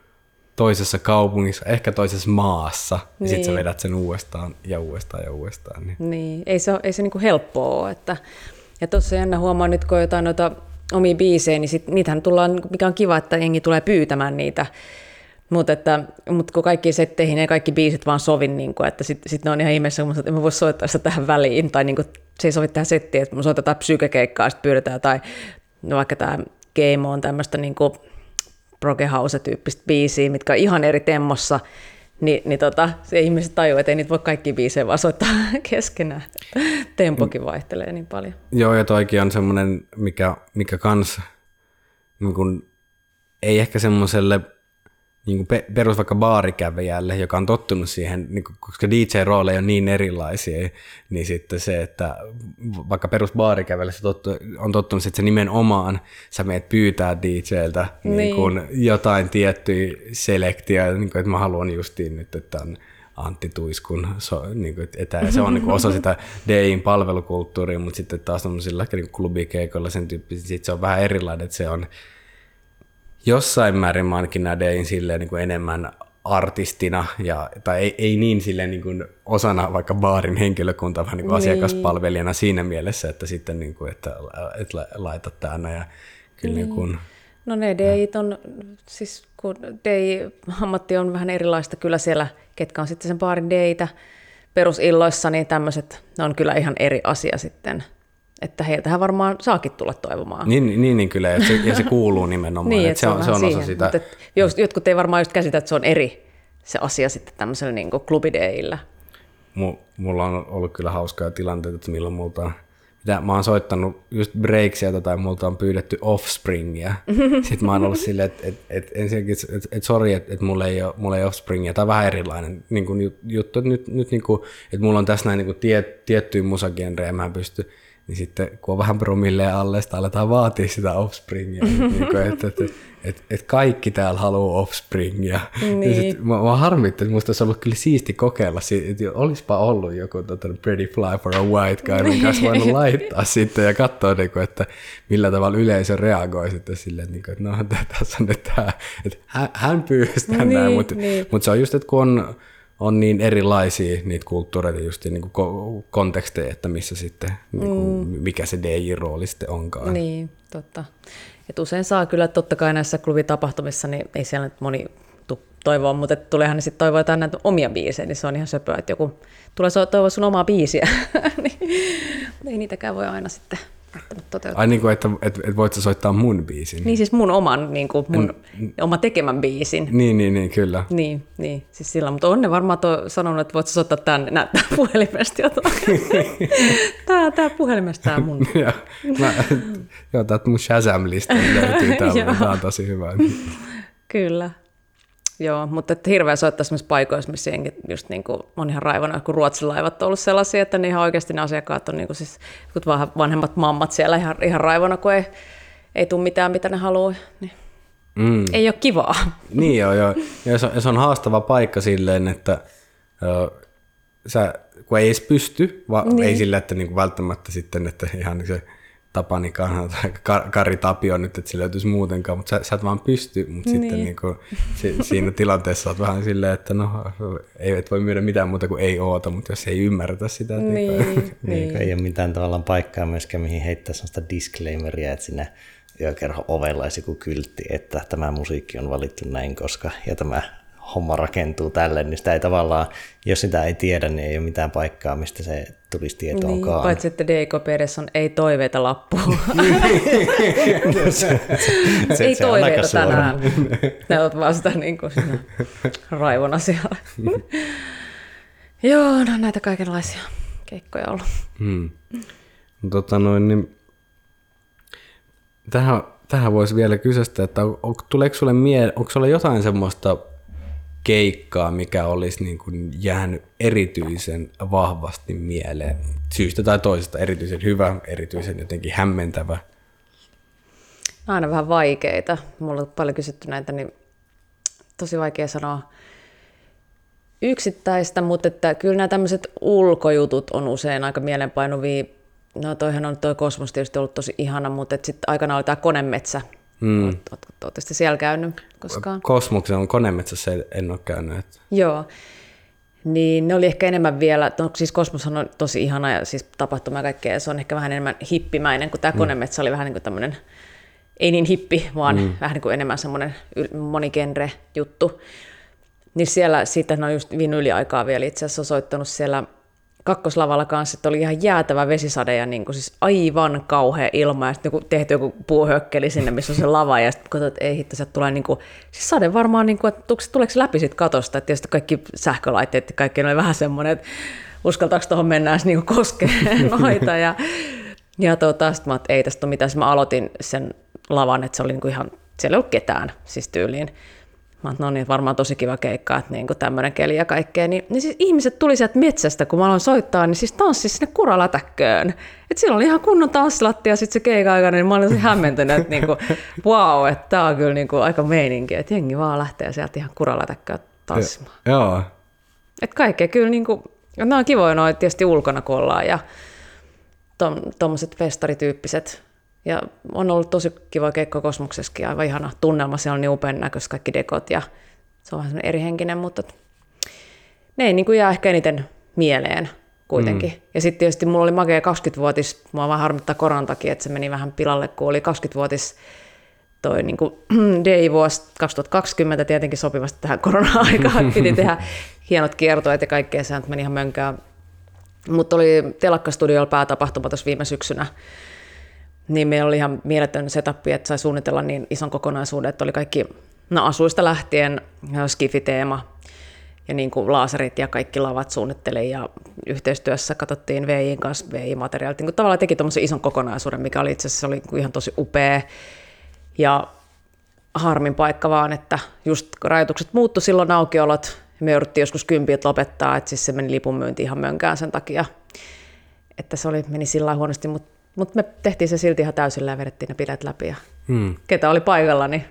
toisessa kaupungissa, ehkä toisessa maassa, niin. ja sitten sä vedät sen uudestaan ja uudestaan ja uudestaan. Niin. Niin, ei se, ei se niinku helppoa ole. Että, ja tuossa jännä huomaa nyt, kun jotain noita omia biisejä, niin sit, niitähän tullaan, mikä on kiva, että jengi tulee pyytämään niitä. Mutta mut kun kaikki setteihin ei kaikki biisit vaan sovi, niin kuin, että sitten sit ne on ihan ihmeessä, että mä voi soittaa sitä tähän väliin, tai niin kuin, se ei sovi tähän settiin, että me soitetaan psykekeikkaa, sitten pyydetään, tai no vaikka tämä Game on tämmöistä niin kuin Proge House-tyyppistä biisiä, mitkä on ihan eri temmossa, niin, niin tota, se ihmiset tajuu, että ei niitä voi kaikki biisejä vaan soittaa keskenään. Tempokin vaihtelee niin paljon. Joo, ja toikin on semmoinen, mikä, mikä kans niin kun, ei ehkä semmoiselle niin kuin pe- perus vaikka baarikävijälle, joka on tottunut siihen, niin kuin, koska DJ-rooleja on niin erilaisia, niin sitten se, että vaikka perus baarikävijälle se tottu, on tottunut, että se nimenomaan sä meet pyytää DJltä niin. Niin kuin jotain tiettyä selektiä, niin kuin, että mä haluan justiin nyt, että on Antti Tuiskun, so, niin kuin, että se on niin kuin osa sitä DIin palvelukulttuuria, mutta sitten taas tämmöisillä niin klubikeikoilla sen tyyppisesti, se on vähän erilainen, että se on jossain määrin mä ainakin näin silleen niin kuin enemmän artistina, ja, tai ei, ei niin silleen niin kuin osana vaikka baarin henkilökuntaa, vaan niin kuin niin. asiakaspalvelijana siinä mielessä, että sitten niin kuin, että, että laita tänne ja kyllä niin. Niin kuin, No ne DIt on, siis kun DI-ammatti on vähän erilaista kyllä siellä, ketkä on sitten sen baarin DItä perusilloissa, niin tämmöiset, ne on kyllä ihan eri asia sitten että heiltähän varmaan saakin tulla toivomaan. Niin, niin, niin kyllä, ja se, ja se kuuluu nimenomaan, niin, että se on, se on osa sitä. Mutta et, jotkut ei varmaan just käsitä, että se on eri se asia sitten tämmöisellä niin klubideillä. Mulla on ollut kyllä hauskaa tilanteita, että milloin multa mitä mä oon soittanut just breaksia tai multa on pyydetty offspringia. Sitten mä oon ollut silleen, että et, et, ensinnäkin, että et, sori, että et mulla ei ole, mulla ei offspringia. Tai vähän erilainen niin kun juttu, että nyt, nyt niin kun, että mulla on tässä näin niin tie, tiettyjä musagenrejä, mä en pysty niin sitten kun on vähän promille alle, sitä aletaan vaatia sitä offspringia, niin kuin, että, että, että, että, kaikki täällä haluaa offspringia. Niin. Ja sit, mä, mä harmittin, että musta olisi ollut kyllä siisti kokeilla, että olisipa ollut joku tota, Pretty Fly for a White Guy, minkä olisi voinut laittaa sitten ja katsoa, niin kuin, että millä tavalla yleisö reagoi sitten silleen, niin kuin, että no tässä on nyt tämä, että hän, hän pyysi niin, näin, mutta, niin. mutta se on just, että kun on on niin erilaisia niitä kulttuureita, just niin kuin konteksteja, että missä sitten, niin kuin, mm. mikä se DJ-rooli sitten onkaan. Niin, totta. Et usein saa kyllä, totta kai näissä klubitapahtumissa, niin ei siellä nyt moni toivoa, mutta tuleehan ne sitten toivoa jotain näitä omia biisejä, niin se on ihan söpöä, että joku tulee toivoa sun omaa biisiä, niin ei niitäkään voi aina sitten toteuttaa. Ai niin kuin, että, että, että voit soittaa mun biisin? Niin siis mun oman, niin kuin mun en, oma tekemän biisin. Niin, niin, niin, kyllä. Niin, niin siis sillä, mutta on ne varmaan to, sanonut, että voit soittaa tämän, näyttää puhelimesta jotain. tää, tää puhelimesta tää mun. ja, mä, joo, täältä mun Shazam-lista löytyy täällä, tää on tosi hyvä. kyllä. Joo, mutta että hirveä soittaa sellaisissa paikoissa, missä jengi just niin kuin on ihan raivona, kun Ruotsin laivat on ollut sellaisia, että ne ihan oikeasti ne asiakkaat on niin kuin siis vanhemmat mammat siellä ihan, ihan raivona, kun ei, ei tule mitään, mitä ne haluaa. Niin. mm. ei ole kivaa. Niin joo, joo. Ja se, on, se on haastava paikka silleen, että ö, sä, kun ei edes pysty, vaan niin. ei sillä, että niinku välttämättä sitten, että ihan se Tapani tai Kari Tapio nyt, että se löytyisi muutenkaan, mutta sä, sä et vaan pysty, mutta niin. sitten niin kuin, si, siinä tilanteessa olet vähän silleen, että no, ei et voi myydä mitään muuta kuin ei oota, mutta jos ei ymmärretä sitä. Niin, niin, niin. ei ole mitään tavallaan paikkaa myöskään, mihin heittää sellaista disclaimeria, että sinne yökerho ovella olisi joku kyltti, että tämä musiikki on valittu näin, koska ja tämä homma rakentuu tälle, niin sitä ei tavallaan, jos sitä ei tiedä, niin ei ole mitään paikkaa, mistä se tulisi tietoonkaan. Niin, paitsi että DKPDS on ei toiveita lappu. se, se, ei se toiveita tänään. Ne ovat vasta niin kuin raivona siellä. Joo, no näitä kaikenlaisia keikkoja ollut. Hmm. Tota noin, niin tähän, tähän voisi vielä kysyä, että on, tuleeko sulle mie- onko sulle jotain semmoista keikkaa, mikä olisi niin kuin jäänyt erityisen vahvasti mieleen, syystä tai toisesta erityisen hyvä, erityisen jotenkin hämmentävä? Aina vähän vaikeita. Mulla on paljon kysytty näitä, niin tosi vaikea sanoa yksittäistä, mutta että kyllä nämä tämmöiset ulkojutut on usein aika mielenpainuvia. No toihan on toi kosmos tietysti ollut tosi ihana, mutta sitten aikana oli tämä konemetsä, Mm. Oletko tietysti siellä käynyt koskaan? Kosmoksen on konemetsässä en ole käynyt. Että. Joo. Niin ne oli ehkä enemmän vielä, no siis Kosmos on tosi ihana ja siis tapahtuma ja kaikkea, se on ehkä vähän enemmän hippimäinen, kun tämä mm. konemetsä oli vähän niin kuin tämmöinen, ei niin hippi, vaan mm. vähän niin kuin enemmän semmoinen monigenre juttu. Niin siellä, siitä on just viime yliaikaa vielä itse asiassa soittanut siellä kakkoslavalla kanssa, oli ihan jäätävä vesisade ja niin kuin siis aivan kauhea ilma. Ja sitten tehty joku puuhökkeli sinne, missä on se lava. Ja sitten katsoit, että ei hitto, se tulee niin kuin, siis sade varmaan, niin kuin, että tuleeko se läpi siitä katosta, että tietysti kaikki sähkölaitteet ja kaikki oli vähän semmoinen, että uskaltaako tuohon mennä niin koskeen noita. Ja, ja tota, sitten mä että ei tästä ole mitään, mä aloitin sen lavan, että se oli niin kuin ihan, siellä ei ollut ketään siis tyyliin. Mä no niin, varmaan tosi kiva keikka, että niin tämmöinen keli ja kaikkea. Niin, niin siis ihmiset tuli sieltä metsästä, kun mä aloin soittaa, niin siis tanssi sinne kuralätäkköön. Et siellä oli ihan kunnon tanssilatti ja sitten se keikka aikana, niin mä olin tosi hämmentynyt, että niin kuin, wow, että tää on kyllä niin kuin aika meininki, että jengi vaan lähtee sieltä ihan kuralätäkköön tanssimaan. Joo. Että kaikkea kyllä niin kuin, ne on kivoja noin tietysti ulkona kun ollaan ja tuommoiset festarityyppiset ja on ollut tosi kiva keikko Kosmoksessakin, aivan ihana tunnelma, siellä on niin upean näköistä kaikki dekot ja se on vähän eri henkinen, mutta ne ei niin kuin jää ehkä eniten mieleen kuitenkin. Mm. Ja sitten tietysti mulla oli makea 20-vuotis, mua vaan harmittaa koronan takia, että se meni vähän pilalle, kun oli 20-vuotis toi niin kuin day-vuosi 2020 tietenkin sopivasti tähän korona-aikaan. Piti tehdä hienot kiertoet ja kaikkea, se meni ihan mönkään. Mutta oli Telakka-studiolla päätapahtuma tuossa viime syksynä, niin meillä oli ihan mieletön setup, että sai suunnitella niin ison kokonaisuuden, että oli kaikki no, asuista lähtien skifiteema ja niin kuin laaserit ja kaikki lavat suunnittelin ja yhteistyössä katsottiin VIin kanssa VI-materiaalit. Niin kuin tavallaan teki tuommoisen ison kokonaisuuden, mikä oli itse asiassa oli ihan tosi upea ja harmin paikka vaan, että just rajoitukset muuttu silloin aukiolot, me jouduttiin joskus kympiä lopettaa, että siis se meni lipunmyynti ihan mönkään sen takia, että se oli, meni sillä huonosti, mutta mutta me tehtiin se silti ihan täysillä ja vedettiin ne pidet läpi. Ja hmm. Ketä oli paikalla, niin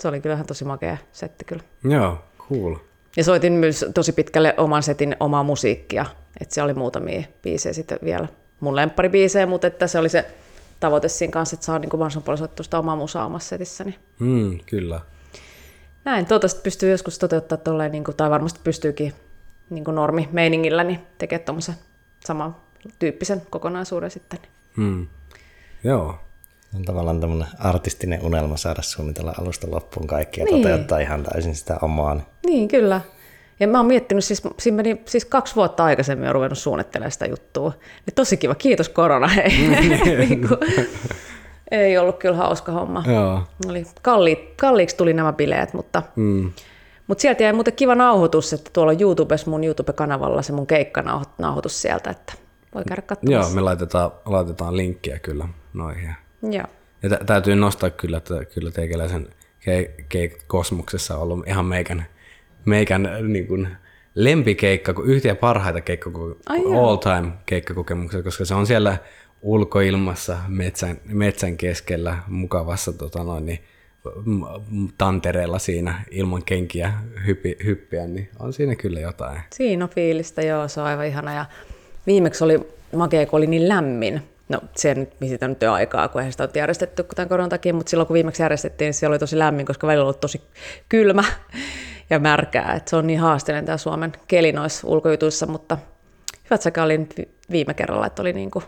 se oli kyllä ihan tosi makea setti kyllä. Joo, cool. Ja soitin myös tosi pitkälle oman setin omaa musiikkia. Että se oli muutamia biisejä sitten vielä mun lempparibiisejä, mutta että se oli se tavoite siinä kanssa, että saa niin mahdollisimman paljon soittua sitä omaa musaa omassa setissä. Niin. Hmm, kyllä. Näin, toivottavasti pystyy joskus toteuttaa tolleen, niin kuin, tai varmasti pystyykin niin kuin normi meiningillä niin tekemään tuommoisen saman tyyppisen kokonaisuuden sitten. Niin. Hmm. Joo. On tavallaan tämmöinen artistinen unelma saada suunnitella alusta loppuun kaikki ja niin. toteuttaa ihan täysin sitä omaa. Niin, niin kyllä. Ja mä oon miettinyt, siis, siinä meni siis kaksi vuotta aikaisemmin ja ruvennut suunnittelemaan sitä juttua. Niin tosi kiva, kiitos korona. Hei. niin kuin, ei ollut kyllä hauska homma. Joo. Oli kalli, kalliiksi tuli nämä bileet, mutta, mm. mutta sieltä jäi muuten kiva nauhoitus, että tuolla on YouTubessa mun YouTube-kanavalla se mun keikkanauhoitus sieltä, että voi käydä katsomassa. Joo, me laitetaan, laitetaan linkkiä kyllä noihin. Joo. Ja tä, täytyy nostaa kyllä, että kyllä teikäläisen kosmoksessa on ollut ihan meikän, meikän niin kuin lempikeikka, yhtiä parhaita keikka, all time keikkakokemuksia, koska se on siellä ulkoilmassa metsän, metsän keskellä mukavassa tota noin, niin tantereella siinä ilman kenkiä hyppi, hyppiä, niin on siinä kyllä jotain. Siinä on fiilistä, joo, se on aivan ihana. Ja viimeksi oli makea, kun oli niin lämmin. No se nyt, siitä nyt jo aikaa, kun eihän sitä ole järjestetty tämän koronan takia, mutta silloin kun viimeksi järjestettiin, niin siellä oli tosi lämmin, koska välillä oli tosi kylmä ja märkää. Et se on niin haasteellinen tämä Suomen keli noissa ulkojutuissa, mutta hyvät sekä oli nyt vi- viime kerralla, että oli niin kuin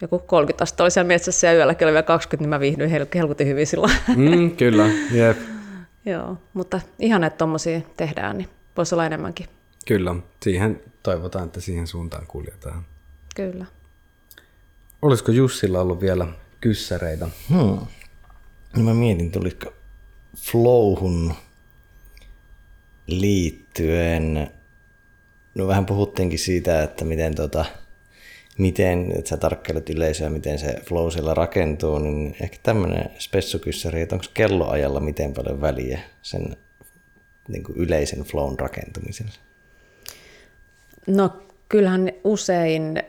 joku 30 astetta oli siellä metsässä ja yölläkin oli vielä 20, niin mä viihdyin hel- helkutin hyvin silloin. Mm, kyllä, jep. Joo, mutta ihan että tommosia tehdään, niin voisi olla enemmänkin. Kyllä, siihen toivotaan, että siihen suuntaan kuljetaan. Kyllä. Olisiko Jussilla ollut vielä kyssäreitä? Hmm. No mä mietin, tuliko flowhun liittyen, no vähän puhuttiinkin siitä, että miten, tota, miten että sä tarkkailet yleisöä, miten se flow siellä rakentuu, niin ehkä tämmöinen spessukyssäri, että onko kelloajalla miten paljon väliä sen niin kuin yleisen flown rakentumisella? No kyllähän usein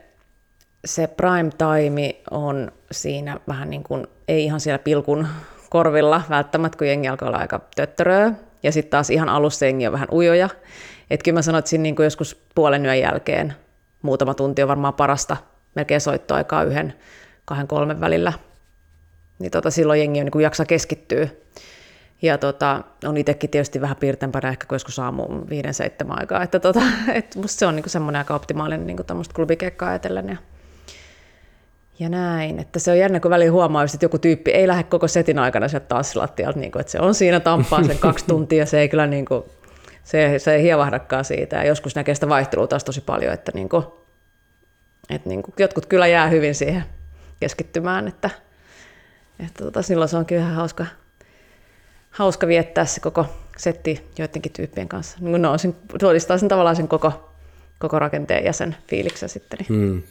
se prime time on siinä vähän niin kuin, ei ihan siellä pilkun korvilla välttämättä, kun jengi alkaa olla aika töttöröä. Ja sitten taas ihan alussa jengi on vähän ujoja. Että kyllä mä sanoin, että niin kuin joskus puolen yön jälkeen muutama tunti on varmaan parasta melkein soittoaikaa yhden, kahden, kolmen välillä. Niin tota, silloin jengi on niin kuin jaksaa keskittyä. Ja tota, on itsekin tietysti vähän piirtempänä ehkä kuin joskus aamu viiden, seitsemän aikaa. Että tota, et musta se on niinku semmoinen aika optimaalinen niinku tämmöistä klubikeikkaa ajatellen. Ja, ja näin. Että se on jännä, kun väliin huomaa, että joku tyyppi ei lähde koko setin aikana sieltä tanssilattialta. Niinku, että se on siinä tampaa sen kaksi tuntia. Se ei kyllä niinku, se, se ei hievahdakaan siitä. Ja joskus näkee sitä vaihtelua taas tosi paljon, että niinku, että niinku, jotkut kyllä jää hyvin siihen keskittymään. Että, että tota, silloin se on kyllä ihan hauska, hauska viettää se koko setti joidenkin tyyppien kanssa. Niin no, sen, todistaa sen tavallaan sen koko, koko rakenteen ja sen fiiliksen sitten. Mm.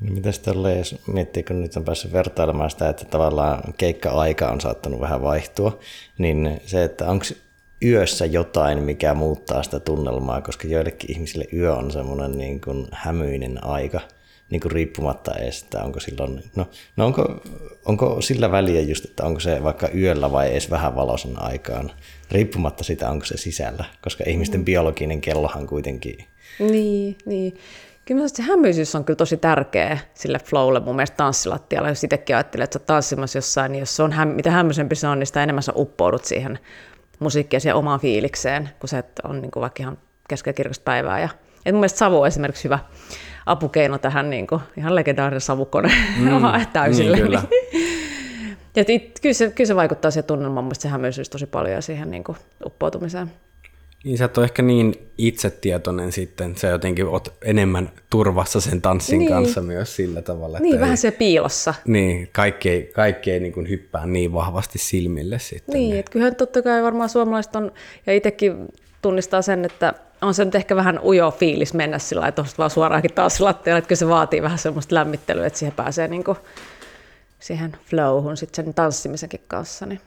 No mitäs tolleen, jos miettii, kun nyt on päässyt vertailemaan sitä, että tavallaan keikka-aika on saattanut vähän vaihtua, niin se, että onko yössä jotain, mikä muuttaa sitä tunnelmaa, koska joillekin ihmisille yö on semmoinen niin hämyinen aika, niin kuin riippumatta edes, että onko silloin, no, no onko, onko sillä väliä just, että onko se vaikka yöllä vai edes vähän valoisen aikaan, riippumatta sitä, onko se sisällä, koska ihmisten biologinen kellohan kuitenkin Niin, niin. Kyllä se hämyisyys on kyllä tosi tärkeä sille flowlle mun mielestä tanssilattialla. Jos itsekin ajattelee, että sä tanssimassa jossain, niin jos se on, mitä hämmöisempi se on, niin sitä enemmän sä uppoudut siihen musiikkiin ja siihen omaan fiilikseen, kun se on niin kuin vaikka ihan keskellä päivää. Ja, et mun mielestä savu on esimerkiksi hyvä apukeino tähän niin kuin, ihan legendaarinen savukone mm, täysille. Niin, kyllä. ja it, kyllä, se, kyllä se vaikuttaa siihen tunnelmaan, mun se hämyisyys tosi paljon ja siihen niin kuin, uppoutumiseen. Niin sä et ole ehkä niin itsetietoinen sitten, sä jotenkin oot enemmän turvassa sen tanssin Niin. kanssa myös sillä tavalla. Niin, ei, vähän se piilossa. Niin, kaikki ei, kaikki ei niin kuin hyppää niin vahvasti silmille sitten. Niin, että kyllähän totta kai varmaan suomalaiset on, ja itsekin tunnistaa sen, että on se nyt ehkä vähän ujo fiilis mennä sillä että vaan suoraankin taas lattialle, että se vaatii vähän semmoista lämmittelyä, että siihen pääsee niin kuin siihen flowhun sitten sen tanssimisenkin kanssa. Niin.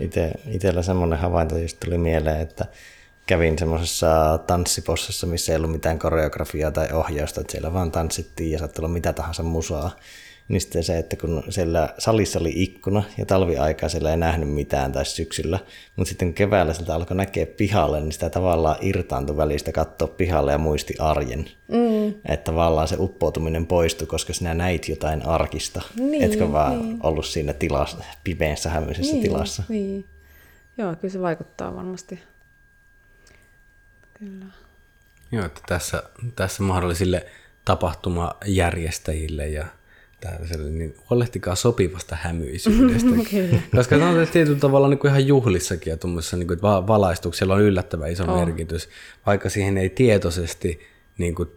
Ite, itellä semmoinen havainto just tuli mieleen, että kävin semmoisessa tanssipossassa, missä ei ollut mitään koreografiaa tai ohjausta, että siellä vaan tanssittiin ja saattoi olla mitä tahansa musaa. Niin sitten se, että kun siellä salissa oli ikkuna ja talviaikaa siellä ei nähnyt mitään tai syksyllä, mutta sitten kun keväällä sieltä alkoi näkeä pihalle, niin sitä tavallaan irtaantui välistä katsoa pihalle ja muisti arjen. Mm. Että tavallaan se uppoutuminen poistui, koska sinä näit jotain arkista, Niin, etkö vaan niin. ollut siinä tilassa, pimeässä hämyisessä niin, tilassa. Niin. Joo, kyllä se vaikuttaa varmasti. Kyllä. Joo, että tässä, tässä mahdollisille tapahtumajärjestäjille ja tällaiselle, niin huolehtikaa sopivasta hämyisyydestä. Koska ne on tietyllä tavalla niin kuin ihan juhlissakin ja tuommoisessa niin kuin, valaistuksella on yllättävän iso oh. merkitys, vaikka siihen ei tietoisesti, niin kuin,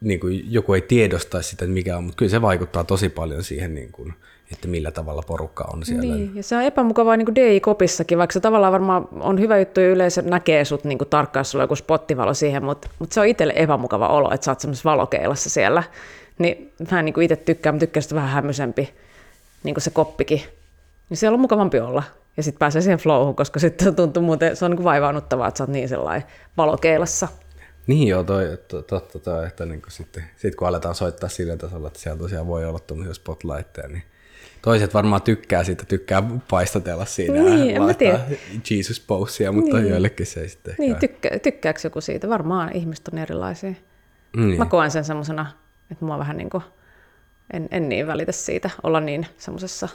niin kuin joku ei tiedostaisi sitä, että mikä on, mutta kyllä se vaikuttaa tosi paljon siihen, niin kuin, että millä tavalla porukka on siellä. Niin, ja se on epämukavaa niin kuin DI-kopissakin, vaikka se tavallaan varmaan on hyvä juttu ja yleensä näkee sut niin tarkkaan, jos sulla on joku spottivalo siihen, mutta, mutta se on itselle epämukava olo, että sä oot semmoisessa valokeilassa siellä. Niin mä en niin itse tykkään, mä tykkään sitä vähän hämmöisempi, niin kuin se koppikin. Niin siellä on mukavampi olla. Ja sitten pääsee siihen flowhun, koska sitten tuntuu muuten, se on niin kuin vaivaannuttavaa, että sä oot niin sellainen valokeilassa. Niin joo, toi, to, totta toi, että niin sitten sit kun aletaan soittaa sillä tasolla, että siellä tosiaan voi olla tuommoisia spotlightteja, niin toiset varmaan tykkää siitä, tykkää paistatella siinä Niin, ja laittaa. Jesus posea, mutta niin. joillekin se ei sitten Niin, tykkä, tykkääkö joku siitä? Varmaan ihmiset on erilaisia. niin. Mä koen sen semmoisena, että mua vähän niin kuin, en, en niin välitä siitä olla niin semmoisessa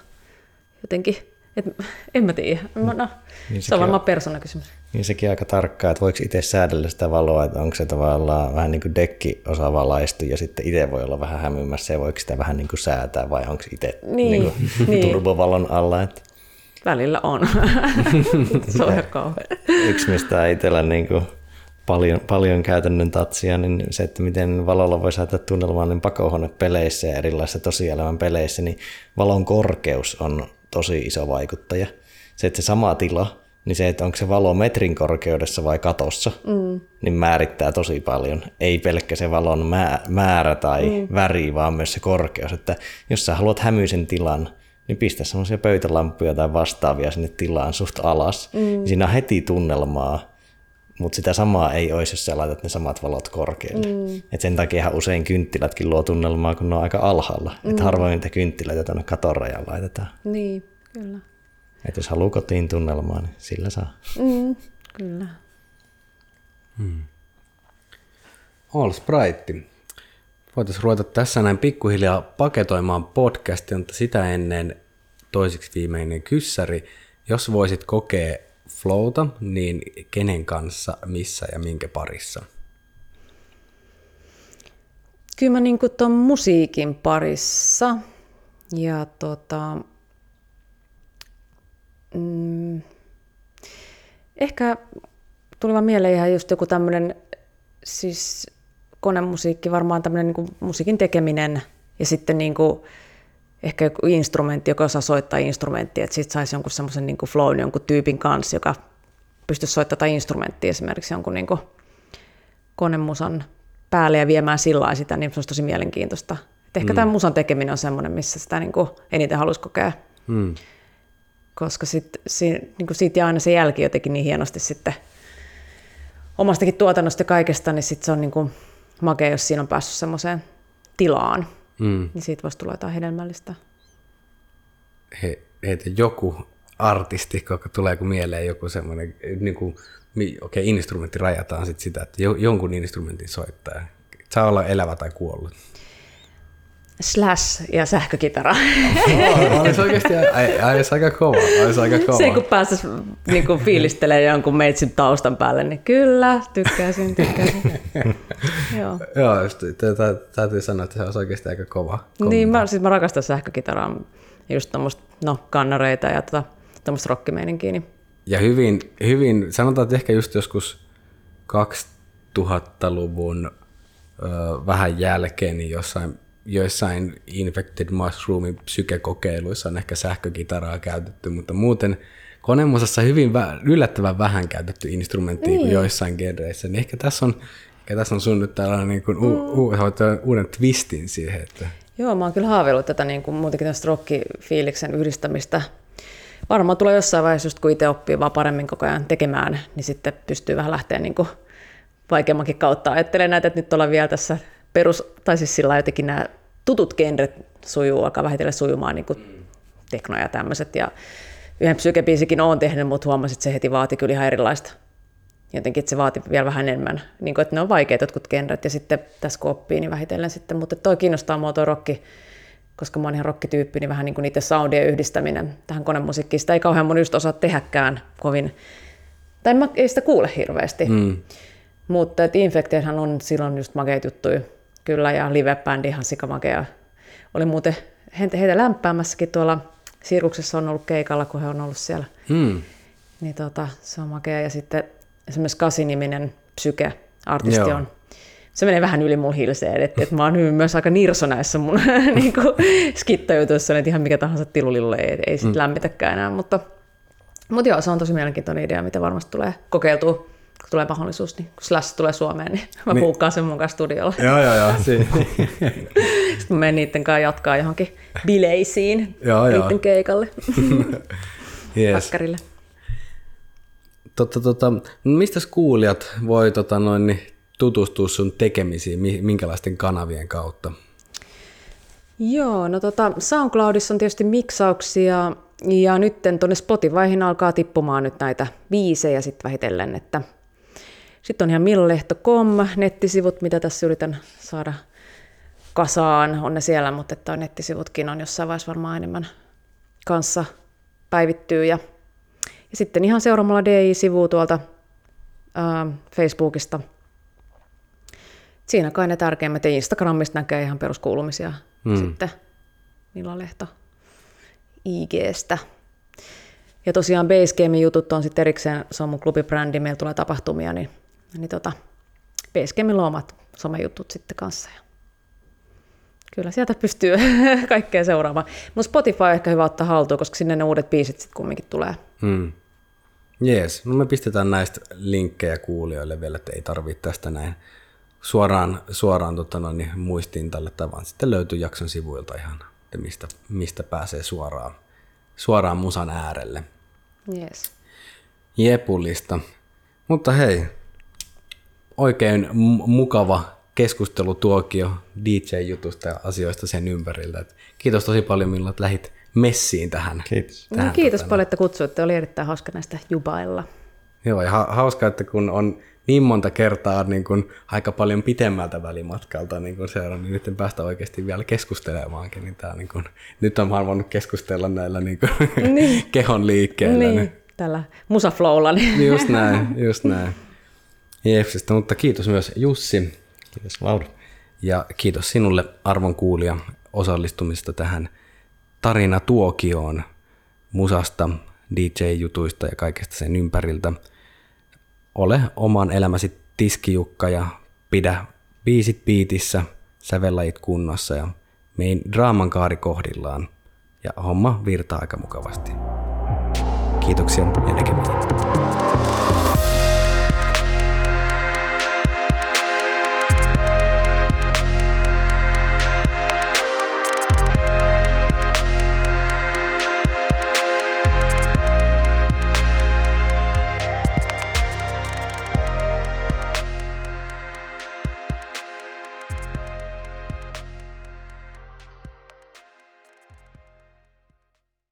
jotenkin, että en mä tiedä. Mä- No, Niin se on varmaan persoonakysymys. Niin sekin aika tarkkaa, että voiko itse säädellä sitä valoa, että onko se tavallaan vähän niin kuin dekki osa valaistu ja sitten itse voi olla vähän hämymässä ja voiko sitä vähän niin kuin säätää vai onko itse Niin, niin kuin niin. turbovalon alla. Että Välillä on. se on ihan kauhean. yksi mistä itsellä niin kuin paljon, paljon käytännön tatsia, niin se, että miten valolla voi saada tunnelmaa niin pakohuonepeleissä ja erilaisissa tosielämän peleissä, niin valon korkeus on tosi iso vaikuttaja. Se, että se sama tila, niin se, että onko se valo metrin korkeudessa vai katossa, mm. niin määrittää tosi paljon. Ei pelkkä se valon mä- määrä tai mm. väri, vaan myös se korkeus. Että jos sä haluat hämyisen tilan, niin pistä semmoisia pöytälampuja tai vastaavia sinne tilaan suht alas. Mm. Siinä on heti tunnelmaa, mutta sitä samaa ei olisi, jos sä laitat ne samat valot korkealle. Mm. Et sen takia usein kynttilätkin luo tunnelmaa, kun ne on aika alhaalla. Mm. Et harvoin niitä kynttilöitä tuonne katorajaan laitetaan. Niin, kyllä. Et jos haluaa kotiin tunnelmaa, niin sillä saa. Mm, kyllä. All Sprite. Voitaisiin ruveta tässä näin pikkuhiljaa paketoimaan podcastia, mutta sitä ennen toiseksi viimeinen kyssäri. Jos voisit kokea flowta, niin kenen kanssa, missä ja minkä parissa? Kyllä mä niin tuon musiikin parissa. Ja tota, mm, ehkä tuli vaan mieleen ihan just joku tämmöinen, siis konemusiikki, varmaan tämmöinen niin musiikin tekeminen ja sitten niin kuin, ehkä joku instrumentti, joka osaa soittaa instrumenttia, että sitten saisi jonkun semmoisen niin flown jonkun tyypin kanssa, joka pystyisi soittamaan instrumenttia esimerkiksi jonkun niin kuin konemusan päälle ja viemään sillä sitä, niin se olisi tosi mielenkiintoista. Et ehkä mm. tämä musan tekeminen on semmoinen, missä sitä niin kuin eniten haluaisi kokea, Hmm. koska sit, si, niin kuin siitä jää aina se jälki jotenkin niin hienosti sitten omastakin tuotannosta ja kaikesta, niin sit se on niin kuin makea, jos siinä on päässyt semmoiseen tilaan, Hmm. niin siitä voisi tulla jotain hedelmällistä. He, heitä joku artisti, joka tulee mieleen joku semmoinen, niin kuin, okei, okay, instrumentti rajataan sit sitä, että jo, jonkun instrumentin soittaa. Saa olla elävä tai kuollut. Slash ja sähkökitara. olisi oikeasti olisi aika kova. Olisi aika kova. Se kun päästäisi niin kuin fiilistelemään jonkun meitsin taustan päälle, niin kyllä, tykkäisin, tykkäisin. Joo. Joo, täytyy sanoa, että se olisi oikeasti aika kova. Niin, mä, siis mä rakastan sähkökitaraa, just tommoista, no, kannareita ja tota, tommoista rockimeininkiä, niin Ja hyvin, hyvin, sanotaan, että ehkä just joskus 2000-luvun ö, vähän jälkeen, niin jossain, joissain Infected Mushroomin psykekokeiluissa on ehkä sähkökitaraa käytetty, mutta muuten konemusassa hyvin vä- yllättävän vähän käytetty instrumentti niin. joissain genreissä, niin ehkä tässä on, ehkä tässä on sun nyt tällainen niin kuin u- u- uuden twistin siihen, että Joo, mä oon kyllä haaveillut tätä niin kuin muutenkin tästä rockifiiliksen yhdistämistä. Varmaan tulee jossain vaiheessa, just kun itse oppii vaan paremmin koko ajan tekemään, niin sitten pystyy vähän lähteä niin kuin vaikeammankin kautta ajattelemaan näitä, että nyt ollaan vielä tässä perus, tai siis sillä jotenkin nämä tutut genret sujuu, alkaa vähitellen sujumaan niin kuin tekno ja tämmöiset. Ja yhden psykebiisikin oon tehnyt, mutta huomasin, että se heti vaati kyllä ihan erilaista. Jotenkin, että se vaati vielä vähän enemmän. Niin kuin, että ne on vaikeat jotkut genret ja sitten tässä kun oppii, niin vähitellen sitten. Mutta toi kiinnostaa mua toi rokki, koska mä oon ihan rockityyppi, niin vähän niin kuin niiden soundien yhdistäminen tähän konemusiikkiin. Sitä ei kauhean moni just osaa tehdäkään kovin, tai mä, ei sitä kuule hirveästi. Mm. Mutta että Infectedhan on silloin just makeita juttuja, kyllä, ja live-bändi ihan sikamakea. Oli muuten he- heitä lämpäämässäkin tuolla Sirkuksessa on ollut keikalla, kun he on ollut siellä. hmm, Niin tota, se on makea. Ja sitten esimerkiksi Kasi-niminen psyke-artisti Joo. on. Se menee vähän yli mun hilseen, että et mä oon hyvin myös aika nirso näissä mun niinku, skittojutuissa, että ihan mikä tahansa tilulilulle ei, ei sit mm. lämmitäkään enää, mutta, mutta joo, se on tosi mielenkiintoinen idea, mitä varmasti tulee kokeiltua, kun tulee mahdollisuus, niin kun Slash tulee Suomeen, niin mä Niin. puukkaan sen mun kanssa studiolla. Joo, joo, joo. Si- Sitten mä menen niiden kanssa jatkaa johonkin bileisiin, Joo, joo. niiden keikalle, yes. päkkärille. Totta, tota, mistä kuulijat voi tota, noin, niin, tutustua sun tekemisiin, mi- minkälaisten kanavien kautta? Joo, no tota, SoundCloudissa on tietysti miksauksia ja nyt tuonne Spotifyhin alkaa tippumaan nyt näitä biisejä sitten vähitellen, että sitten on ihan millelehto.com nettisivut, mitä tässä yritän saada kasaan, on ne siellä, mutta että nettisivutkin on jossain vaiheessa varmaan enemmän kanssa päivittyy ja, ja sitten ihan seuraamalla DI-sivua tuolta ää, Facebookista. Siinä kai ne tärkeimmät, ja Instagramista näkee ihan peruskuulumisia mm. sitten Milla Lehto IGstä. Ja tosiaan Basegamein jutut on sitten erikseen, se on mun klubibrändi, meillä tulee tapahtumia, niin, niin tota, on omat somejutut sitten kanssa. Ja kyllä sieltä pystyy kaikkea seuraamaan. Mutta Spotify on ehkä hyvä ottaa haltuun, koska sinne ne uudet biisit sitten kumminkin tulee. Hmm. Jees, no me pistetään näistä linkkejä kuulijoille vielä, että ei tarvitse tästä näin suoraan, suoraan tota no, niin muistiin tälle, vaan sitten löytyy jakson sivuilta ihan, että mistä, mistä pääsee suoraan, suoraan musan äärelle. Yes. Jepulista. Mutta hei, oikein mukava keskustelutuokio DJ-jutusta ja asioista sen ympäriltä. Et kiitos tosi paljon, Milla, että lähit messiin tähän. Kiitos. No, tähän kiitos tota, paljon, että kutsuitte. Oli erittäin hauska näistä jubailla. Joo, ja ha- hauska, että kun on niin monta kertaa niin kun aika paljon pitemmältä välimatkalta niin kun seuraan, niin nyt päästä oikeasti vielä keskustelemaankin. Niin tää, niin kun, nyt on vaan voinut keskustella näillä niin kun, niin. kehon liikkeellä. Niin, niin. tällä musaflowlla. Niin. Just näin, just näin. Jepsistä, mutta kiitos myös Jussi. Kiitos Lauri. Ja kiitos sinulle arvon kuulija osallistumista tähän tarina tuokioon musasta, DJ-jutuista ja kaikesta sen ympäriltä. Ole oman elämäsi tiskijukka ja pidä biisit biitissä, sävellajit kunnossa ja mein draaman kaari kohdillaan. Ja homma virtaa aika mukavasti. Kiitoksia ja näkemiin.